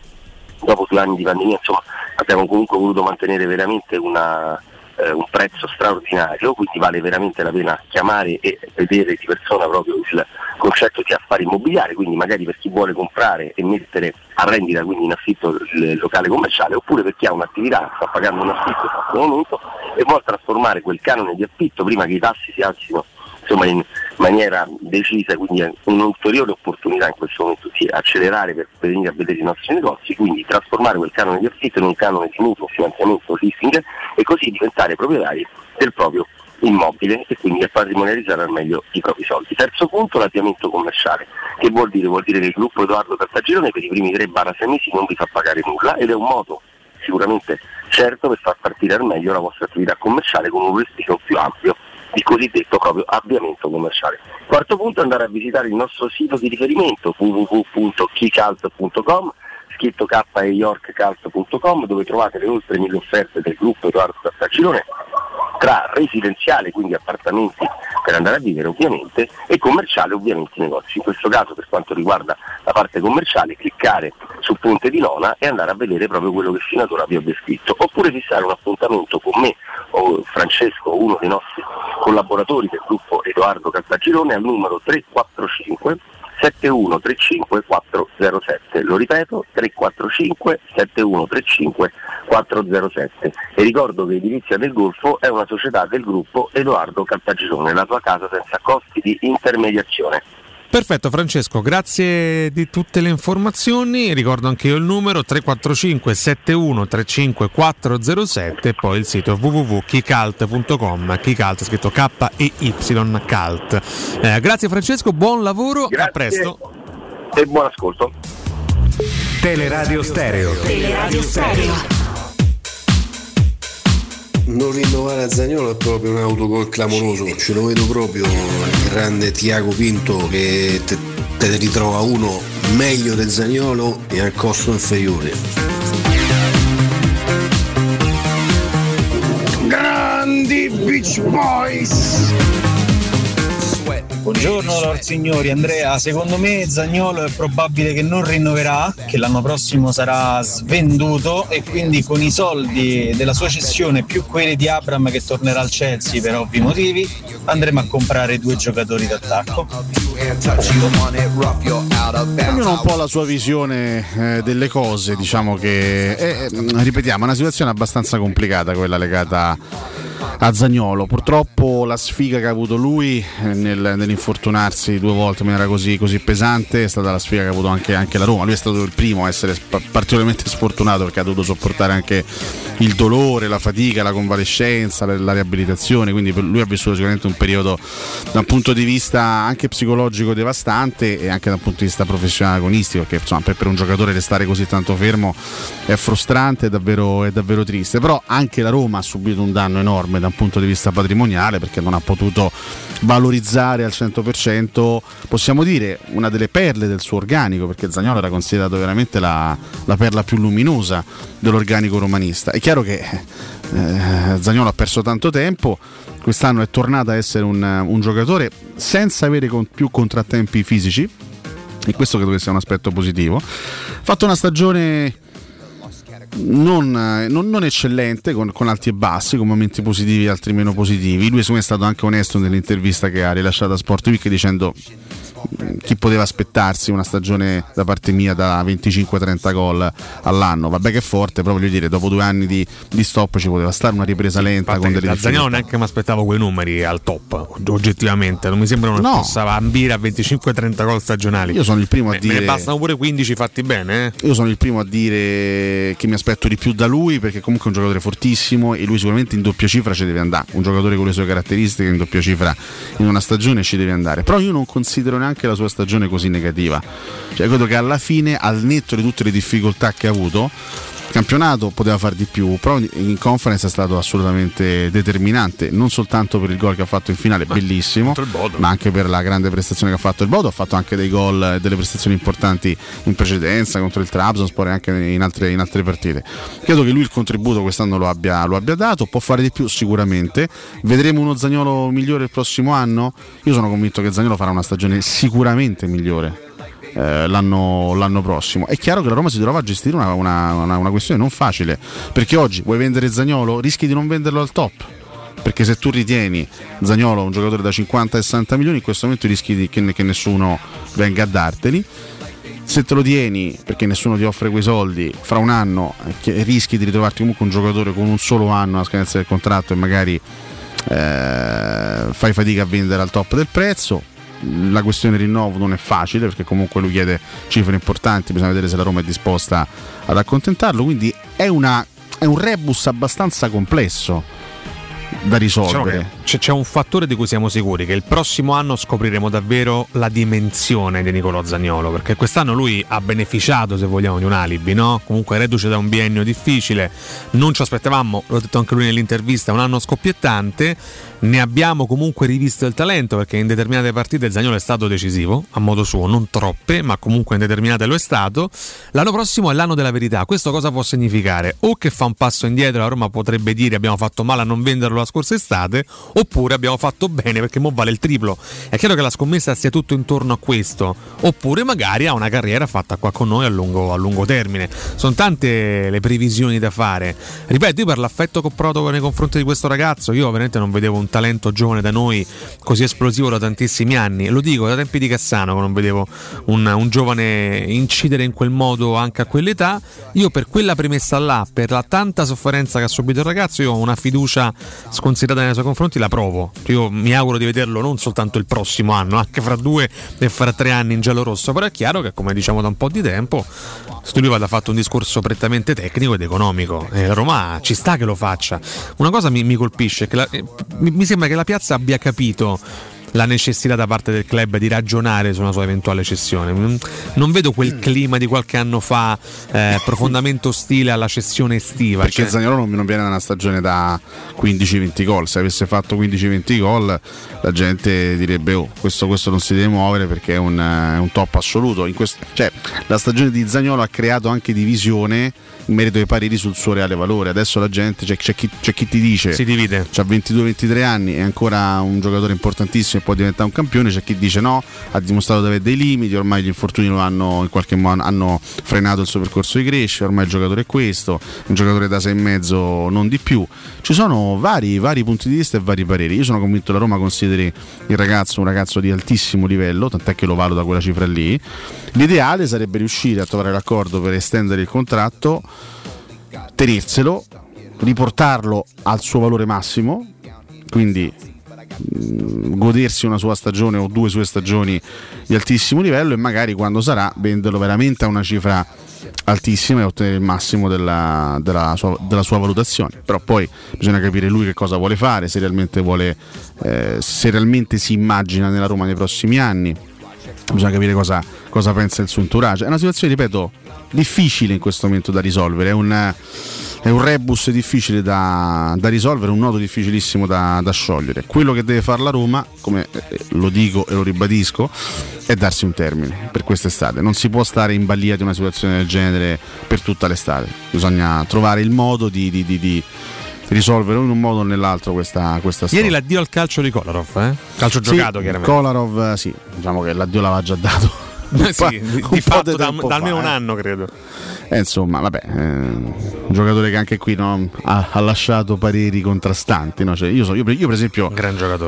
dopo due anni di pandemia insomma, abbiamo comunque voluto mantenere veramente una, eh, un prezzo straordinario, quindi vale veramente la pena chiamare e vedere di persona proprio il concetto di affari immobiliari, quindi magari per chi vuole comprare e mettere a rendita quindi in affitto il locale commerciale, oppure per chi ha un'attività, sta pagando un affitto in questo momento e vuole trasformare quel canone di affitto prima che i tassi si alzino insomma, in maniera decisa, quindi è un'ulteriore opportunità in questo momento di accelerare per venire a vedere i nostri negozi, quindi trasformare quel canone di affitto in un canone di mutuo, finanziamento, leasing e così diventare proprietari del proprio immobile e quindi a patrimonializzare al meglio i propri soldi. Terzo punto, l'avviamento commerciale. Che vuol dire? Vuol dire che il gruppo Edoardo Cartagirone per i primi 3-6 mesi non vi fa pagare nulla ed è un modo sicuramente certo per far partire al meglio la vostra attività commerciale con un respiro più ampio il cosiddetto proprio avviamento commerciale. Quarto punto è andare a visitare il nostro sito di riferimento www.keycult.com scritto k dove trovate le oltre mille offerte del gruppo Edoardo Cartagirone tra residenziale, quindi appartamenti per andare a vivere ovviamente, e commerciale ovviamente negozi. In questo caso per quanto riguarda la parte commerciale cliccare sul ponte di Nona e andare a vedere proprio quello che fino ad ora vi ho descritto, oppure fissare un appuntamento con me o Francesco, uno dei nostri collaboratori del gruppo Edoardo Cartagirone al numero 345 7135 407, lo ripeto 345 7135 407 e ricordo che Edilizia del Golfo è una società del gruppo Edoardo Cartagirone, la tua casa senza costi di intermediazione. Perfetto Francesco, grazie di tutte le informazioni, ricordo anche io il numero 345 71 35 407 e poi il sito www.kicalt.com, Kicalt scritto K e Y Calt. Eh, grazie Francesco, buon lavoro, grazie a presto. E buon ascolto. Teleradio Stereo. Teleradio Stereo. Non rinnovare a Zagnolo è proprio un autogol clamoroso, ce lo vedo proprio il grande Tiago Pinto che te, ne ritrova uno meglio del Zagnolo e al costo inferiore. Grandi Beach Boys! Buongiorno Lord Signori, Andrea, secondo me Zagnolo è probabile che non rinnoverà, che l'anno prossimo sarà svenduto e quindi con i soldi della sua cessione più quelli di Abram che tornerà al Chelsea per ovvi motivi andremo a comprare due giocatori d'attacco. Ognuno ha un po' la sua visione eh, delle cose, diciamo che è, ripetiamo, è una situazione abbastanza complicata quella legata a Zagnolo. Purtroppo la sfiga che ha avuto lui eh, nel, nell'infortunarsi due volte in maniera così, così, pesante è stata la sfiga che ha avuto anche, anche, la Roma. Lui è stato il primo a essere particolarmente sfortunato perché ha dovuto sopportare anche il dolore, la fatica, la convalescenza, la, la riabilitazione. Quindi lui ha vissuto sicuramente un periodo da un punto di vista anche psicologico devastante e anche dal punto di vista professionale agonistico perché insomma, per, per, un giocatore restare così tanto fermo è frustrante è davvero, è davvero triste. Però anche la Roma ha subito un danno enorme da un punto di vista patrimoniale perché non ha potuto valorizzare al 100% possiamo dire una delle perle del suo organico perché Zagnolo era considerato veramente la, la perla più luminosa dell'organico romanista. È chiaro che eh, Zagnolo ha perso tanto tempo quest'anno è tornato a essere un, un giocatore senza avere con, più contrattempi fisici e questo credo che sia un aspetto positivo. Ha fatto una stagione non, non, non eccellente, con, con, alti e bassi, con momenti positivi e altri meno positivi. Lui è stato anche onesto nell'intervista che ha rilasciato a Sport Week dicendo chi poteva aspettarsi una stagione da parte mia da 25-30 gol all'anno. Vabbè che è forte, però voglio dire, dopo due anni di, di stop ci poteva stare una ripresa lenta Infatti, con delle da Zagnolo neanche mi aspettavo quei numeri al top, oggettivamente. Non mi sembrano No. che possa ambire a 25-30 gol stagionali. Io sono il primo a Me- dire- Me ne bastano pure 15 fatti bene, eh? Io sono il primo a dire che mi aspetto di più da lui perché comunque è un giocatore fortissimo e lui sicuramente in doppia cifra ci deve andare. Un giocatore con le sue caratteristiche in doppia cifra in una stagione ci deve andare. Però io non considero neanche la sua stagione così negativa. Cioè credo che alla fine, al netto di tutte le difficoltà che ha avuto, campionato poteva fare di più, però in conference è stato assolutamente determinante, non soltanto per il gol che ha fatto in finale, bellissimo, ma anche per la grande prestazione che ha fatto il Bodo, ha fatto anche dei gol e delle prestazioni importanti in precedenza contro il Trabzonspor e anche in altre, in altre partite. Credo che lui il contributo quest'anno lo abbia, lo abbia dato, può fare di più sicuramente, vedremo uno Zagnolo migliore il prossimo anno, io sono convinto che Zagnolo farà una stagione sicuramente migliore eh, l'anno, l'anno, prossimo. È chiaro che la Roma si trova a gestire una, una, una, una questione non facile, perché oggi vuoi vendere Zagnolo, rischi di non venderlo al top perché se tu ritieni Zagnolo un giocatore da 50-60 milioni in questo momento rischi che, che, nessuno venga a darteli se te lo tieni perché nessuno ti offre quei soldi fra un anno eh, rischi di ritrovarti comunque un giocatore con un solo anno a scadenza del contratto e magari eh, fai fatica a vendere al top del prezzo la questione rinnovo non è facile perché comunque lui chiede cifre importanti bisogna vedere se la Roma è disposta ad accontentarlo quindi è, una, è un rebus abbastanza complesso da risolvere. Diciamo c'è un fattore di cui siamo sicuri, che il prossimo anno scopriremo davvero la dimensione di Nicolò Zagnolo, perché quest'anno lui ha beneficiato, se vogliamo, di un alibi, no? Comunque reduce da un biennio difficile, non ci aspettavamo, l'ho detto anche lui nell'intervista, un anno scoppiettante, ne abbiamo comunque rivisto il talento, perché in determinate partite Zagnolo è stato decisivo, a modo suo, non troppe, ma comunque in determinate lo è stato. L'anno prossimo è l'anno della verità, questo cosa può significare? O che fa un passo indietro, la Roma potrebbe dire abbiamo fatto male a non venderlo la scorsa estate, oppure abbiamo fatto bene perché mo vale il triplo. È chiaro che la scommessa sia tutto intorno a questo, oppure magari ha una carriera fatta qua con noi a lungo, a lungo termine. Sono tante le previsioni da fare. Ripeto, io per l'affetto che ho provato nei confronti di questo ragazzo, io veramente non vedevo un talento giovane da noi così esplosivo da tantissimi anni. Lo dico da tempi di Cassano che non vedevo un, un giovane incidere in quel modo anche a quell'età. Io per quella premessa là, per la tanta sofferenza che ha subito il ragazzo, io ho una fiducia sconsiderata nei suoi confronti, la provo. Io mi auguro di vederlo non soltanto il prossimo anno, anche fra due e fra tre anni in giallo rosso. Però è chiaro che, come diciamo da un po' di tempo, lui vada fatto un discorso prettamente tecnico ed economico. E Roma ci sta che lo faccia. Una cosa mi, mi colpisce, che la, eh, mi, mi sembra che la piazza abbia capito la necessità da parte del club di ragionare su una sua eventuale cessione. Non vedo quel mm. clima di qualche anno fa eh, [LAUGHS] profondamente ostile alla cessione estiva. Perché cioè... Zagnolo non, viene da una stagione da 15-20 gol. Se avesse fatto 15-20 gol, la gente direbbe: Oh, questo, questo non si deve muovere perché è un, è un top assoluto. Questo, cioè, la stagione di Zagnolo ha creato anche divisione in merito ai pareri sul suo reale valore. Adesso la gente, c'è, c'è, chi, c'è chi, ti dice: si divide. Ha 22-23 anni, è ancora un giocatore importantissimo e può diventare un campione. C'è chi dice no, ha dimostrato di avere dei limiti. Ormai gli infortuni lo hanno in qualche modo hanno frenato il suo percorso di crescita. Ormai il giocatore è questo, un giocatore da 6,5 non di più. Ci sono vari, vari punti di vista e vari pareri. Io sono convinto che la Roma consideri il ragazzo un ragazzo di altissimo livello, tant'è che lo valuta quella cifra lì. L'ideale sarebbe riuscire a trovare l'accordo per estendere il contratto tenerselo, riportarlo al suo valore massimo, quindi godersi una sua stagione o due sue stagioni di altissimo livello e magari quando sarà venderlo veramente a una cifra altissima e ottenere il massimo della, della, sua, della, sua, valutazione. Però poi bisogna capire lui che cosa vuole fare, se realmente, vuole, eh, se realmente si immagina nella Roma nei prossimi anni. Bisogna capire cosa, cosa pensa il suo entourage. È una situazione, ripeto, difficile in questo momento da risolvere. È un, è un rebus difficile da, da, risolvere, un nodo difficilissimo da, da, sciogliere. Quello che deve fare la Roma, come eh, lo dico e lo ribadisco, è darsi un termine per quest'estate. Non si può stare in balia di una situazione del genere per tutta l'estate. Bisogna trovare il modo di, di, di, di risolvere in un modo o nell'altro questa, questa storia. Ieri l'addio al calcio di Kolarov, eh? calcio sì, giocato chiaramente. Kolarov, sì, diciamo che l'addio l'aveva già dato. [LAUGHS] sì, di, di fatto da, da almeno un anno credo eh, insomma, vabbè, eh, un giocatore che anche qui no, ha, ha, lasciato pareri contrastanti. No? Cioè, io, so, io, io, per esempio,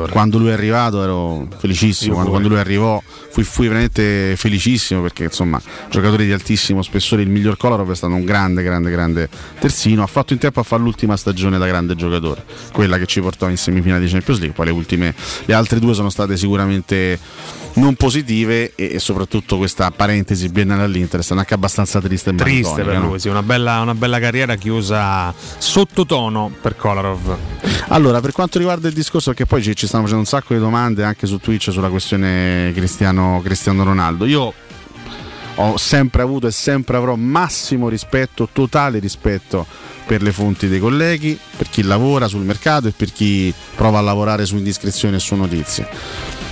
quando lui è arrivato ero felicissimo, quando, quando, lui arrivò fui, fui, veramente felicissimo perché insomma, giocatore di altissimo spessore, il miglior Kolarov è stato un grande, grande, grande terzino. Ha fatto in tempo a fare l'ultima stagione da grande giocatore, quella che ci portò in semifinale di Champions League. Poi le ultime, le altre due sono state sicuramente non positive e, e soprattutto questa parentesi biennale all'Inter è anche abbastanza triste triste per no? lui sì, una, bella, una bella carriera chiusa sottotono per Kolarov. Allora per quanto riguarda il discorso perché poi ci, ci stanno facendo un sacco di domande anche su Twitch sulla questione Cristiano, Cristiano Ronaldo. Io ho sempre avuto e sempre avrò massimo rispetto, totale rispetto per le fonti dei colleghi, per chi lavora sul mercato e per chi prova a lavorare su indiscrezioni e su notizie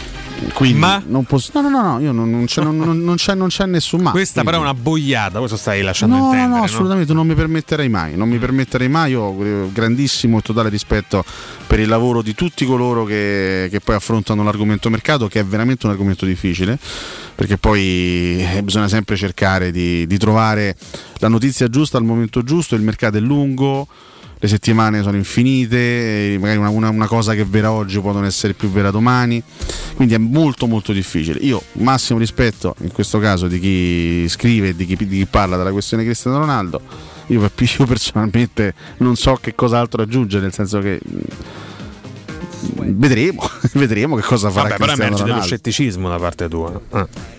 Quindi Ma? non posso. No, no, no, no, io non, non c'è, non, non- c'è, non c'è nessun ma. Questa però è quindi- una boiata, questo stai lasciando No, no, intendere. no, no? assolutamente non mi permetterei mai. Non mi permetterei mai. Io ho eh, grandissimo e totale rispetto per il lavoro di tutti coloro che, che poi affrontano l'argomento mercato, che è veramente un argomento difficile. Perché poi eh, bisogna sempre cercare di, di trovare la notizia giusta al momento giusto. Il mercato è lungo, le settimane sono infinite, magari una, una- una cosa che è vera oggi può non essere più vera domani, quindi è molto molto difficile. Io massimo rispetto in questo caso di chi scrive e di chi, di chi parla della questione Cristiano Ronaldo, io, io personalmente non so che cos'altro aggiungere, nel senso che mm, vedremo, [LAUGHS] vedremo che cosa farà Vabbè, però emerge dello scetticismo da parte tua. Eh.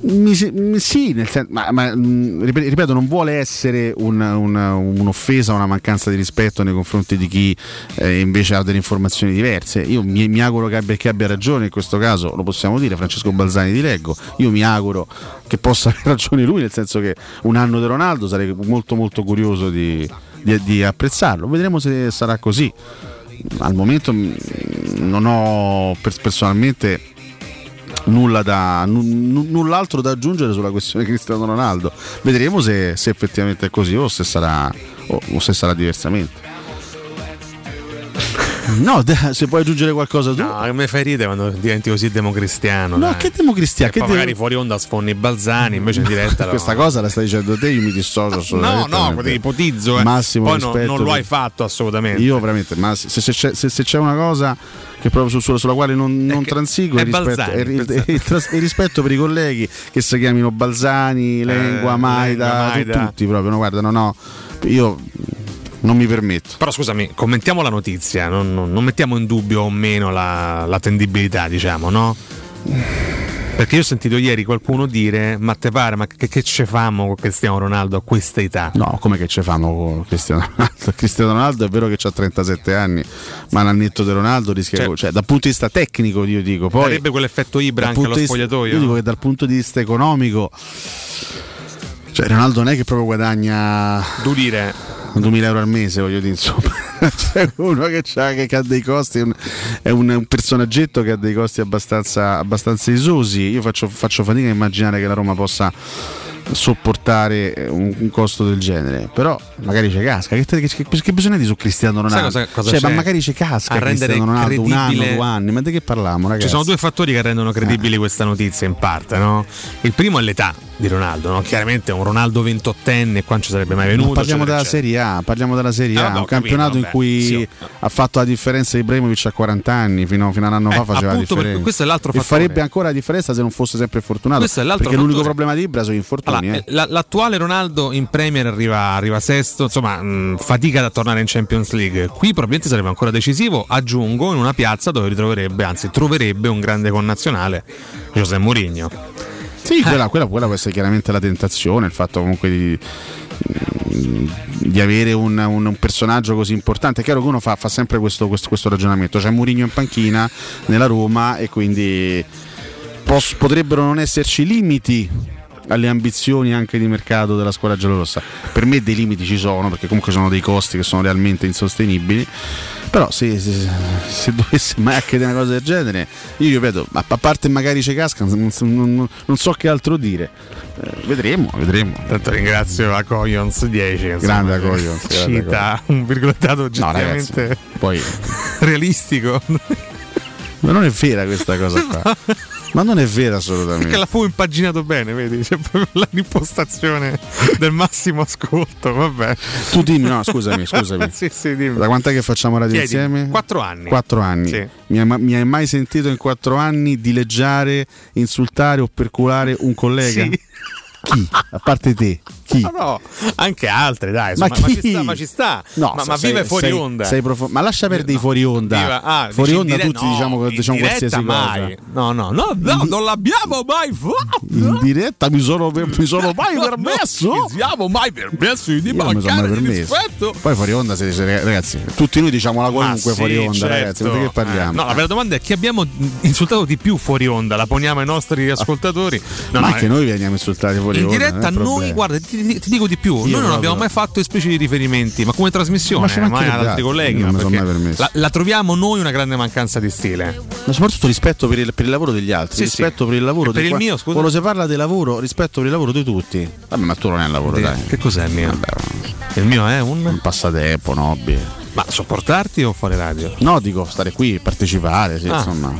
Mi sì, nel sen- ma, ma, rip- ripeto, non vuole essere un- un- un'offesa, una mancanza di rispetto nei confronti di chi eh, invece ha delle informazioni diverse. Io mi, mi auguro che abbia, che abbia ragione in questo caso, lo possiamo dire, Francesco Balzani di Leggo. Io mi auguro che possa [LAUGHS] avere ragione lui, nel senso che un anno di Ronaldo sarei molto molto curioso di, di- di apprezzarlo. Vedremo se sarà così. Al momento mh, non ho per- personalmente nulla da, nu- null'altro da aggiungere sulla questione Cristiano Ronaldo. Vedremo se, se effettivamente è così o se sarà, o, o se sarà diversamente. No, [LAUGHS] se puoi aggiungere qualcosa tu. No, mi fai ridere quando diventi così democristiano. No, dai. che democristiano, che poi devo- magari fuori onda sfondi Balzani, invece in diretta. [LAUGHS] Questa cosa la stai dicendo te, io mi dissocio No, assolutamente. no, ti ipotizzo. Eh. Massimo Poi no- rispetto non lo hai fatto assolutamente. Io veramente, ma se, se c'è, se- se c'è una cosa che proprio su- sulla, sulla quale non, non transigo è il rispetto, Balzani, è tras- il rispetto per i colleghi che si chiamino Balzani, Lengua, Maida, Lengua, tu- Maida. tutti proprio, no, guarda, no, no, io non mi permetto. Però scusami, commentiamo la notizia, non, non- non mettiamo in dubbio o meno la- l'attendibilità, diciamo, no? Perché io ho sentito ieri qualcuno dire: Ma te pare, ma che, che ce famo con Cristiano Ronaldo a questa età? No, come che ci fanno con Cristiano Ronaldo? [LAUGHS] Cristiano Ronaldo è vero che ha 37 anni, ma l'annetto di Ronaldo rischia, Cioè- cioè, dal punto di vista tecnico, io dico, poi Darebbe quell'effetto Ibra anche allo spogliatoio? Io dico che dal punto di vista economico, cioè Ronaldo non è che proprio guadagna Tu dire 2000 euro al mese, voglio dire, insomma, [LAUGHS] c'è uno che, che ha dei costi, un, è un- un personaggetto che ha dei costi abbastanza, abbastanza esosi. Io faccio, faccio fatica a immaginare che la Roma possa sopportare eh, un, un costo del genere però magari ci casca che, che, che- che bisogna dire su Cristiano Ronaldo cosa- cosa Cioè, ma c'è? magari ci casca A rendere Cristiano Ronaldo un anno due anni ma di che parliamo ragazzi Ci sono due fattori che rendono credibili questa notizia in parte, no? Il primo è l'età di Ronaldo, no? Chiaramente un Ronaldo 28enne qua non ci sarebbe mai venuto. Ma parliamo della. Serie A, parliamo della Serie A, vabbè, ho un campionato capito, in cui vabbè, sì. ha fatto la differenza di Ibrahimovic a 40 anni, fino, fino a un anno Eh, fa faceva la differenza. questo è l'altro e fattore. farebbe ancora la differenza se non fosse sempre fortunato. Questo è l'altro perché l'unico fattore. problema di Ibra sono infortuni. Allora, eh. eh, la- l'attuale Ronaldo in Premier arriva, arriva sesto, insomma, mh, fatica a tornare in Champions League. Qui probabilmente sarebbe ancora decisivo, aggiungo, in una piazza dove ritroverebbe, anzi troverebbe un grande connazionale, José Mourinho. Sì, quella, quella- quella può essere chiaramente la tentazione, il fatto comunque di, di avere un, un- un personaggio così importante. È chiaro che uno fa, fa sempre questo, questo- questo ragionamento. C'è Mourinho in panchina nella Roma e quindi pos- potrebbero non esserci limiti alle ambizioni anche di mercato della squadra giallorossa. Per me dei limiti ci sono, perché comunque sono dei costi che sono realmente insostenibili. Però se, se- se dovesse mai accadere una cosa del genere, io ripeto, a a parte magari ci casca, non, non- non so che altro dire. Eh, vedremo, vedremo. Tanto ringrazio Acoyons 10. insomma, Grande grande Cita un virgolettato No, ragazzi, oggettivamente poi [LAUGHS] realistico. ma non è vera questa cosa qua. [LAUGHS] Ma non è vera assolutamente. Perché l'ha proprio impaginato bene, vedi? C'è proprio la- l'impostazione del massimo ascolto, vabbè. Tu dimmi, no, scusami, scusami. [LAUGHS] sì, sì, dimmi. Da quant'è che facciamo radio Chiedi, insieme? quattro anni. Quattro anni. Sì. Mi, hai, mi hai mai sentito in quattro anni dileggiare, insultare o perculare un collega? Sì. Chi? A parte te, chi? No, no, anche altre, dai. Ma insomma, ma, chi? ci sta, ma ci sta. No, ma, ma sei- vive fuori sei- onda. sei profo- ma lascia perdere i fuori onda. Viva- ah, fuori onda in dire- tutti diciamo, in diciamo diretta qualsiasi mai. cosa. No, no, no, no, non l'abbiamo mai fatto. In diretta mi sono, mi sono mai permesso. Non ci siamo mai permessi di mancare di permesso. rispetto. Poi fuori onda siete, siete- ragazzi, tutti noi diciamo la qualunque Ma fuori sì, onda, certo. ragazzi, ma di che parliamo? Eh, no, la vera domanda è chi abbiamo insultato di più fuori onda? La poniamo ai nostri ascoltatori. No, ma anche eh, noi veniamo insultati fuori in onda. diretta è un noi, guarda, ti, ti dico di più, noi non proprio- abbiamo mai fatto espliciti riferimenti, ma come trasmissione, Ma mai ad altri colleghi. Non ma perché mai la, la troviamo noi una grande mancanza di stile. Ma soprattutto rispetto per il, per il lavoro degli altri, Sì, rispetto sì. per il lavoro E per il qua- mio, scusa? Quando si parla di lavoro, rispetto per il lavoro di tutti. Vabbè, ma tu non hai un lavoro, Sì. dai. Che cos'è il mio? Vabbè, Il mio è un. un passatempo, un hobby. Ma sopportarti o fare radio? No, dico stare qui, partecipare, sì, Ah. insomma.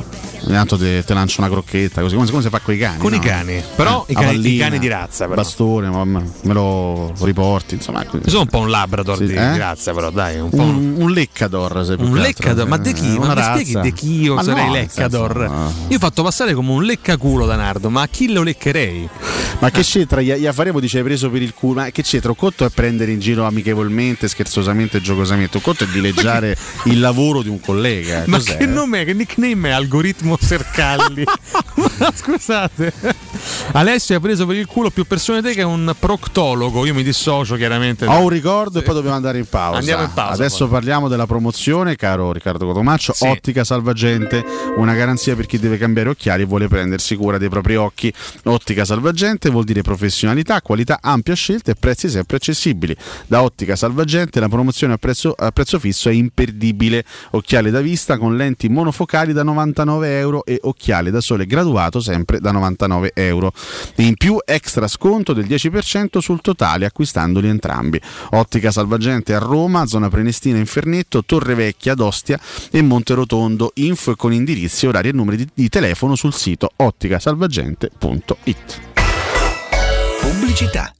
Ogni tanto te, te lancio una crocchetta, così come, come si fa con i cani. Con i no? cani. Però Eh, i cani- pallina, i cani di razza, però. Bastone, ma me lo riporti, insomma. ecco. Io sono un po' un labrador Sì, di, eh? di razza, però dai, un po' un, Un, leccador, se un leccador. Ma de chi? Eh, Ma una mi spieghi razza. de chi io Ma sarei no, leccador? senso, no. Io ho fatto passare come un leccaculo da Nardo, ma a chi lo leccherei? Ma che c'entra? Gli gli faremo dice hai preso per il culo. Ma che c'entra? Un conto è prendere in giro amichevolmente, scherzosamente, giocosamente. Un conto è dileggiare il lavoro di un collega. Ma Cos'è? che nome è? Che nickname è? Algoritmo Sercalli. [LAUGHS] Ma scusate. Alessio ha preso per il culo più persone di te che un proctologo. Io mi dissocio chiaramente. Ho un ricordo e poi dobbiamo andare in pausa. Andiamo in pausa, Adesso poi. parliamo della promozione, caro Riccardo Cotomaccio. Sì. Ottica Salvagente, una garanzia per chi deve cambiare occhiali e vuole prendersi cura dei propri occhi. Ottica Salvagente vuol dire professionalità, qualità, ampia scelta e prezzi sempre accessibili. Da Ottica Salvagente la promozione a prezzo, a prezzo fisso è imperdibile. Occhiali da vista con lenti monofocali da 99 euro e occhiali da sole graduato sempre da 99 euro. In più extra sconto del 10% sul totale acquistandoli entrambi. Ottica Salvagente a Roma, zona Prenestina Infernetto, Torre Vecchia Ostia e Monterotondo. Info con indirizzi, orari e numeri di, di telefono sul sito otticasalvagente.it. Pubblicità.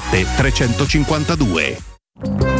352.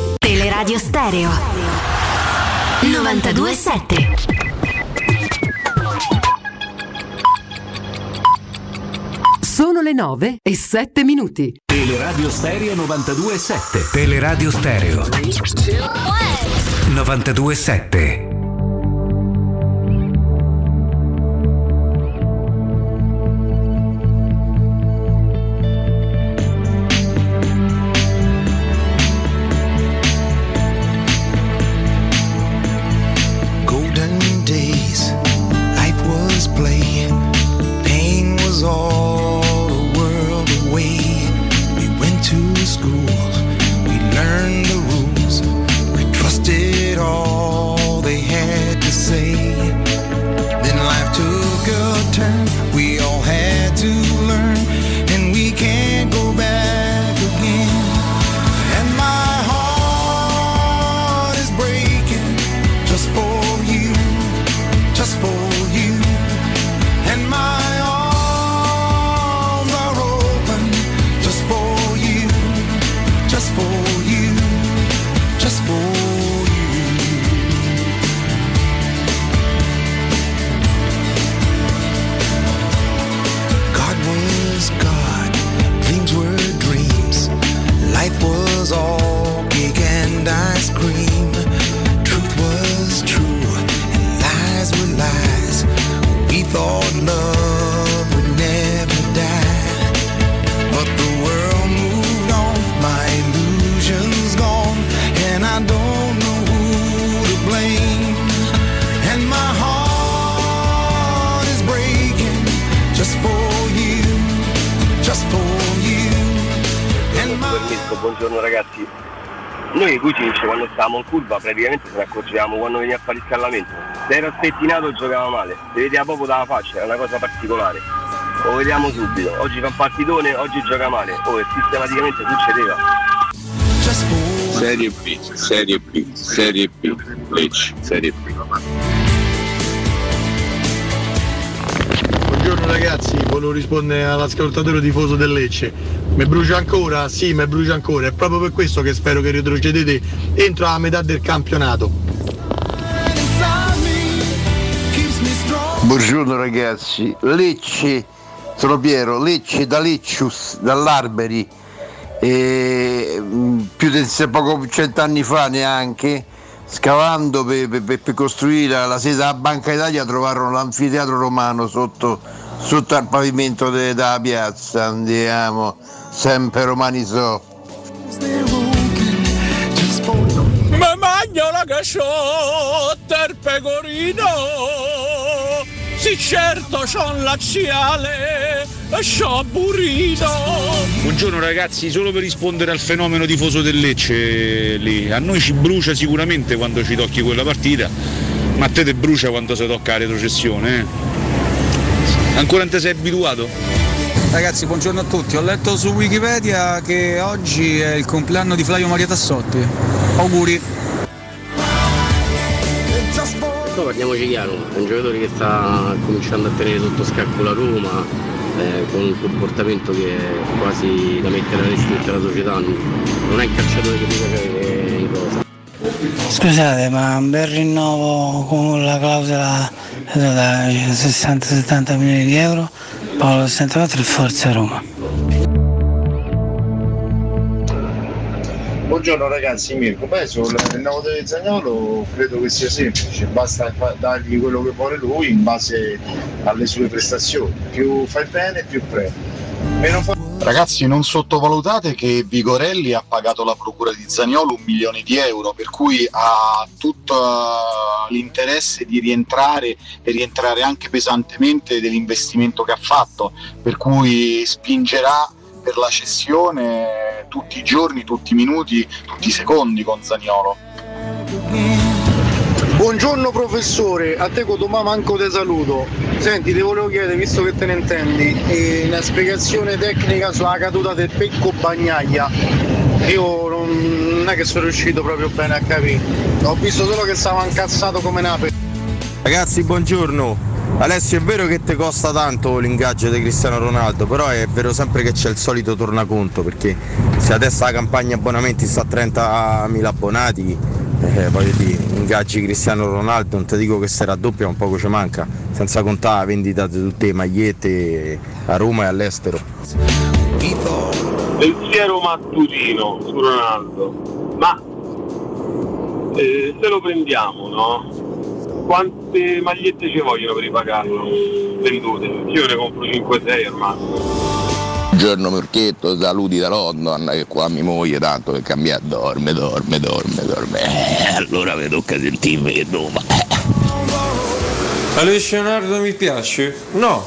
Teleradio Stereo 927 Sono le 9 e 7 minuti. Teleradio Stereo 92.7. Teleradio Stereo 927. My Permesso, buongiorno ragazzi. Noi Vucinic quando stavamo in curva praticamente se ne accorgevamo quando veniva a fare il scallamento. Se era spettinato giocava male, si vedeva proprio dalla faccia, era una cosa particolare. Lo vediamo subito, oggi fa un partitone, oggi gioca male, oh, sistematicamente succedeva. Serie B, Serie B, Serie B, Lecce, Serie B. ragazzi, volevo rispondere all'ascoltatore tifoso del Lecce. Mi brucia ancora? Sì, mi brucia ancora. È proprio per questo che spero che retrocedete entro la metà del campionato. Buongiorno ragazzi, Lecce, sono Piero, Lecce da Leccius, dall'Arberi, e, mh, più di cent'anni fa neanche, scavando per, per- per costruire la sede della Banca Italia trovarono l'anfiteatro romano sotto, sotto al pavimento de- della piazza, andiamo, sempre romani so. Ma magno la casciotta il pecorino si Sì, certo, c'ho un laziale e c'ho burrito. Buongiorno ragazzi, solo per rispondere al fenomeno tifoso del Lecce lì, a noi ci brucia sicuramente quando ci tocchi quella partita, ma a te te brucia quando si tocca la retrocessione, eh? Ancora non ti sei abituato? Ragazzi, buongiorno a tutti. Ho letto su Wikipedia che oggi è il compleanno di Flavio Maria Tassotti. Auguri. No, parliamoci chiaro, è un giocatore che sta cominciando a tenere sotto scacco la Roma, eh, con un comportamento che è quasi da mettere a restritta la società, non è il calciatore che mi piace in rosa. Scusate, ma un bel rinnovo con la clausola da 60-70 milioni di euro, Paolo 64 e Forza Roma. Buongiorno ragazzi, Mirko. Beh, sul rinnovo del Zagnolo credo che sia semplice, basta dargli quello che vuole lui in base alle sue prestazioni. Più fai bene, più premi. Ragazzi, non sottovalutate che Vigorelli ha pagato la procura di Zaniolo un milione di euro, per cui ha tutto eh, l'interesse di rientrare e rientrare anche pesantemente dell'investimento che ha fatto, per cui spingerà per la cessione tutti i giorni, tutti i minuti, tutti i secondi con Zaniolo. Buongiorno professore, a te Cotomà manco te saluto. Senti, ti volevo chiedere, visto che te ne intendi, eh, una spiegazione tecnica sulla caduta del becco bagnaia. Io non, è che sono riuscito proprio bene a capire. Ho visto solo che stava incazzato come nape. Ragazzi, buongiorno. Alessio, è vero che ti costa tanto l'ingaggio di Cristiano Ronaldo, però è vero sempre che c'è il solito tornaconto, perché se adesso la campagna abbonamenti sta a 30.000 abbonati, eh, voglio dire, ingaggi Cristiano Ronaldo, non ti dico che se raddoppia, un poco ci manca, senza contare la vendita di tutte le magliette a Roma e all'estero. Pensiero mattutino su Ronaldo, ma eh, se lo prendiamo, no? Quante magliette ci vogliono per ripagarlo vendute? Io ne compro 5-6 al massimo. Buongiorno Murchetto, saluti da London, che qua mi moglie tanto che cambia dorme, dorme, dorme, dorme. Eh, allora mi tocca sentirmi che doma. Alessio Nardo mi piace? No.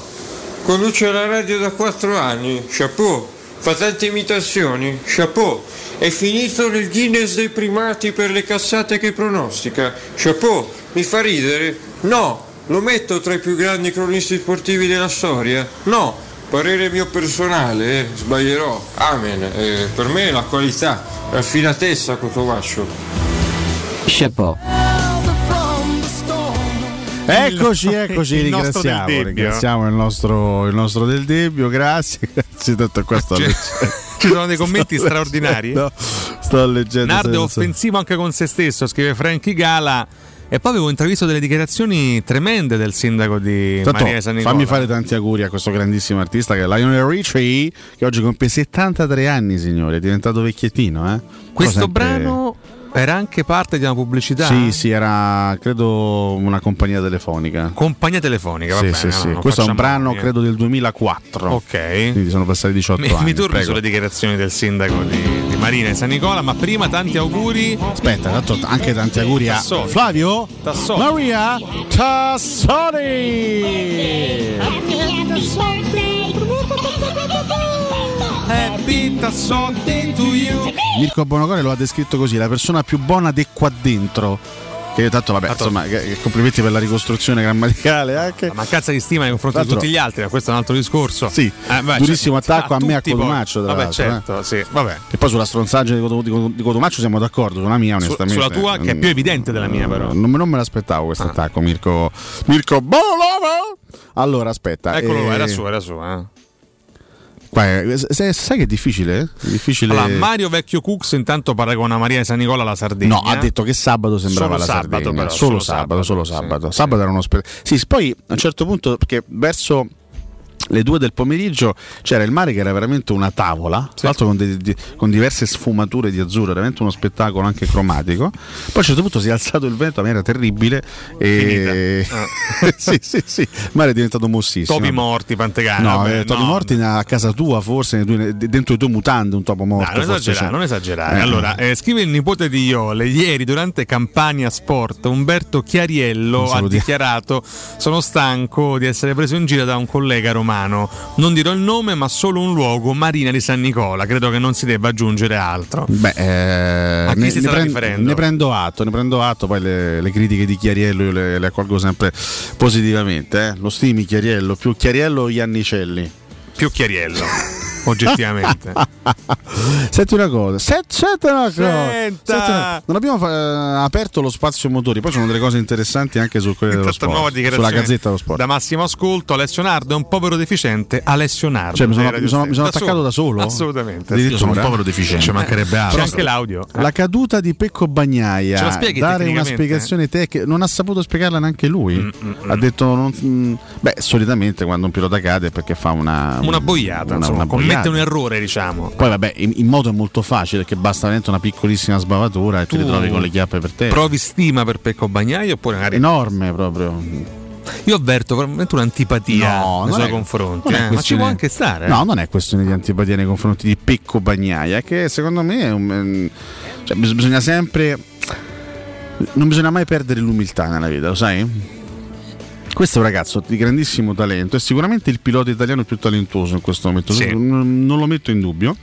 Conduce la radio da 4 anni, chapeau. Fa tante imitazioni, chapeau. È finito nel Guinness dei primati per le cazzate che pronostica, chapeau. Mi fa ridere? No. Lo metto tra i più grandi cronisti sportivi della storia? No. Parere mio personale, eh, sbaglierò. Amen. Eh, per me è la qualità, raffinatezza Cotovaccio. Chapeau. Eccoci, eccoci, il ringraziamo, ringraziamo il nostro, il nostro del Debbio, grazie, [LAUGHS] grazie tutto questo. Ci- [LAUGHS] ci sono dei commenti [LAUGHS] straordinari. No, sto leggendo. Nardo è offensivo anche con se stesso, scrive Frankie Gala. E poi avevo intravisto delle dichiarazioni tremende del sindaco di Tanto, Maria San Nicola. fammi fare tanti auguri a questo grandissimo artista che è Lionel Richie, che oggi compie 73 anni, signore, è diventato vecchiettino. Eh? Questo Sempre- brano era anche parte di una pubblicità. Sì, sì, era credo una compagnia telefonica. Compagnia telefonica, va Sì, bene, sì, no, sì. Questo è un brano eh. credo del 2004. Ok. Quindi sono passati 18 Mi, anni. mi torno prego. sulle dichiarazioni del sindaco di Marina e San Nicola, ma prima tanti auguri. Aspetta, tanto anche tanti auguri a Tassoni. Flavio Tassoni. Maria Tassoni. Happy Tassotti to you. Mirko Bonocore lo ha descritto così, la persona più buona di qua dentro. Che tanto vabbè, insomma, che- che complimenti per la ricostruzione grammaticale anche. La mancanza di stima nei confronti di tutti gli altri, ma questo è un altro discorso. Sì, Eh, beh, durissimo cioè, attacco a me a tutti poi. Cotumaccio. tra Vabbè, l'altro, eh. certo, sì, vabbè. E poi sulla stronzaggine di, Cotumaccio siamo d'accordo, sulla mia onestamente. sulla tua, che è più evidente della mia, però. Non, non me l'aspettavo questo Ah. attacco, Mirko. Mirko Bonolovo! Allora, aspetta. Eccolo, eh, era su, era su. Eh. Se- sai che è difficile? È difficile. Allora, Mario Vecchio Cux intanto paragona Maria di San Nicola alla Sardegna. No, ha detto che sabato sembrava Solo la sabato, Sardegna. però, solo solo sabato, sabato, solo sì, sabato. Sabato era uno spe- Sì, poi a un certo punto, perché verso le due del pomeriggio c'era il mare che era veramente una tavola, tra l'altro con, de- di- con diverse sfumature di azzurro, era veramente uno spettacolo anche cromatico. Poi a un certo punto si è alzato il vento, a me era terribile. E... [LAUGHS] sì, sì, sì, il mare è diventato mossissimo. Topi morti, Pantegana. No, vabbè, eh, topi no. morti a casa tua, forse dentro i tuoi mutande, un topo morto. Dai, non forse esagerare, non esagerare. Eh. Allora, eh, scrive il nipote di Iole. Ieri, durante Campania Sport, Umberto Chiariello ha dichiarato: Sono stanco di essere preso in giro da un collega romano. Non dirò il nome, ma solo un luogo, Marina di San Nicola. Credo che non si debba aggiungere altro. Beh, eh, A chi ne, si ne prendo, riferendo? ne prendo atto, ne prendo atto, poi le, le critiche di Chiariello io le, le accolgo sempre positivamente. eh. Lo stimi Chiariello, più Chiariello o Iannicelli? Più Chiariello, [LAUGHS] oggettivamente. [LAUGHS] Senti una cosa, se- senti una cosa. Senta! senti una- non abbiamo fa- aperto lo spazio motori, poi ci sono delle cose interessanti anche sul Corriere dello Sport, sulla Gazzetta dello Sport. Da massimo ascolto, Alessio Nardo è un povero deficiente. Alessio Nardo. Cioè, mi sono, dei mi sono- mi sono Radio attaccato da solo? Assolutamente. Io sono un povero deficiente. Ci mancherebbe altro. C'è anche l'audio. La caduta di Pecco Bagnaia, Ce la spieghi dare una spiegazione tecnica, non ha saputo spiegarla neanche lui. Mm, Ha detto, non- mm, beh, solitamente quando un pilota cade è perché fa una, Una boiata, una- insomma, una commette un errore, diciamo. Poi vabbè, in, in moto è molto facile perché basta veramente una piccolissima sbavatura e ti Tu ritrovi con le chiappe per te. Provi stima per Pecco Bagnaia oppure magari. Enorme proprio. Io avverto veramente un'antipatia No, nei suoi è- confronti. eh, Ma ci può anche stare. No, non è questione di antipatia nei confronti di Pecco Bagnaia, è che secondo me è un- ehm, cioè, bis- bisogna sempre. Non bisogna mai perdere l'umiltà nella vita, lo sai? Questo è un ragazzo di grandissimo talento, è sicuramente il pilota italiano più talentuoso in questo momento, Sì. non lo metto in dubbio.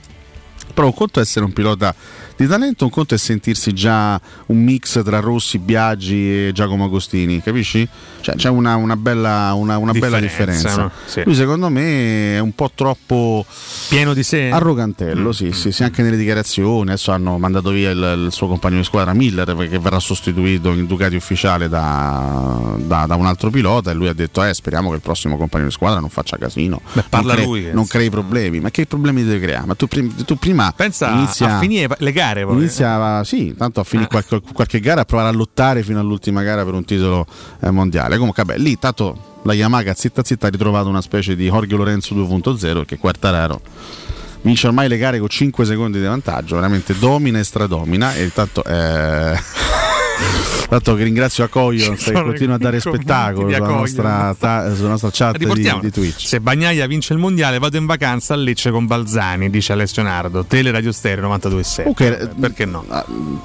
Però un conto è essere un pilota di talento, un conto è sentirsi già un mix tra Rossi, Biaggi e Giacomo Agostini, capisci? Cioè, c'è una, una bella, una, una bella Differenza, differenza. no? Sì. Lui secondo me è un po' troppo pieno di sé. Arrogantello, Mm, sì, sì, sì, anche nelle dichiarazioni. Adesso hanno mandato via il, il suo compagno di squadra Miller perché verrà sostituito in Ducati ufficiale da, da- da un altro pilota e lui ha detto eh, speriamo che il prossimo compagno di squadra non faccia casino. parla non crei, lui, eh. Non crei problemi. Ma che problemi devi creare? Ma tu, tu prima Pensa inizia, a finire le gare poi. Inizia, sì, tanto a finire qualche, qualche gara a provare a lottare fino all'ultima gara per un titolo eh, mondiale. Comunque, vabbè, lì tanto la Yamaha zitta zitta ha ritrovato una specie di Jorge Lorenzo 2.0 che Quartararo vince ormai le gare con 5 secondi di vantaggio, veramente domina e stradomina e intanto eh, [LAUGHS] Tanto che ringrazio Acoglion che continua a dare spettacolo sulla nostra, ta- sulla nostra chat di, di Twitch. se Bagnaia vince il mondiale vado in vacanza a Lecce con Balzani, dice Alessio Nardo, Tele Radio Stereo 92.7. Comunque, perché no?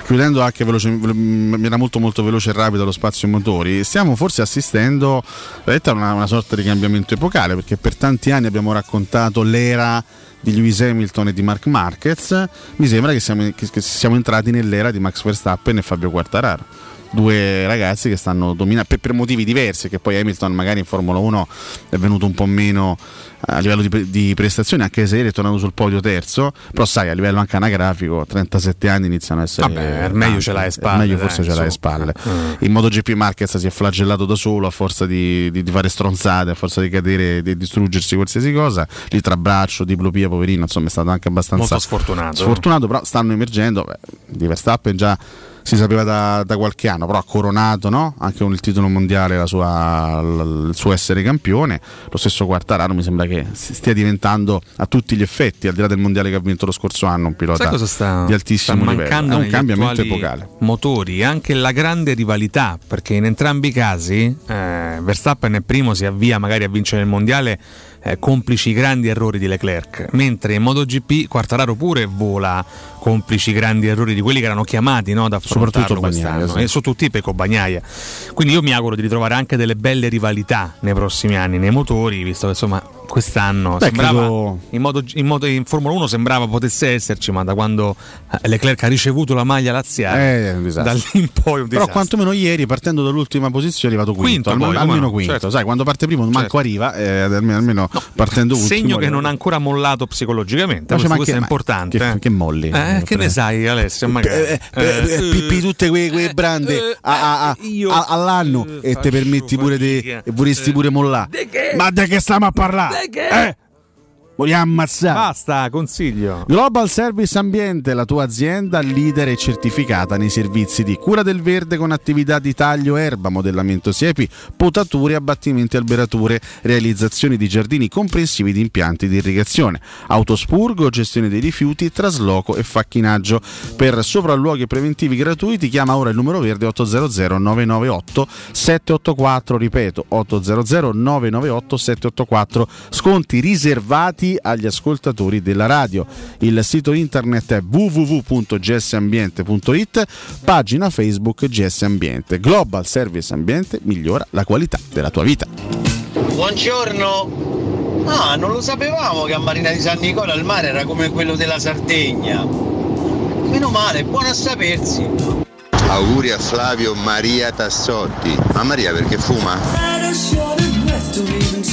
chiudendo anche veloce, mi era molto molto veloce e rapido lo spazio motori, stiamo forse assistendo a una, una sorta di cambiamento epocale perché per tanti anni abbiamo raccontato l'era di Lewis Hamilton e di Mark Marquez, mi sembra che siamo, che- che siamo entrati nell'era di Max Verstappen e Fabio Quartararo. Due ragazzi che stanno dominando per, per motivi diversi, che poi Hamilton magari in Formula 1 è venuto un po' meno a livello di, di prestazioni, anche se è tornato sul podio terzo, però sai a livello anche anagrafico 37 anni iniziano a essere... Vabbè, il meglio ce l'hai alle spalle, meglio dai, forse ce l'hai alle spalle. Mm. In MotoGP Marquez si è flagellato da solo a forza di, di- di fare stronzate, a forza di cadere, di distruggersi qualsiasi cosa. Lì tra braccio, diplopia, poverino, insomma è stato anche abbastanza Molto sfortunato. Sfortunato, però stanno emergendo. Beh, di Verstappen già si sapeva da, da qualche anno, però ha coronato no? anche con il titolo mondiale la sua- il suo essere campione. Lo stesso Quartararo mi sembra che stia diventando a tutti gli effetti, al di là del mondiale che ha vinto lo scorso anno, un pilota sta, di altissimo sta livello. È un cambiamento epocale. motori anche la grande rivalità perché in entrambi i casi eh, Verstappen è primo si avvia magari a vincere il mondiale eh, complici i grandi errori di Leclerc mentre in MotoGP Quartararo pure vola complici grandi errori di quelli che erano chiamati no, ad affrontarlo Soprattutto Bagnaia, quest'anno sì. e su tutti Pecco Bagnaia quindi io mi auguro di ritrovare anche delle belle rivalità nei prossimi anni nei motori visto che insomma quest'anno Beh, sembrava credo- in, modo, in, modo- in Formula 1 sembrava potesse esserci, ma da quando eh, Leclerc ha ricevuto la maglia laziale, Eh, da lì in poi un Però disastro. quantomeno ieri partendo dall'ultima posizione è arrivato quinto, Quinto almeno, poi, almeno no, quinto. certo. Sai, quando parte primo manco Certo. arriva, eh, almeno, almeno partendo ultimo. Segno che non ha ancora mollato psicologicamente, Ma questo, ma che- è importante. Che, eh. che molli. Eh, che ne sai Alessio? Magari. Eh, eh, eh, pippi tutte quelle, quelle brande a- a- a- a- all'anno e te permetti pure di e vorresti pure mollare. Ma di che stiamo a parlare? Eh? Vogliamo ammazzare. Basta, consiglio. Global Service Ambiente, la tua azienda leader e certificata nei servizi di cura del verde con attività di taglio erba, modellamento siepi, potature, abbattimenti alberature, realizzazione di giardini comprensivi di impianti di irrigazione, autospurgo, gestione dei rifiuti, trasloco e facchinaggio. Per sopralluoghi preventivi gratuiti chiama ora il numero verde 800 998 784, ripeto 800 998 784, sconti riservati agli ascoltatori della radio. Il sito internet è www.gsambiente.it, pagina Facebook GS Ambiente. Global Service Ambiente migliora la qualità della tua vita. Buongiorno. Ah, non lo sapevamo che a Marina di San Nicola il mare era come quello della Sardegna. Meno male, buono a sapersi. Auguri a Flavio Maria Tassotti. Ma Maria perché fuma?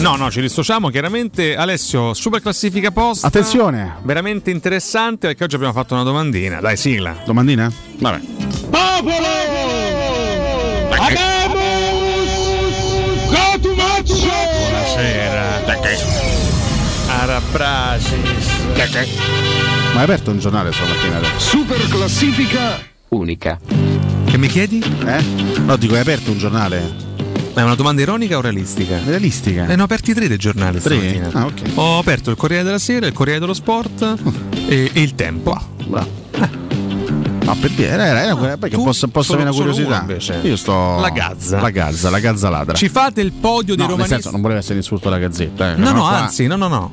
No, no, ci dissociamo. Chiaramente, Alessio, super classifica post. Attenzione! Veramente interessante perché oggi abbiamo fatto una domandina. Dai, sigla. Domandina? Vabbè. Popolo! Abemus! Cotumaccio! Buonasera. Arabrasis. Ma hai aperto un giornale stamattina? Super classifica unica. Che mi chiedi? Eh? No, dico, hai aperto un giornale? Ma è una domanda ironica o realistica? Realistica. Ne ho aperti tre dei giornali Tre? stamattina. Ah, ok. Ho aperto il Corriere della Sera, il Corriere dello Sport e, e il Tempo. No, per dire, era, era, era perché Tu? posso, posso avere una curiosità. Io sto. La Gazza. La Gazza, la Gazza ladra. Ci fate il podio dei no, nel romanisti? senso, non voleva essere insulto alla Gazzetta. Eh. No, Però no, qua- anzi, no, no, no.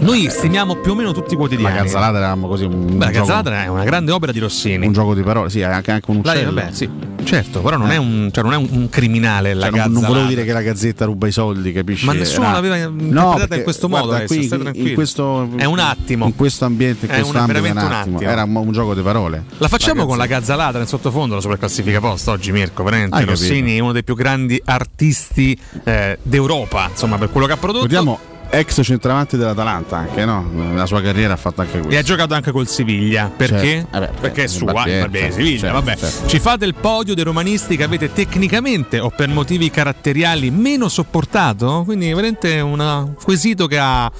Noi stimiamo più o meno tutti i quotidiani. La Gazza ladra eravamo così. Un Beh, la Gazzaladra è una grande opera di Rossini. Un gioco di parole, sì, anche, anche un La- uccello. vabbè, sì, certo, però non è un, cioè non è un, criminale la Cioè, non, Gazza non volevo dire che la Gazzetta ruba i soldi, capisci? Ma nessuno Era- l'aveva No, interpretata perché, in questo modo, guarda, Alessio, qui, stai in, questo, È un attimo. In questo ambiente, in È questo una- ambito, è veramente un attimo. Era un, un gioco di parole. La facciamo con la Gazzaladra in sottofondo, la superclassifica post oggi, Mirko. Veramente Hai Rossini è uno dei più grandi artisti eh, d'Europa, insomma, per quello che ha prodotto. Ricordiamo, ex centravanti dell'Atalanta anche, no? Nella sua carriera ha fatto anche E questo. ha giocato anche col Siviglia. Perché? Certo. Eh beh, perché è sua, Barbieri certo, Siviglia. certo, vabbè. certo. Ci fate il podio dei romanisti che avete tecnicamente o per motivi caratteriali meno sopportato? Quindi veramente un quesito che ha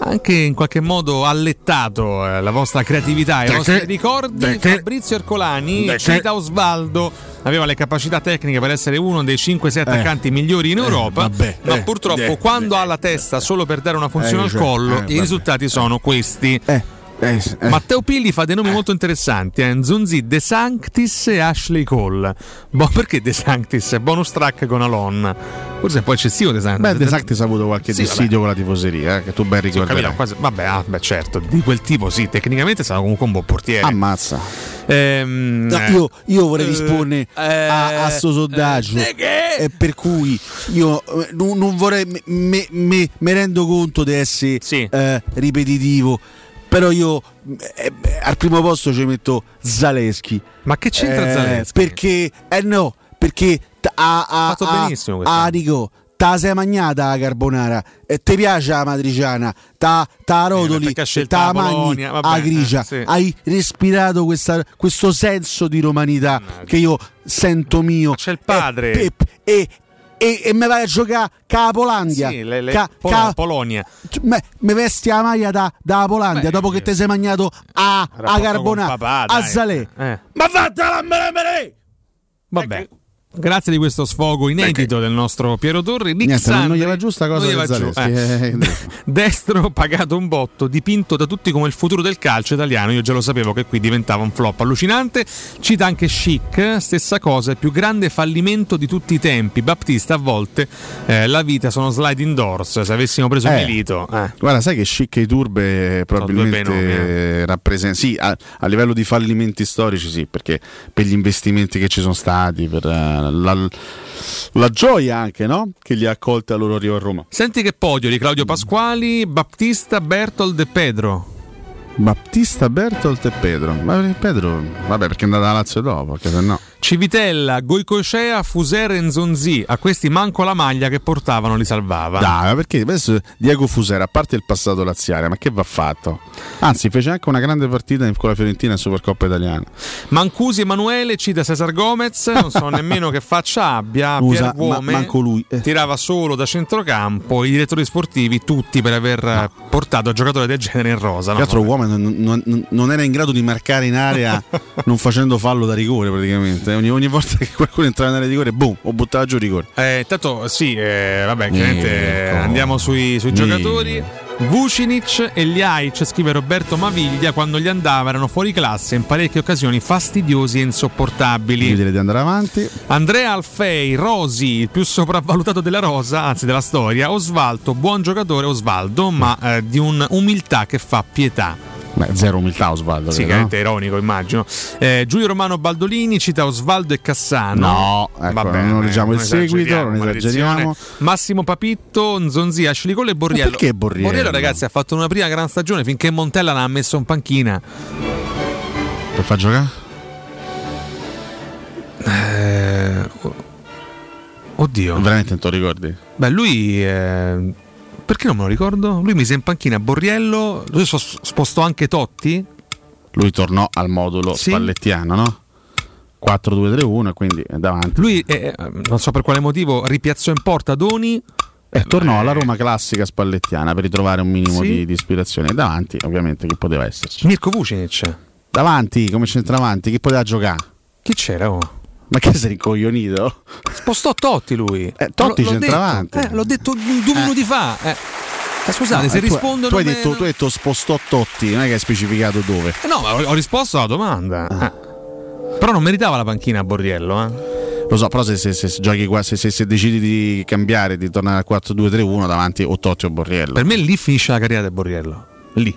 anche in qualche modo allettato eh, la vostra creatività e i vostri ricordi. Fabrizio Ercolani cita Osvaldo. Aveva le capacità tecniche per essere uno dei 5-6 attaccanti migliori in Europa, vabbè, ma eh, purtroppo eh, quando ha la testa solo per dare una funzione Eh, al cioè, collo, eh, i vabbè. risultati sono questi. Eh, eh. Matteo Pilli fa dei nomi molto interessanti: eh? Nzunzi, De Sanctis e Ashley Cole. Boh, perché De Sanctis? Bonus track con Alon. Forse è un po' eccessivo De Sanctis. Beh, De Sanctis ha avuto qualche Sì, dissidio con la tifoseria, eh, che tu ben Sì, ricorderai. capito, quasi- vabbè, ah, beh, certo, di quel tipo sì, tecnicamente è stato comunque un buon portiere. Ammazza. Ehm, No, io, io vorrei eh, rispondere eh, a, a sto sondaggio. eh, che? per cui io non, non vorrei. Me, me- me rendo conto di essere eh, ripetitivo. Però io eh, eh, al primo posto ci metto Zaleschi. Ma che c'entra Eh, Zaleschi? Perché, eh no, perché t- a, a, fatto benissimo a dico, te la sei magnata la carbonara e ti piace la matriciana, ta, ta rotoli, Eh, ha scelto ta la magni Bologna, vabbè, a grigia, eh, sì. hai respirato questa- questo senso di romanità che io sento mio. C'è il padre. E, e, e, e me vai a giocare con la Polandia. Sì, le- le- Ca- Polo- ca- Polonia. me, me vesti la maglia da, da Polandia dopo che ti sei mangiato a, a carbonara, papà, a. Zalè. Eh. Ma vattela a me, me, me. Grazie di questo sfogo inedito del nostro Piero Torri. Nick Niente, non- non Sandri- gli va giù sta cosa non gli del va giù, Zaleschi, eh. eh. [LAUGHS] Destro pagato un botto, dipinto da tutti come il futuro del calcio italiano. Io già lo sapevo che qui diventava un flop allucinante. Cita anche Chic, stessa cosa, il più grande fallimento di tutti i tempi. Battista a volte eh, la vita sono sliding doors. Se avessimo preso Eh. Milito, eh. Guarda, sai che Chic e i Turbe probabilmente eh. rappresentano, sì, a, a livello di fallimenti storici, sì, perché per gli investimenti che ci sono stati, per la, la gioia anche, no? Che li ha accolti al loro arrivo a Roma. Senti che podio di Claudio Pasquali, Battista, Bertold e Pedro. Battista, Bertolt e Pedro. Ma Pedro, vabbè, perché è andata a Lazio dopo, perché se no. Civitella, Goicocea, Fuser e Nzonzi. A questi manco la maglia che portavano li salvava. Dai, ma perché adesso Diego Fusera, a parte il passato laziale, ma che va fatto? Anzi, fece anche una grande partita con la Fiorentina in Supercoppa italiana. Mancusi Emanuele cita Cesar Gomez, non so [LAUGHS] nemmeno che faccia abbia. Usa, Vuome ma- manco lui. Eh. tirava solo da centrocampo. I direttori sportivi, tutti per aver eh, portato a giocatore del genere in rosa. Che no? uomo non, non- non era in grado di marcare in area [LAUGHS] non facendo fallo da rigore praticamente. Ogni, ogni volta che qualcuno entrava in area di rigore, boom, o buttava giù rigore. Eh, intanto sì, eh, vabbè, chiaramente Ecco. andiamo sui, sui giocatori. Vucinic e Ljaic, scrive Roberto Maviglia, quando gli andava erano fuori classe in parecchie occasioni fastidiosi e insopportabili. Io direi di andare avanti. Andrea Alfei, Rosi, il più sopravvalutato della rosa, anzi della storia. Osvaldo, buon giocatore Osvaldo, ma eh, di un'umiltà che fa pietà. Beh, zero umiltà Osvaldo. Sì, chiaramente ironico, immagino. Eh, Giulio Romano Baldolini cita Osvaldo e Cassano. No, ecco, non leggiamo il seguito, non esageriamo. Massimo Papitto, Nzonzi, Cole e Borriello. Ma perché Borriello? Borriello, ragazzi, ha fatto una prima gran stagione finché Montella l'ha messo in panchina. Per far giocare? Eh, oddio. Veramente non te lo ricordi? Beh, lui. eh, perché non me lo ricordo? Lui mise in panchina Borriello. Lui spostò anche Totti. Lui tornò al modulo Sì. spallettiano, no? 4-2-3-1 e quindi davanti. Lui, eh, eh, non so per quale motivo, ripiazzò in porta Doni. E tornò alla Roma classica spallettiana per ritrovare un minimo Sì. di, di ispirazione. Davanti, ovviamente, chi poteva esserci? Mirko Vucinic. Davanti, come centravanti, chi poteva giocare? Chi c'era? Oh? Ma che sei incoglionito? Spostò Totti lui. Eh, Totti L'ho- centravanti. detto, eh, l'ho detto due minuti fa. eh. Eh, scusate, No, se eh, tu- rispondo Tu, hai detto, me- tu hai detto spostò Totti, non è che hai specificato dove. Eh, No, ma ho, ho risposto alla domanda. Ah. Eh. Però non meritava la panchina a Borriello. Eh. Lo so, però se, se- se giochi qua, se, se- se decidi di cambiare, di tornare al 4-2-3-1 davanti o Totti o Borriello. Per me lì finisce la carriera del Borriello. Lì.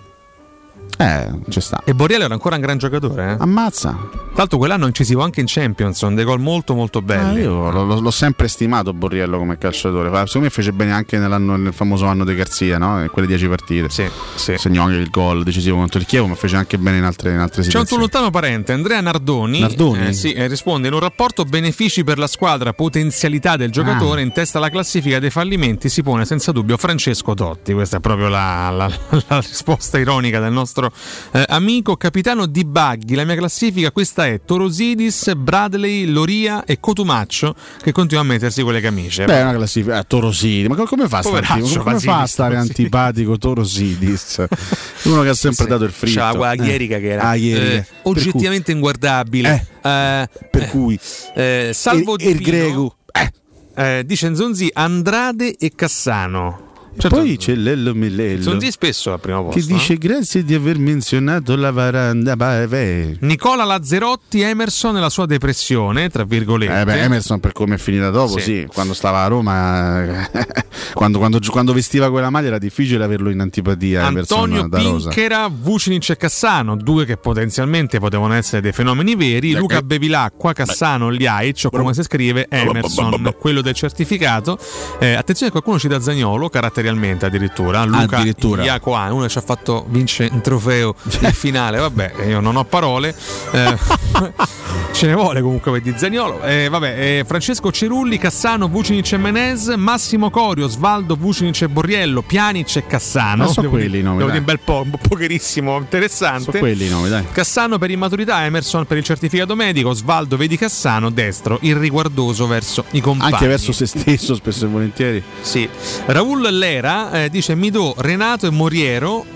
Eh, ci sta. E Borriello era ancora un gran giocatore. Eh? Ammazza. L'altro quell'anno incisivo anche in Champions, con dei gol molto molto Ah, belli. io l'ho, l'ho- sempre stimato Borriello come calciatore. Secondo me fece bene anche nel famoso anno di Garzia, no? In quelle 10 partite. Sì, sì. Segnò anche il gol decisivo contro il Chievo, ma fece anche bene in altre, in altre C'è un tuo situazioni. lontano parente, Andrea Nardoni, Nardoni? eh, sì, eh, risponde in un rapporto benefici per la squadra, potenzialità del giocatore, Ah. in testa alla classifica dei fallimenti si pone senza dubbio Francesco Totti. Questa è proprio la, la- [LAUGHS] la risposta ironica del nostro eh, amico capitano Di Baghi. La mia classifica questa è Torosidis, Bradley, Loria e Cotumaccio che continua a mettersi quelle camicie. Beh, è una classifica. Eh, Torosidi, ma co- come fa a stare, Poveraccio, come, come fa a stare antipatico Torosidis? [LAUGHS] Uno che ha sempre Sì. dato il fritto. C'ha la Eh. Che era Ah, Chierica. eh, Per cui- oggettivamente inguardabile. Eh, per cui eh, salvo E- e il Di Pino, greco. eh, dice Nzonzi Andrade e Cassano. E poi c'è Lello Millello Nzonzi spesso al primo posto. che dice eh. grazie di aver menzionato la varanda. Beh, beh. Nicola Lazzerotti, Emerson nella sua depressione, tra virgolette. Eh beh, Emerson per come è finita dopo, Sì. sì. Quando stava a Roma, [LAUGHS] quando, quando- quando vestiva quella maglia era difficile averlo in antipatia. Antonio Emerson da Rosa. Pinchera, Vucinic e Cassano, due che potenzialmente potevano essere dei fenomeni veri. Beh, Luca eh. Bevilacqua, Cassano, Liaic, o come si scrive Emerson, quello del certificato. Eh, attenzione, qualcuno cita Zagnolo, caratterialmente addirittura. Luca Addirittura. Iacoa, uno ci ha fatto vincere un trofeo in finale. Vabbè, io non ho parole. Eh, [LAUGHS] ce ne vuole comunque per di Zagnolo. Eh, vabbè, eh, Francesco Cerulli, Cassano, Vucinic e Menez, Massimo Corio, Svaldo, Vucinic e Borriello, Pianic e Cassano. Ma sono Devo quelli i nomi, Devo dire un bel po', un po' pocherissimo, interessante. Sono quelli i nomi, dai. Cassano per immaturità, Emerson per il certificato medico, Svaldo vedi Cassano, destro, irriguardoso verso i compagni. Anche verso se stesso, spesso e volentieri. Sì. Raul Lera eh, dice Midò, Renato e Moriero.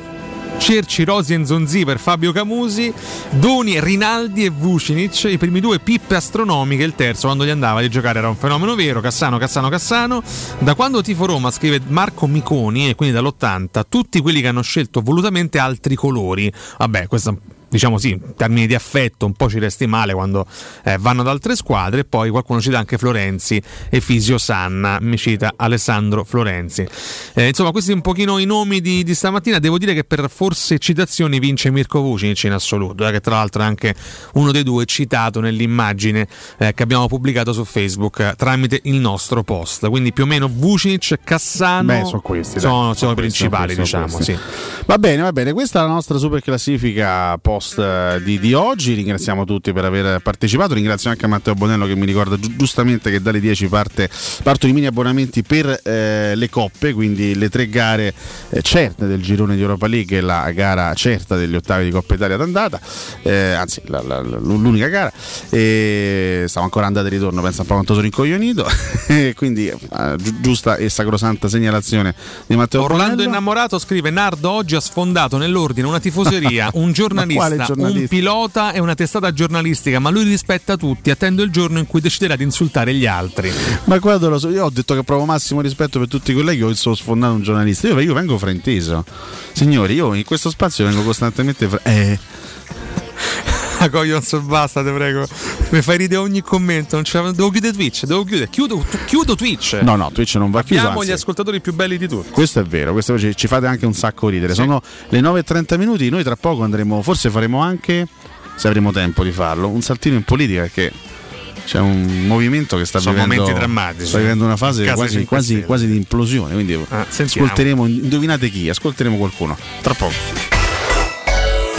Cerci, Rosi e Nzonzi per Fabio Camusi, Doni, Rinaldi e Vucinic, i primi due pippe astronomiche, il terzo quando gli andava di giocare era un fenomeno vero, Cassano, Cassano, Cassano. Da quando tifo Roma, scrive Marco Miconi, e quindi dall'80, tutti quelli che hanno scelto volutamente altri colori. Vabbè, questo diciamo sì, in termini di affetto un po' ci resti male quando eh, vanno ad altre squadre e poi qualcuno cita anche Florenzi e Fisio Sanna, mi cita Alessandro Florenzi. Eh, insomma, questi un pochino i nomi di, di stamattina, devo dire che per forse citazioni vince Mirko Vucinic in assoluto, eh, che tra l'altro è anche uno dei due citato nell'immagine eh, che abbiamo pubblicato su Facebook eh, tramite il nostro post, quindi più o meno Vucinic, Cassano Beh, sono questi. dai. sono, sono i questi, principali sono diciamo, questi. sì. Va bene, va bene. Questa è la nostra super classifica post post eh, di, di oggi. Ringraziamo tutti per aver partecipato. Ringrazio anche Matteo Bonello che mi ricorda gi- giustamente che dalle 10 parte, partono i mini abbonamenti per eh, le coppe, quindi le tre gare eh, certe del girone di Europa League e la gara certa degli ottavi di Coppa Italia d'andata, eh, anzi la- la- la- l'unica gara. E stavo ancora andando e ritorno, pensa un po' quanto sono incoglionito. [LAUGHS] Quindi eh, gi- giusta e sacrosanta segnalazione di Matteo Orlando Bonello. innamorato scrive Nardo oggi ha sfondato nell'ordine una tifoseria, [LAUGHS] un giornalista, giornalista? un pilota e una testata giornalistica, ma lui rispetta tutti, attendo il giorno in cui deciderà di insultare gli altri. Ma guarda, lo so, io ho detto che provo massimo rispetto per tutti i colleghi, ho solo sfondato un giornalista. Io, io vengo frainteso. Signori, io in questo spazio vengo costantemente fra- eh, Coglions, basta, te prego. Mi fai ridere ogni commento. Devo chiudere Twitch, devo chiudere. Chiudo, chiudo Twitch. No, no, Twitch non va chiuso. Abbiamo gli ascoltatori più belli di tutti. Questo è vero, questo ci, ci fate anche un sacco ridere. Sono le 9.30 minuti, noi tra poco andremo, forse faremo anche, se avremo tempo di farlo, un saltino in politica perché c'è un movimento che sta Sono vivendo, momenti drammatici. sta vivendo una fase quasi, 5 quasi, quasi di implosione. Quindi sentiamo. ascolteremo, indovinate chi? Ascolteremo qualcuno. Tra poco.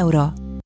euro.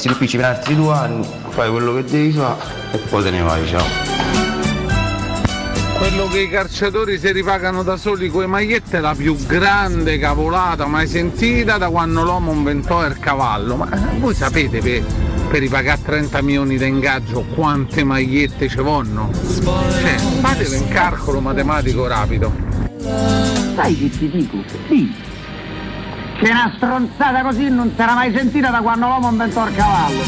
E sti PC per altri due anni, fai quello che devi fare e poi te ne vai, ciao. Quello che i calciatori si ripagano da soli con le magliette è la più grande cavolata mai sentita da quando l'uomo inventò il cavallo. Ma eh, voi sapete per, per ripagare 30 milioni di ingaggio quante magliette ci vogliono? Cioè, fatevi un calcolo matematico rapido. Sai che ti dico? Sì. C'è una stronzata così non si era mai sentita da quando l'uomo inventò il cavallo.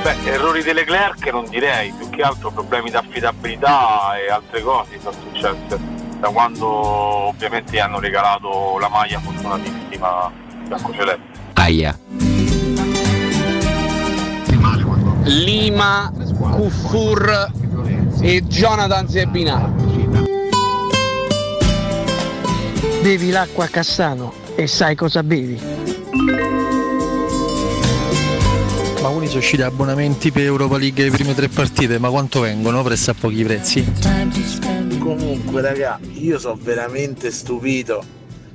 Beh, errori di Leclerc non direi, più che altro problemi di affidabilità e altre cose sono successe da quando ovviamente hanno regalato la maglia fortunatissima biancoceleste. Aia. Lima, Kufur e Jonathan Zebinà. Bevi l'acqua a Cassano e sai cosa bevi. Ma quelli sono usciti abbonamenti per Europa League le prime tre partite, ma quanto vengono? Presso a pochi prezzi. Comunque raga, io sono veramente stupito,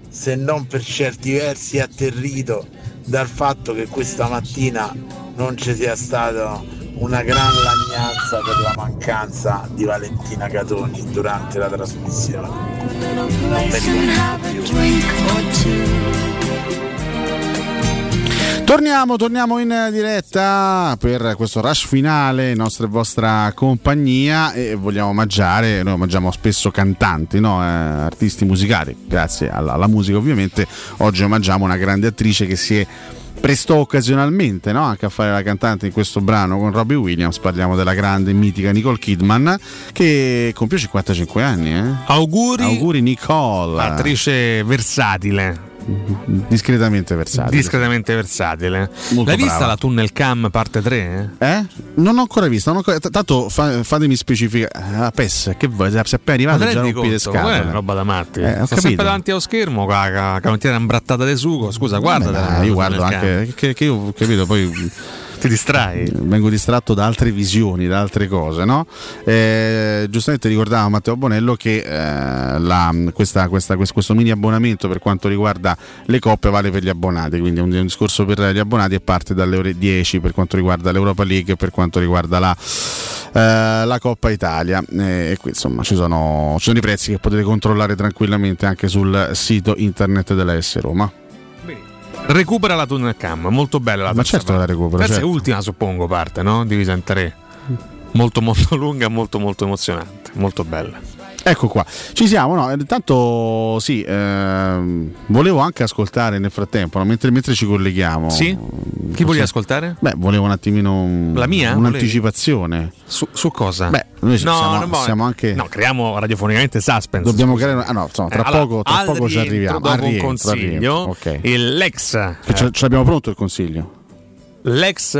se non per certi versi atterrito, dal fatto che questa mattina non ci sia stata una gran lagnanza per la mancanza di Valentina Catoni durante la trasmissione. Torniamo, torniamo in diretta per questo rush finale, nostra e vostra compagnia e vogliamo omaggiare, noi omaggiamo spesso cantanti, no? eh, artisti musicali, grazie alla, alla, musica ovviamente, oggi omaggiamo una grande attrice che si è prestò occasionalmente no? anche a fare la cantante in questo brano con Robbie Williams, parliamo della grande mitica Nicole Kidman che compie 55 anni. Eh? Auguri, Auguri Nicole. Attrice versatile discretamente versatile. Discretamente versatile. Molto L'hai brava. vista la Tunnel Cam parte 3? Eh? Non ho ancora vista. Ancora... Tanto fa, fatemi specificare. La PES, che vuoi? Se appena arrivato già rompi le scatole. È roba da matti. Eh, Sto sempre davanti allo schermo con la canottiera imbrattata di sugo. Scusa, guarda. Io guardo anche. Che, che io capito poi ti distrai. Vengo distratto da altre visioni, da altre cose. No? Eh, giustamente ricordava Matteo Bonello che eh, la, questa, questa, questo mini abbonamento per quanto riguarda le coppe vale per gli abbonati, quindi un, un discorso per gli abbonati e parte dalle ore 10 per quanto riguarda l'Europa League e per quanto riguarda la, eh, la Coppa Italia. E qui insomma ci sono, ci sono i prezzi che potete controllare tranquillamente anche sul sito internet della S Roma. Recupera la tunnel cam, molto bella la Ma certo la recupera. Questa certo. è ultima, suppongo, parte, no? Divisa in tre. Molto molto [LAUGHS] lunga, molto molto emozionante, molto bella. Ecco qua, ci siamo, no? Intanto sì, ehm, volevo anche ascoltare nel frattempo, no? mentre, mentre, ci colleghiamo. Sì? Chi volevi ascoltare? Beh, volevo un attimino La mia? un'anticipazione. Su, su, cosa? Beh, noi no, siamo, no, siamo, anche... No, creiamo radiofonicamente suspense. Dobbiamo creare... Ah no, insomma, tra eh, poco, tra poco ci arriviamo. Dopo un consiglio, okay. il Lex... Ce l'abbiamo pronto il consiglio? L'ex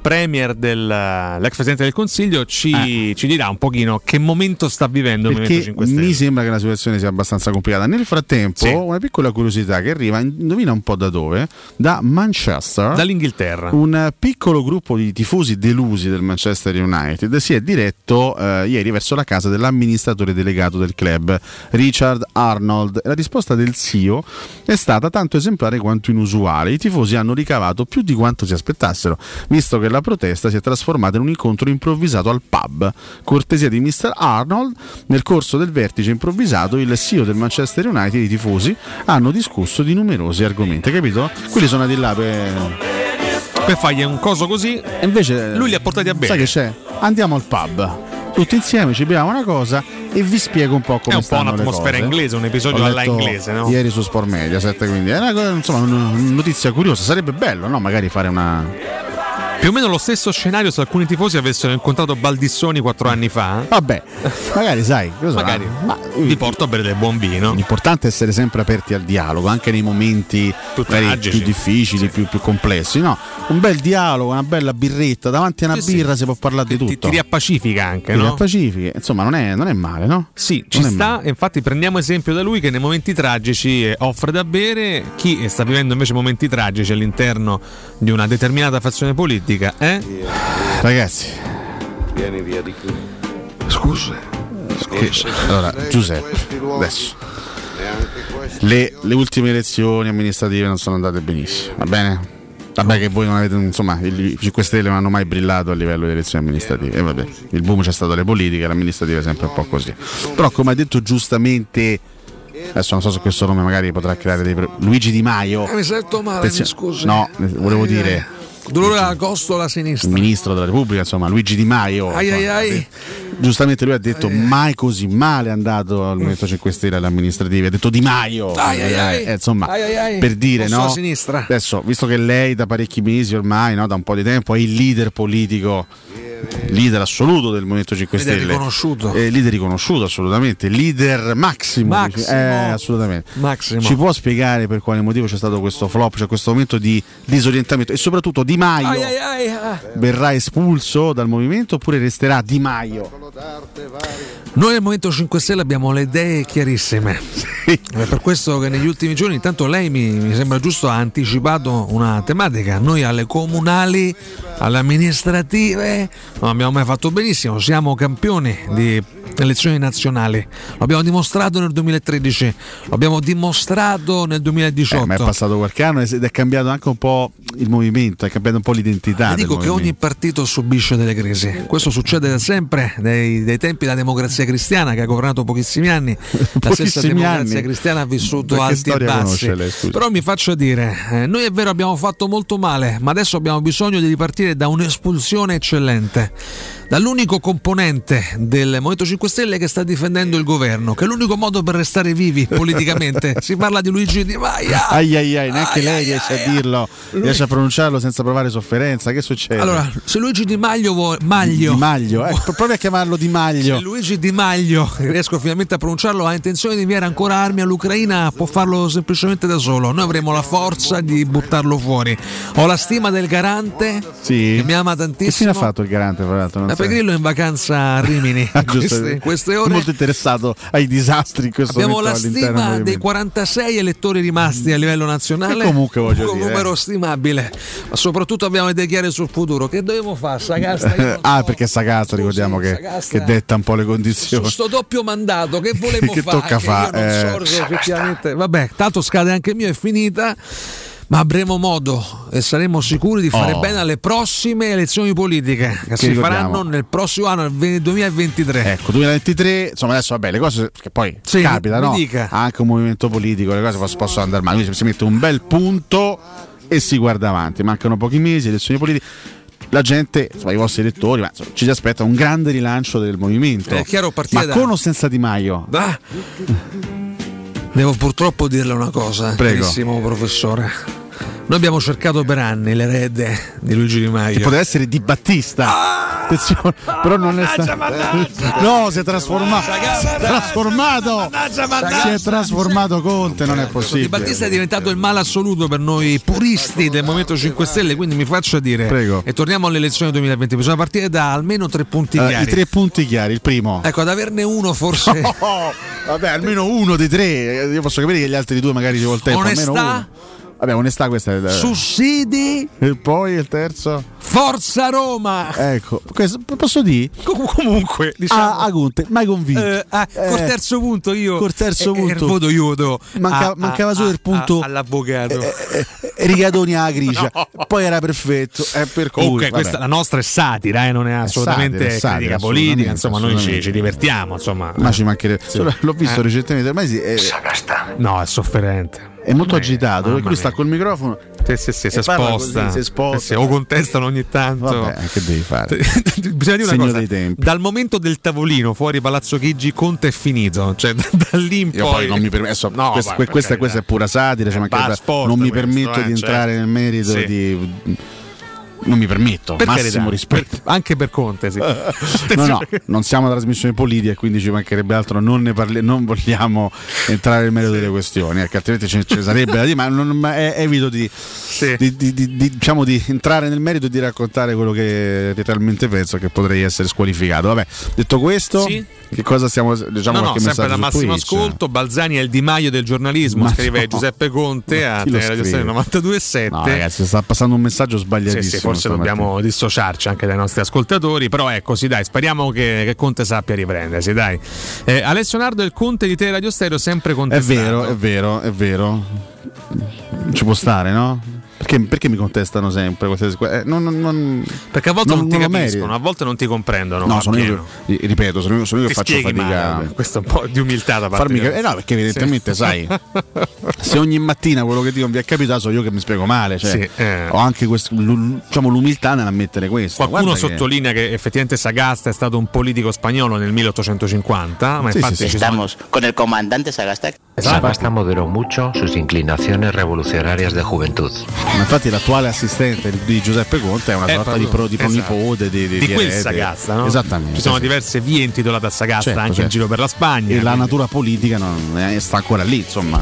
premier del, l'ex presidente del Consiglio ci, eh. ci, dirà un pochino che momento sta vivendo il Movimento 5 Stelle. Mi sembra che la situazione sia abbastanza complicata. Nel frattempo, sì. una piccola curiosità che arriva, indovina un po' da dove? Da Manchester. Dall'Inghilterra. Un piccolo gruppo di tifosi delusi del Manchester United si è diretto eh, ieri verso la casa dell'amministratore delegato del club, Richard Arnold. La risposta del CEO è stata tanto esemplare quanto inusuale. I tifosi hanno ricavato più di quanto si aspettassero, visto che la protesta si è trasformata in un incontro improvvisato al pub. Cortesia di Mr. Arnold, nel corso del vertice improvvisato il CEO del Manchester United e i tifosi hanno discusso di numerosi argomenti, capito? Quelli sono andati là per per fargli un coso così e invece lui li ha portati a bere. Sai che c'è? Andiamo al pub. Tutti insieme ci beviamo una cosa e vi spiego un po' come È un po' un'atmosfera inglese, un episodio alla inglese, no? Ieri su Sport Media 7, quindi è una, insomma, una notizia curiosa. Sarebbe bello, no? Magari fare una più o meno lo stesso scenario se alcuni tifosi avessero incontrato Baldissoni quattro anni fa. Vabbè, magari sai, magari ma, vi porto a bere del buon vino. L'importante è essere sempre aperti al dialogo, anche nei momenti più, più difficili, sì. più, più, complessi. No? Un bel dialogo, una bella birretta, davanti a una sì, birra sì. si può parlare di tutto. Ti, ti riappacifica anche, ti no? riappacifica, insomma non è, non è, male, no? Sì, ci non sta, infatti prendiamo esempio da lui che nei momenti tragici eh, offre da bere, chi sta vivendo invece momenti tragici all'interno di una determinata fazione politica, eh? Ragazzi, vieni via di qui. Scusa. Scusa. Allora, Giuseppe, adesso. Le, le, ultime elezioni amministrative non sono andate benissimo, va bene? Vabbè che voi non avete, insomma, i 5 Stelle non hanno mai brillato a livello di elezioni amministrative. E vabbè, il boom c'è stato alle politiche, l'amministrativa è sempre un po' così. Però come ha detto giustamente adesso non so se questo nome magari potrà creare dei Luigi Di Maio. Eh, mi sento male, mi scusi. No, volevo dire Dolore alla costola sinistra. Il ministro della Repubblica, insomma, Luigi Di Maio. Ai, ai, ai. Giustamente lui ha detto ai, mai così male è andato al Movimento 5 Stelle alle amministrative. Ha detto Di Maio. Eh, insomma, per dire, no? Adesso, visto che lei da parecchi mesi ormai, no, da un po' di tempo, è il leader politico leader assoluto del Movimento 5 leader Stelle. Riconosciuto. Eh, leader riconosciuto, assolutamente. Leader massimo. massimo. Eh, assolutamente. Massimo. Ci può spiegare per quale motivo c'è stato questo flop, cioè questo momento di disorientamento e soprattutto Di Maio ai, ai, ai, ah. verrà espulso dal movimento oppure resterà Di Maio? Noi al Movimento 5 Stelle abbiamo le idee chiarissime. È per questo che negli ultimi giorni, intanto lei mi, mi sembra giusto, ha anticipato una tematica. Noi alle comunali, alle amministrative, non abbiamo mai fatto benissimo, siamo campioni di elezioni nazionali. L'abbiamo dimostrato nel 2013, l'abbiamo dimostrato nel 2018. Eh, ma è passato qualche anno ed è cambiato anche un po' il movimento, è cambiato un po' l'identità. Dico che ogni partito subisce delle crisi. Questo succede da sempre, dai, dai tempi della democrazia cristiana che ha governato pochissimi anni. La [LAUGHS] stessa Pochissimi democrazia anni. cristiana ha vissuto Che alti e bassi. lei? Però mi faccio dire, eh, noi è vero abbiamo fatto molto male, ma adesso abbiamo bisogno di ripartire da un'espulsione eccellente. Dall'unico componente del Movimento 5 Stelle che sta difendendo il governo, che è l'unico modo per restare vivi politicamente. [LAUGHS] si parla di Luigi Di Maio. Ai ai ai, neanche lei riesce a dirlo, riesce a pronunciarlo senza provare sofferenza. Che succede? Allora, se Luigi Di Maio vuole. Maglio. Di Maglio, eh, [LAUGHS] provi a chiamarlo Di Maglio. Se Luigi Di Maio, riesco finalmente a pronunciarlo, ha intenzione di inviare ancora armi all'Ucraina, può farlo semplicemente da solo. Noi avremo la forza di buttarlo fuori. Ho la stima del garante Sì. che mi ama Che fine tantissimo. ha fatto il garante, fra l'altro? Non La so. Pegrillo è in vacanza a Rimini [LAUGHS] Ah, in queste, in queste È ore. molto interessato ai disastri in questo Abbiamo la momento all'interno del stima dei movimento. 46 elettori rimasti a livello nazionale. E comunque voglio un dire, numero eh. stimabile, ma soprattutto abbiamo idee chiare sul futuro. Che dobbiamo fare? Sagasta, [LAUGHS] ah, perché Sagasta, ricordiamo che, Sagasta. che detta un po' le condizioni. su sto doppio mandato che [LAUGHS] volevo Che fare tocca che fa, io non eh. effettivamente vabbè tanto scade anche il mio è finita ma avremo modo e saremo sicuri di fare Oh. bene alle prossime elezioni politiche che, si ricordiamo. faranno nel prossimo anno nel 2023 Ecco, 2023, insomma adesso vabbè, le cose che poi Sì, capita, no? dica. Anche un movimento politico, le cose pos- possono andare male, quindi si mette un bel punto e si guarda avanti. Mancano pochi mesi, elezioni politiche. La gente, insomma, i vostri elettori, ma, insomma, ci si aspetta un grande rilancio del movimento. È chiaro, partire ma da- con o senza Di Maio? Ah. devo purtroppo dirle una cosa Prego. carissimo professore noi abbiamo cercato per anni l'erede di Luigi Di Maio Che poteva essere Di Battista. Attenzione, però non è stato. No, si è trasformato. Si è trasformato. Si è trasformato Conte, non è Di possibile. Battista è diventato il male assoluto per noi puristi del Movimento 5 Stelle, quindi mi faccia dire, Prego. e torniamo alle elezioni 2020, bisogna partire da almeno tre punti Eh, chiari. I tre punti chiari, il primo. Ecco, ad averne uno forse... [LAUGHS] Oh, vabbè, almeno uno dei tre. Io posso capire che gli altri due magari ci vuole tempo. almeno Onestà? uno. Vabbè, onestà questa è. Sussidi, E poi il terzo? Forza Roma! Ecco, questo, posso dire? Com- comunque, diciamo... Ah, a Conte, mai convinto. eh, ah, col Eh, terzo punto io col terzo eh, eh, punto. il voto io do Manca- a- mancava a- solo a- il punto- a- all'avvocato eh, Rigatoni alla grigia. [LAUGHS] Poi era perfetto. È per cui. Questa, la nostra è satira, eh, non è assolutamente satira, è satira, critica assolutamente, politica. Insomma, noi ci, ci divertiamo. Insomma, Ma ci mancherebbe. Sì. L'ho visto Eh. recentemente. Ormai si- è, No, è sofferente. È molto mia, agitato. Perché lui sta col microfono. Sì, sì, sì, si sposta. così, si sposta. Eh o contestano ogni tanto. Vabbè, che devi fare? [LAUGHS] Bisogna dire una Segno cosa: dei tempi. dal momento del tavolino fuori Palazzo Chigi, Conte è finito. Cioè, [LAUGHS] da, da lì in Io poi. poi non mi permetto, No, questa, questa, questa è pura satira, cioè, Eh, non mi questo, permetto eh, di entrare certo. nel merito di... Non mi permetto, Per massimo carità, rispetto. per- anche per Conte, sì. [LAUGHS] No, no, non siamo una trasmissione politica quindi ci mancherebbe altro, non, ne parli- non vogliamo entrare nel merito delle questioni, ecco, altrimenti ce, ce sarebbe da dire, ma, non, ma è- evito di, di- di- di- di- diciamo, di entrare nel merito e di raccontare quello che realmente penso che potrei essere squalificato. Vabbè, detto questo, Sì. che cosa stiamo diciamo no, no, sempre da massimo Twitch? ascolto. Balzani è il Di Maio del giornalismo, Ma scrive no. Giuseppe Conte a Radio scrive? Stereo 92.7. No, ragazzi, sta passando un messaggio Sì, sbagliatissimo. Forse dobbiamo dissociarci anche dai nostri ascoltatori, però ecco, sì, dai, speriamo che, che Conte sappia riprendersi, dai. Eh, Alessio Nardo, il Conte di te Radio Stereo sempre È contestato. vero, è vero, è vero. Ci può stare, no? Perché, perché mi contestano sempre queste eh, non, non- Perché a volte non, Non- ti non capiscono, a volte non ti comprendono. No, sono io, ripeto, sono io, sono io che faccio fatica. male, questo è un po' di umiltà da parte Farmi cap- eh no, perché evidentemente, Sì. sai, [LAUGHS] se ogni mattina quello che dico non vi è capitato, so io che mi spiego male. Cioè, Sì, eh. Ho anche questo- l'um- diciamo, l'umiltà nell'ammettere questo. Qualcuno Guarda che- sottolinea che... effettivamente Sagasta è stato un politico spagnolo nel 1850, ma Sì, infatti sì, sì. ci sono- con el comandante Sagasta. Sagasta moderó mucho sus inclinaciones revolucionarias de juventud. Ma infatti l'attuale assistente di Giuseppe Conte è una Eh, sorta di, pro, di esatto. pronipote di, di, di di quel. Sagasta, no? Esattamente. Ci sono sì. diverse vie intitolate a Sagasta Certo, anche in certo. giro per la Spagna. E la quindi- natura politica non è- sta ancora lì, insomma,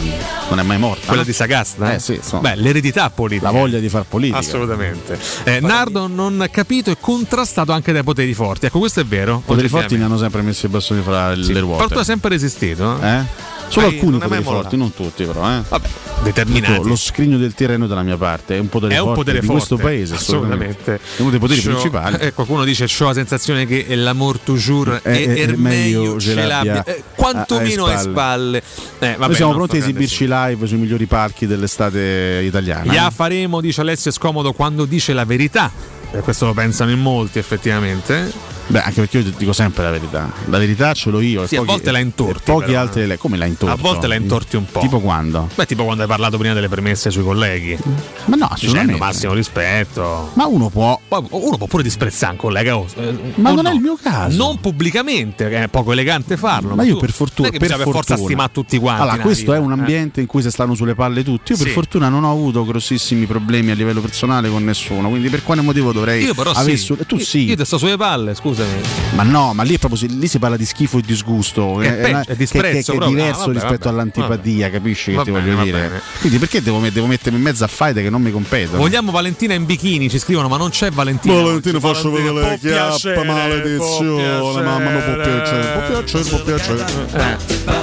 non è mai morta. Quella no? di Sagasta? Eh sì, insomma. Beh, l'eredità politica. La voglia di far politica. Assolutamente. Eh, Nardo non capito e contrastato anche dai poteri forti. Ecco, questo è vero. I poteri forti mi hanno sempre messo i bastoni fra le ruote. Però tu hai sempre resistito. Eh? Solo Hai- alcuni poteri forti, non tutti però. Eh? Vabbè, determinati. Lo scrigno del tirreno dalla mia parte è un potere È un forte potere di forte, questo paese, assolutamente. È uno dei poteri C'ho- principali. eh, qualcuno dice: C'ho la sensazione che l'amor toujours Eh, e eh, er meglio ce l'abbia eh, quantomeno a- a a spalle. Eh, vabbè, Noi siamo pronti a esibirci live sui migliori palchi dell'estate italiana. Eh? faremo, dice Alessio, è scomodo quando dice la verità. E questo lo pensano in molti, effettivamente. Beh, anche perché io dico sempre la verità. La verità ce l'ho io. Sì, a pochi- volte la intorti, Pochi però, altri le- come la intorto? A volte la intorti un po'. Tipo quando? Beh, tipo quando hai parlato prima delle premesse sui colleghi. Ma no, Dicendo assolutamente. massimo rispetto. Ma uno può. Uno può pure disprezzare un collega. oh, eh, Ma non è no? il mio caso. Non pubblicamente, è poco elegante farlo. Ma io tu- per fortuna, è per per forza fortuna. stimare tutti quanti. Allora, questo è vita, un eh. ambiente in cui si stanno sulle palle tutti. Io per Sì. fortuna non ho avuto grossissimi problemi a livello personale con nessuno. Quindi per quale motivo dovrei Io però aver sì. su- Tu Io- sì. Io ti sto sulle palle, scusami. Ma no, ma lì è proprio lì si parla di schifo e disgusto. Che è peggio, è disprezzo che, che- che è diverso Ah, vabbè, rispetto vabbè, all'antipatia, capisci che ti voglio dire? bene. Quindi perché devo, devo mettermi in mezzo a faide che non mi competono? Vogliamo Valentina in bikini, ci scrivono, ma non c'è Valentina. Valentina, faccio Valentina, vedere le chiappe, maledizione, mamma, mi può piacere, può piacere, può piacere. Eh.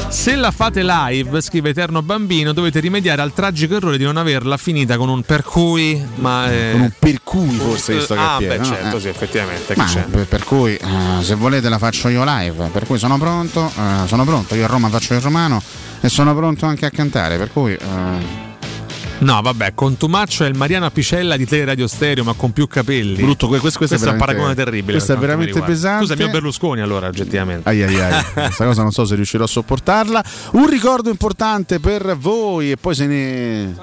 Se la fate live, scrive Eterno Bambino, dovete rimediare al tragico errore di non averla finita con un per cui. Ma eh, Con un per cui forse che Ah, tiene, beh, no? certo, Eh. sì, effettivamente. che per, per cui eh, se volete la faccio io live, per cui sono pronto, eh, sono pronto, io a Roma faccio il romano e sono pronto anche a cantare, per cui eh, No, vabbè, Contumaccio è il Mariano Apicella di Teleradio Stereo, ma con più capelli. Brutto, que- questo- questo è è un paragone terribile. questo è veramente pesante. Scusa, mio Berlusconi allora, oggettivamente. Ai ai ai, [LAUGHS] questa cosa non so se riuscirò a sopportarla. Un ricordo importante per voi e poi se ne... Eh,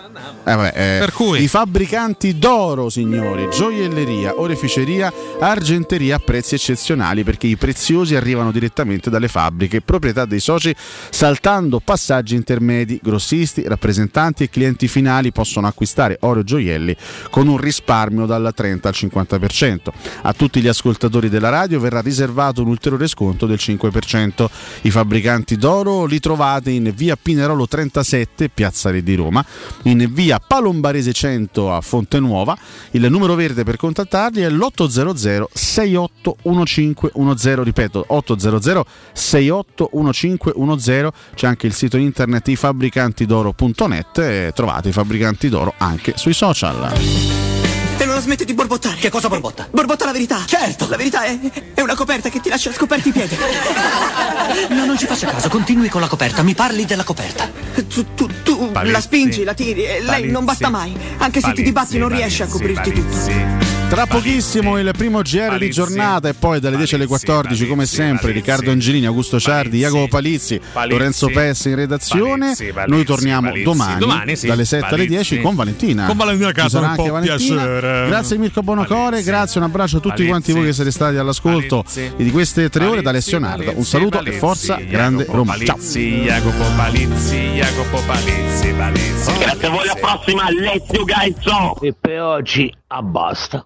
vabbè, eh, Per cui? I fabbricanti d'oro, signori, gioielleria, oreficeria, argenteria a prezzi eccezionali perché i preziosi arrivano direttamente dalle fabbriche, proprietà dei soci, saltando passaggi intermedi. Grossisti, rappresentanti e clienti finali possono acquistare oro e gioielli con un risparmio dal 30 al 50%. A tutti gli ascoltatori della radio verrà riservato un ulteriore sconto del 5%. I fabbricanti d'oro li trovate in via Pinerolo 37, Piazza Re di Roma, in via Palombarese 100 a Fonte Nuova. Il numero verde per contattarli è l'800 681510, ripeto 800 681510. C'è anche il sito internet ifabbricantidoro.net trovate i fabbricanti d'oro anche sui social. Smette di borbottare. Che cosa borbotta? Borbotta la verità. Certo. La verità è, è una coperta che ti lascia scoperti i piedi. [LAUGHS] No, non ci faccia caso, continui con la coperta, mi parli della coperta. Tu, tu, tu Palizzi. la spingi, la tiri e lei Palizzi. non basta mai. Anche se ti dibatti non riesce a coprirti tutto. Tra pochissimo il primo GR di giornata e poi dalle 10 alle 14 come sempre Riccardo Angelini, Augusto Ciardi, Jacopo Palizzi, Palizzi. Lorenzo Pessi in redazione. Palizzi, Palizzi, Noi torniamo Palizzi. domani, dalle 7 alle Palizzi. 10 con Valentina. Con Valentina, Ci che sarà anche Valentina. piacere. Grazie Mirko Bonocore, grazie, un abbraccio a tutti Palizzi. quanti voi che siete stati all'ascolto di queste tre ore da Alessio Nardo. Un saluto e forza grande Roma. Ciao. Jacopo Palizzi, Jacopo Palizzi, Palizzi. Grazie a voi, alla prossima, Alessio Gaizzo. E per oggi, abbasta.